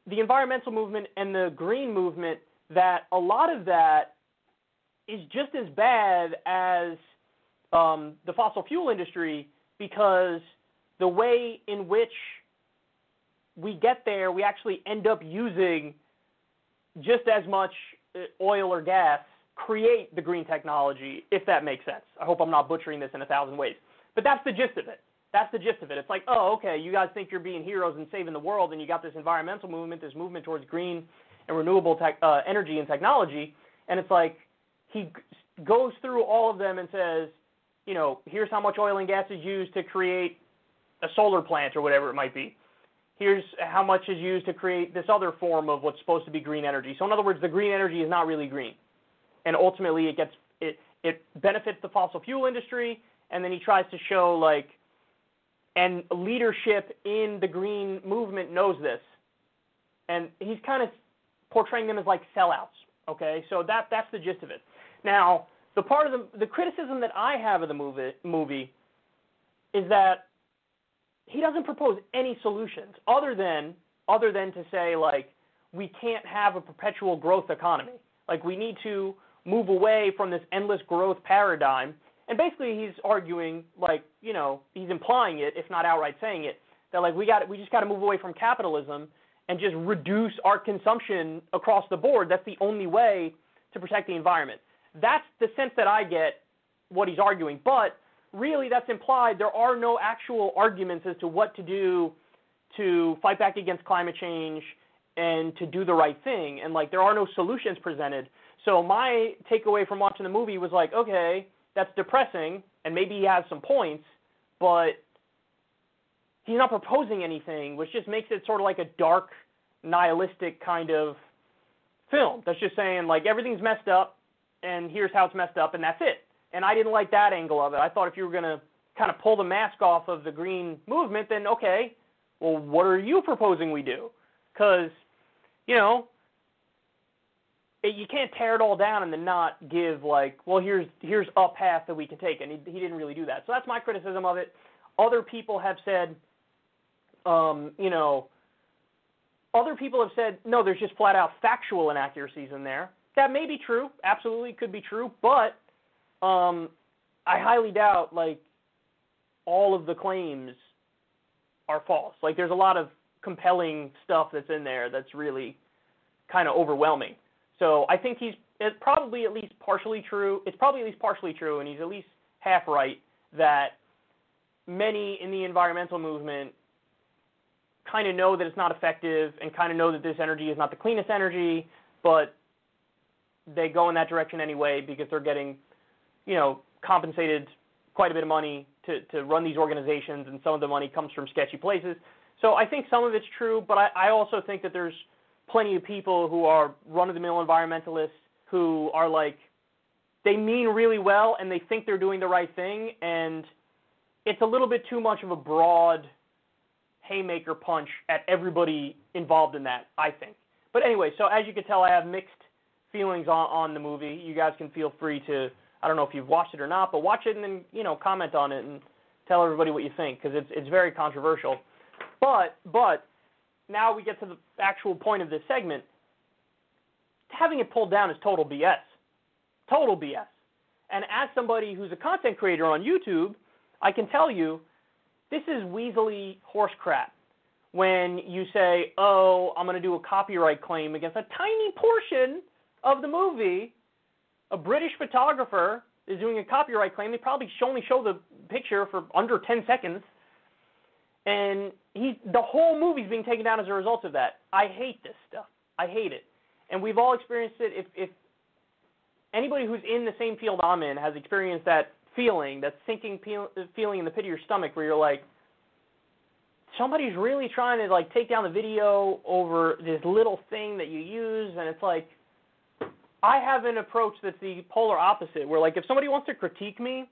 the environmental movement and the green movement that a lot of that is just as bad as um, the fossil fuel industry because the way in which we get there, we actually end up using just as much uh, oil or gas, create the green technology, if that makes sense. I hope I'm not butchering this in a thousand ways. But that's the gist of it. That's the gist of it. It's like, oh, okay, you guys think you're being heroes and saving the world, and you got this environmental movement, this movement towards green and renewable tech, uh, energy and technology, and it's like he goes through all of them and says, you know, here's how much oil and gas is used to create a solar plant or whatever it might be. Here's how much is used to create this other form of what's supposed to be green energy. So in other words, the green energy is not really green, and ultimately it gets it it benefits the fossil fuel industry, and then he tries to show like, and leadership in the green movement knows this, and he's kind of portraying them as like sellouts. Okay, so that that's the gist of it. Now, the part of the the criticism that I have of the movie movie is that he doesn't propose any solutions other than other than to say like we can't have a perpetual growth economy. Like we need to move away from this endless growth paradigm. And basically he's arguing like, you know, he's implying it if not outright saying it that like we got we just got to move away from capitalism and just reduce our consumption across the board. That's the only way to protect the environment. That's the sense that I get what he's arguing. But really, that's implied. There are no actual arguments as to what to do to fight back against climate change and to do the right thing. And like, there are no solutions presented. So my takeaway from watching the movie was like, okay, that's depressing, and maybe he has some points, but he's not proposing anything, which just makes it sort of like a dark, nihilistic kind of film. That's just saying like everything's messed up, and here's how it's messed up, and that's it. And I didn't like that angle of it. I thought if you were gonna kind of pull the mask off of the green movement, then okay, well, what are you proposing we do? Because, you know, it, you can't tear it all down and then not give like, well, here's here's a path that we can take, and he, he didn't really do that. So that's my criticism of it. Other people have said, um, you know, other people have said no, there's just flat out factual inaccuracies in there. That may be true, absolutely could be true, but um, I highly doubt like all of the claims are false. Like there's a lot of compelling stuff that's in there that's really kind of overwhelming. So I think he's it's probably at least partially true. It's probably at least partially true, and he's at least half right that many in the environmental movement kind of know that it's not effective and kind of know that this energy is not the cleanest energy, but they go in that direction anyway because they're getting, you know, compensated quite a bit of money to, to run these organizations, and some of the money comes from sketchy places. So I think some of it's true, but I, I also think that there's plenty of people who are run-of-the-mill environmentalists who are like, they mean really well and they think they're doing the right thing, and it's a little bit too much of a broad haymaker punch at everybody involved in that, I think. But anyway, so as you can tell, I have mixed feelings on, on the movie. You guys can feel free to, I don't know if you've watched it or not, but watch it and then, you know, comment on it and tell everybody what you think because it's, it's very controversial. But, but, now we get to the actual point of this segment. Having it pulled down is total BS. Total BS. And as somebody who's a content creator on YouTube, I can tell you this is weaselly horse crap when you say, oh, I'm going to do a copyright claim against a tiny portion of the movie. A British photographer is doing a copyright claim. They probably only show the picture for under 10 seconds. And he, the whole movie's being taken down as a result of that. I hate this stuff. I hate it. And we've all experienced it. If, if anybody who's in the same field I'm in has experienced that feeling, that sinking feeling in the pit of your stomach where you're like, somebody's really trying to like take down the video over this little thing that you use, and it's like, I have an approach that's the polar opposite, where like if somebody wants to critique me,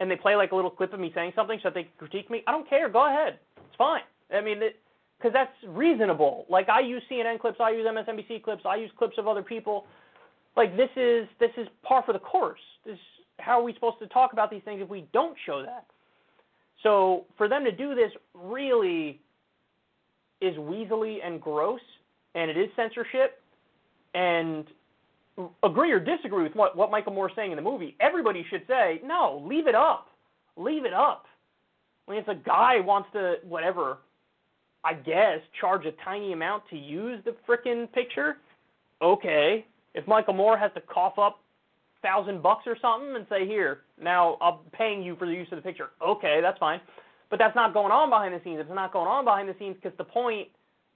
and they play like a little clip of me saying something so that they can critique me, I don't care. Go ahead, it's fine. I mean, because that's reasonable. Like I use CNN clips, I use MSNBC clips, I use clips of other people. Like this is this is par for the course. This how are we supposed to talk about these things if we don't show that? So for them to do this really is weaselly and gross, and it is censorship. And agree or disagree with what, what Michael Moore's saying in the movie, everybody should say, no, leave it up. Leave it up. When it's a guy wants to, whatever, I guess, charge a tiny amount to use the frickin' picture, okay. If Michael Moore has to cough up thousand bucks or something and say, here, now I'm paying you for the use of the picture. Okay, that's fine. But that's not going on behind the scenes. It's not going on behind the scenes because the point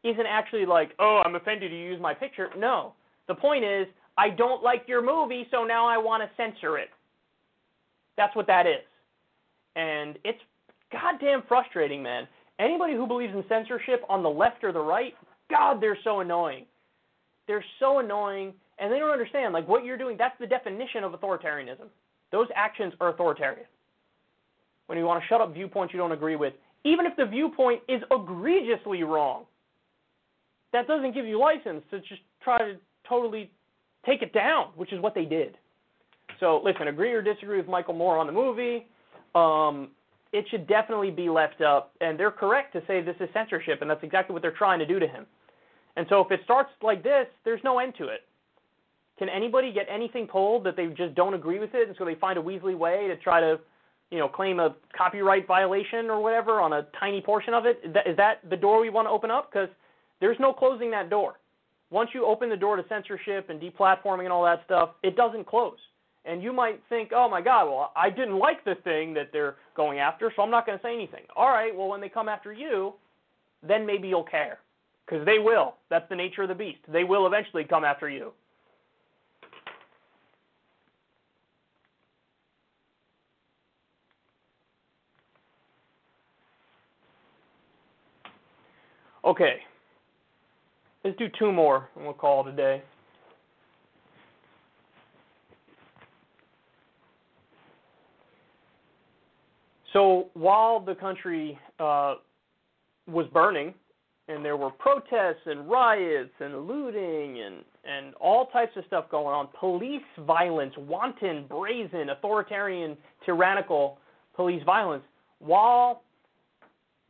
isn't actually like, oh, I'm offended you use my picture. No. The point is, I don't like your movie, so now I want to censor it. That's what that is. And it's goddamn frustrating, man. Anybody who believes in censorship on the left or the right, God, they're so annoying. They're so annoying, and they don't understand. Like, what you're doing, that's the definition of authoritarianism. Those actions are authoritarian. When you want to shut up viewpoints you don't agree with, even if the viewpoint is egregiously wrong, that doesn't give you license to just try to totally take it down, which is what they did. So listen, agree or disagree with Michael Moore on the movie. Um, it should definitely be left up, and they're correct to say this is censorship, and that's exactly what they're trying to do to him. And so if it starts like this, there's no end to it. Can anybody get anything pulled that they just don't agree with it, and so they find a Weasley way to try to, you know, claim a copyright violation or whatever on a tiny portion of it? Is that, is that the door we want to open up? Because there's no closing that door. Once you open the door to censorship and deplatforming and all that stuff, it doesn't close. And you might think, oh my God, well, I didn't like the thing that they're going after, so I'm not going to say anything. All right, well, when they come after you, then maybe you'll care. Because they will. That's the nature of the beast. They will eventually come after you. Okay. Let's do two more and we'll call it a day. So while the country uh, was burning, and there were protests and riots and looting and and all types of stuff going on, police violence, wanton, brazen, authoritarian, tyrannical police violence. While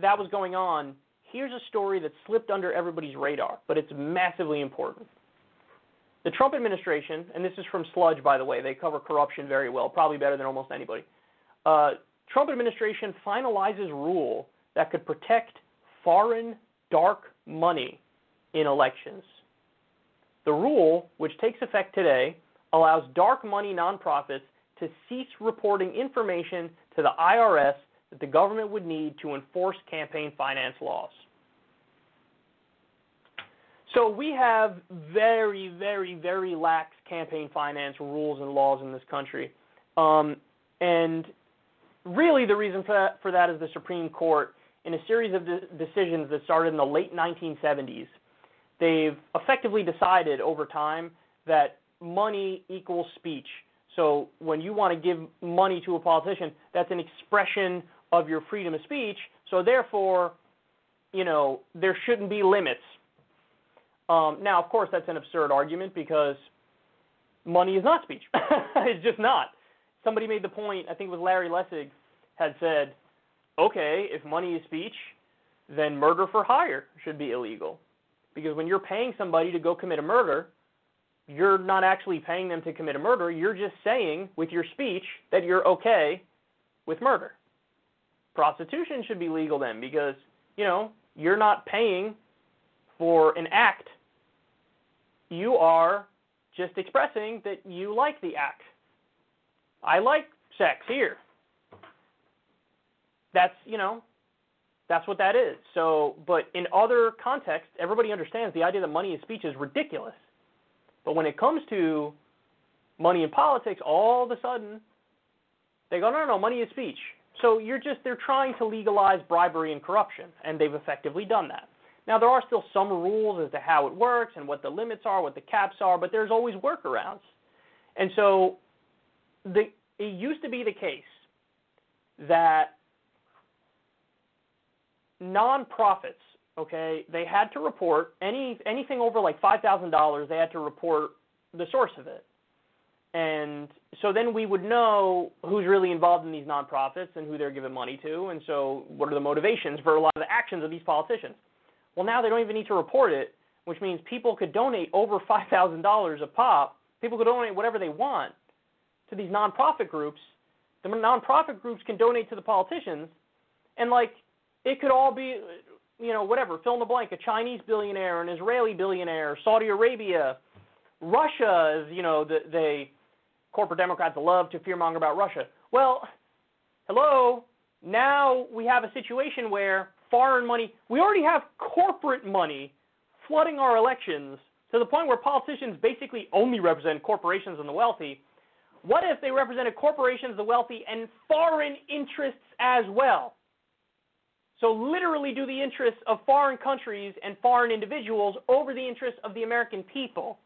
that was going on, here's a story that slipped under everybody's radar, but it's massively important. The Trump administration, and this is from Sludge, by the way, they cover corruption very well, probably better than almost anybody. Uh, Trump administration finalizes rule that could protect foreign dark money in elections. The rule, which takes effect today, allows dark money nonprofits to cease reporting information to the IRS that the government would need to enforce campaign finance laws. So we have very, very, very lax campaign finance rules and laws in this country. Um, and really the reason for that, for that is the Supreme Court, in a series of de- decisions that started in the late 1970s, they've effectively decided over time that money equals speech. So when you want to give money to a politician, that's an expression of your freedom of speech. So therefore, you know, there shouldn't be limits. Um, now, of course, that's an absurd argument because money is not speech. it's just not somebody made the point, I think it was Larry Lessig, had said, okay, if money is speech, then murder for hire should be illegal. Because when you're paying somebody to go commit a murder, you're not actually paying them to commit a murder. You're just saying with your speech that you're okay with murder. Prostitution should be legal then because, you know, you're not paying for an act. You are just expressing that you like the act. I like sex here. That's, you know, that's what that is. So, but in other contexts, everybody understands the idea that money is speech is ridiculous. But when it comes to money in politics, all of a sudden, they go, no, no, no, money is speech. So you're just, they're trying to legalize bribery and corruption, and they've effectively done that. Now, there are still some rules as to how it works and what the limits are, what the caps are, but there's always workarounds. And so the, it used to be the case that nonprofits, okay, they had to report any anything over like five thousand dollars. They had to report the source of it, and so then we would know who's really involved in these nonprofits and who they're giving money to, and so what are the motivations for a lot of the actions of these politicians. Well, now they don't even need to report it, which means people could donate over five thousand dollars a pop. People could donate whatever they want to these nonprofit groups, the nonprofit groups can donate to the politicians, and like it could all be, you know, whatever, fill in the blank, a Chinese billionaire, an Israeli billionaire, Saudi Arabia, Russia is, you know, the, they corporate Democrats love to fearmonger about Russia. Well, hello. Now we have a situation where foreign money, we already have corporate money flooding our elections to the point where politicians basically only represent corporations and the wealthy. What if they represented corporations, the wealthy, and foreign interests as well? So, literally, do the interests of foreign countries and foreign individuals over the interests of the American people.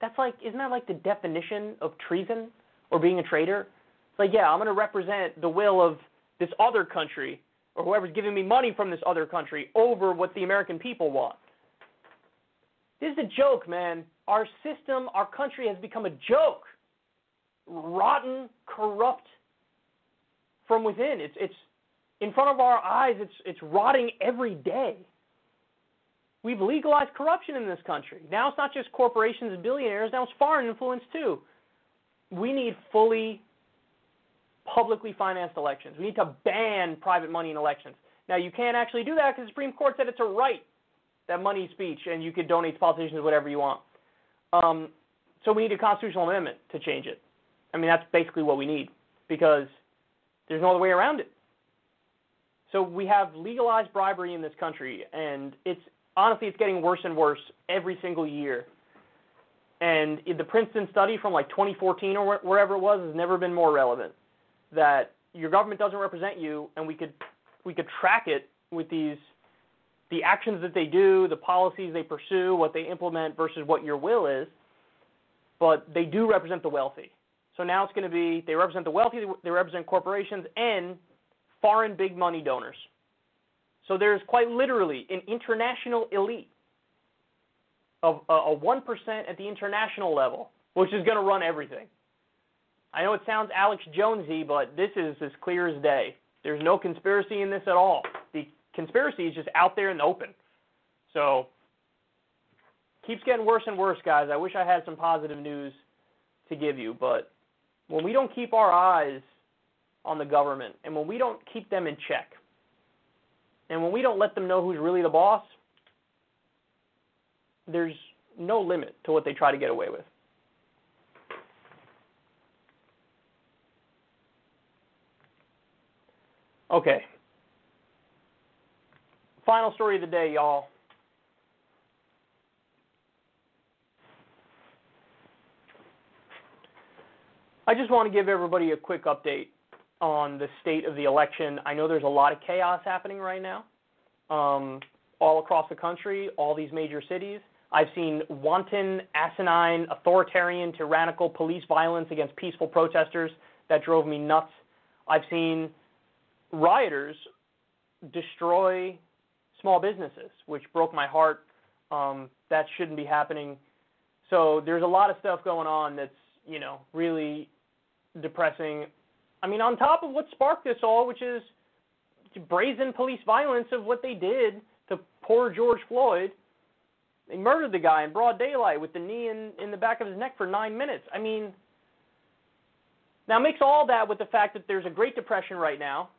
That's like, isn't that like the definition of treason or being a traitor? It's like, yeah, I'm going to represent the will of this other country or whoever's giving me money from this other country over what the American people want. This is a joke, man. Our system, our country has become a joke. Rotten, corrupt from within. It's it's in front of our eyes. It's it's rotting every day. We've legalized corruption in this country. Now it's not just corporations and billionaires, now it's foreign influence too. We need fully publicly financed elections. We need to ban private money in elections. Now, you can't actually do that because the Supreme Court said it's a right, that money speech, and you could donate to politicians whatever you want. Um, so we need a constitutional amendment to change it. I mean, that's basically what we need because there's no other way around it. So we have legalized bribery in this country, and it's honestly it's getting worse and worse every single year. And the Princeton study from like 2014 or wherever it was has never been more relevant that your government doesn't represent you, and we could we could track it with these the actions that they do, the policies they pursue, what they implement versus what your will is. But they do represent the wealthy. So now it's going to be they represent the wealthy, they represent corporations and foreign big money donors. So there's quite literally an international elite of uh, a, 1% at the international level, which is going to run everything. I know it sounds Alex Jonesy, but this is as clear as day. There's no conspiracy in this at all. The conspiracy is just out there in the open. So keeps getting worse and worse, guys. I wish I had some positive news to give you, but when we don't keep our eyes on the government and when we don't keep them in check and when we don't let them know who's really the boss, there's no limit to what they try to get away with. Okay. Final story of the day, y'all. I just want to give everybody a quick update on the state of the election. I know there's a lot of chaos happening right now, um, all across the country, all these major cities. I've seen wanton, asinine, authoritarian, tyrannical police violence against peaceful protesters that drove me nuts. I've seen rioters destroy small businesses, which broke my heart. Um, that shouldn't be happening. So there's a lot of stuff going on that's you know really depressing. I mean, on top of what sparked this all, which is brazen police violence of what they did to poor George Floyd. They murdered the guy in broad daylight with the knee in, in the back of his neck for nine minutes. I mean, now mix all that with the fact that there's a Great Depression right now,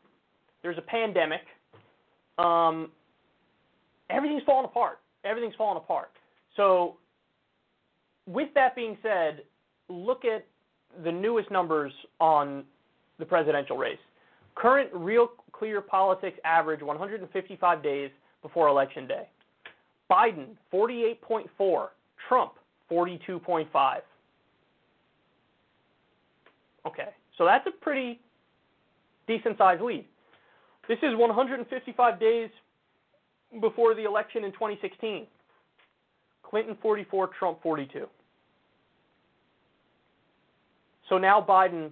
there's a pandemic. Um, everything's falling apart. Everything's falling apart. So, with that being said, look at the newest numbers on the presidential race. Current Real Clear Politics average 155 days before Election Day. Biden 48.4, Trump 42.5. Okay, so that's a pretty decent sized lead. This is 155 days before the election in 2016. Clinton 44, Trump 42. So now Biden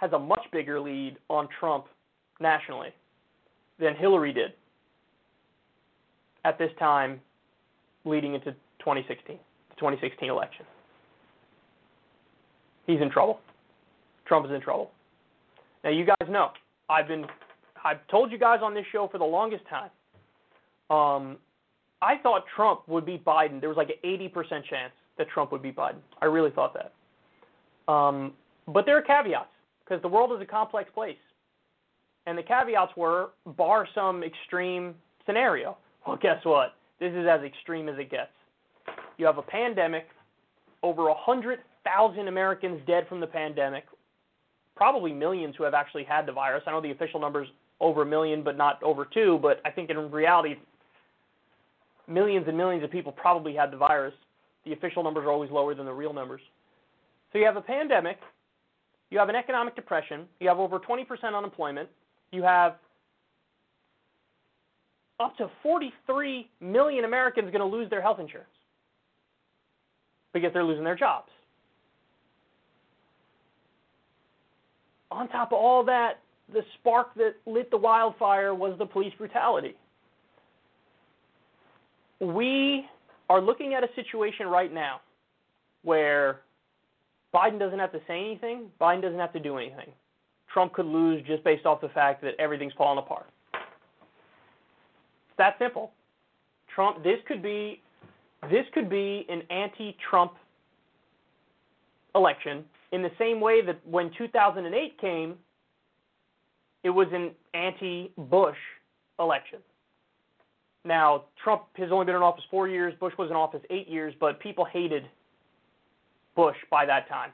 has a much bigger lead on Trump nationally than Hillary did at this time leading into 2016, the 2016 election. He's in trouble. Trump is in trouble. Now you guys know I've been I've told you guys on this show for the longest time. Um, I thought Trump would beat Biden. There was like an 80% chance that Trump would beat Biden. I really thought that. Um, but there are caveats because the world is a complex place. And the caveats were bar some extreme scenario. Well, guess what? This is as extreme as it gets. You have a pandemic, over 100,000 thousand Americans dead from the pandemic. Probably millions who have actually had the virus. I know the official numbers over a million, but not over two. But I think in reality, millions and millions of people probably had the virus. The official numbers are always lower than the real numbers. So you have a pandemic, you have an economic depression, you have over 20% unemployment, you have up to 43 million Americans going to lose their health insurance because they're losing their jobs. On top of all that, the spark that lit the wildfire was the police brutality. We are looking at a situation right now where Biden doesn't have to say anything, Biden doesn't have to do anything. Trump could lose just based off the fact that everything's falling apart. It's that simple. Trump this could be this could be an anti-Trump election in the same way that when 2008 came, it was an anti-Bush election. Now, Trump has only been in office four years, Bush was in office eight years, but people hated Bush by that time.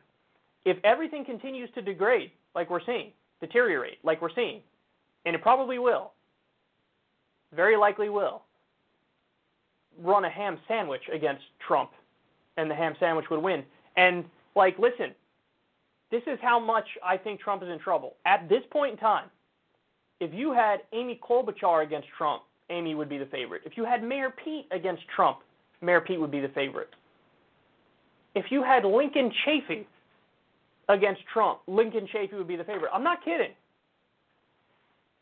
If everything continues to degrade, like we're seeing, deteriorate, like we're seeing, and it probably will, very likely will, run a ham sandwich against Trump, and the ham sandwich would win. And, like, listen, this is how much I think Trump is in trouble. At this point in time, if you had Amy Klobuchar against Trump, Amy would be the favorite. If you had Mayor Pete against Trump, Mayor Pete would be the favorite. If you had Lincoln Chafee against Trump, Lincoln Chafee would be the favorite. I'm not kidding.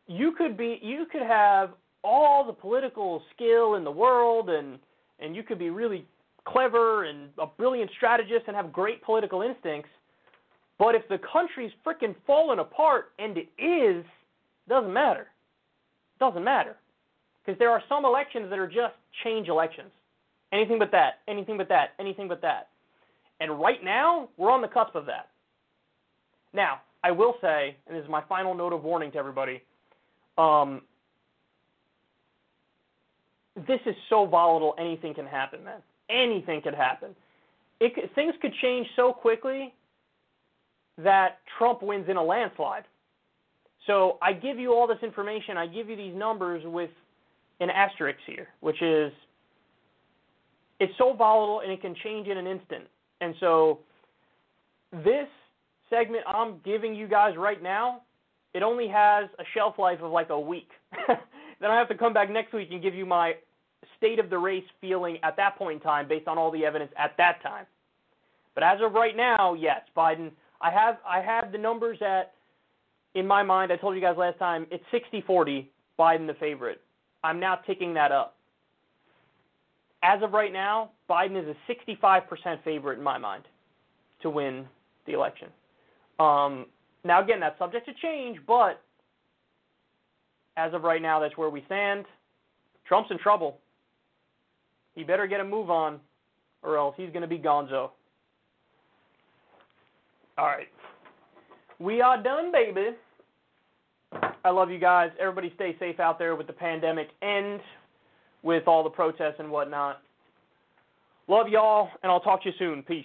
You could be you could have all the political skill in the world and and you could be really clever and a brilliant strategist and have great political instincts. But if the country's freaking falling apart and it is, doesn't matter. Doesn't matter. Because there are some elections that are just change elections. Anything but that, anything but that, anything but that. And right now, we're on the cusp of that. Now, I will say, and this is my final note of warning to everybody, um, this is so volatile, anything can happen, man. Anything could happen. It, things could change so quickly that Trump wins in a landslide. So I give you all this information, I give you these numbers with an asterisk here, which is it's so volatile and it can change in an instant. And so this segment I'm giving you guys right now, it only has a shelf life of like a week. then I have to come back next week and give you my state of the race feeling at that point in time based on all the evidence at that time. But as of right now, yes, Biden. I have I have the numbers at in my mind. I told you guys last time it's 60-40 Biden the favorite. I'm now ticking that up. As of right now, Biden is a 65% favorite in my mind to win the election. Um, now, again, that's subject to change, but as of right now, that's where we stand. Trump's in trouble. He better get a move on, or else he's going to be gonzo. All right. We are done, baby. I love you guys. Everybody stay safe out there with the pandemic and with all the protests and whatnot. Love y'all, and I'll talk to you soon. Peace.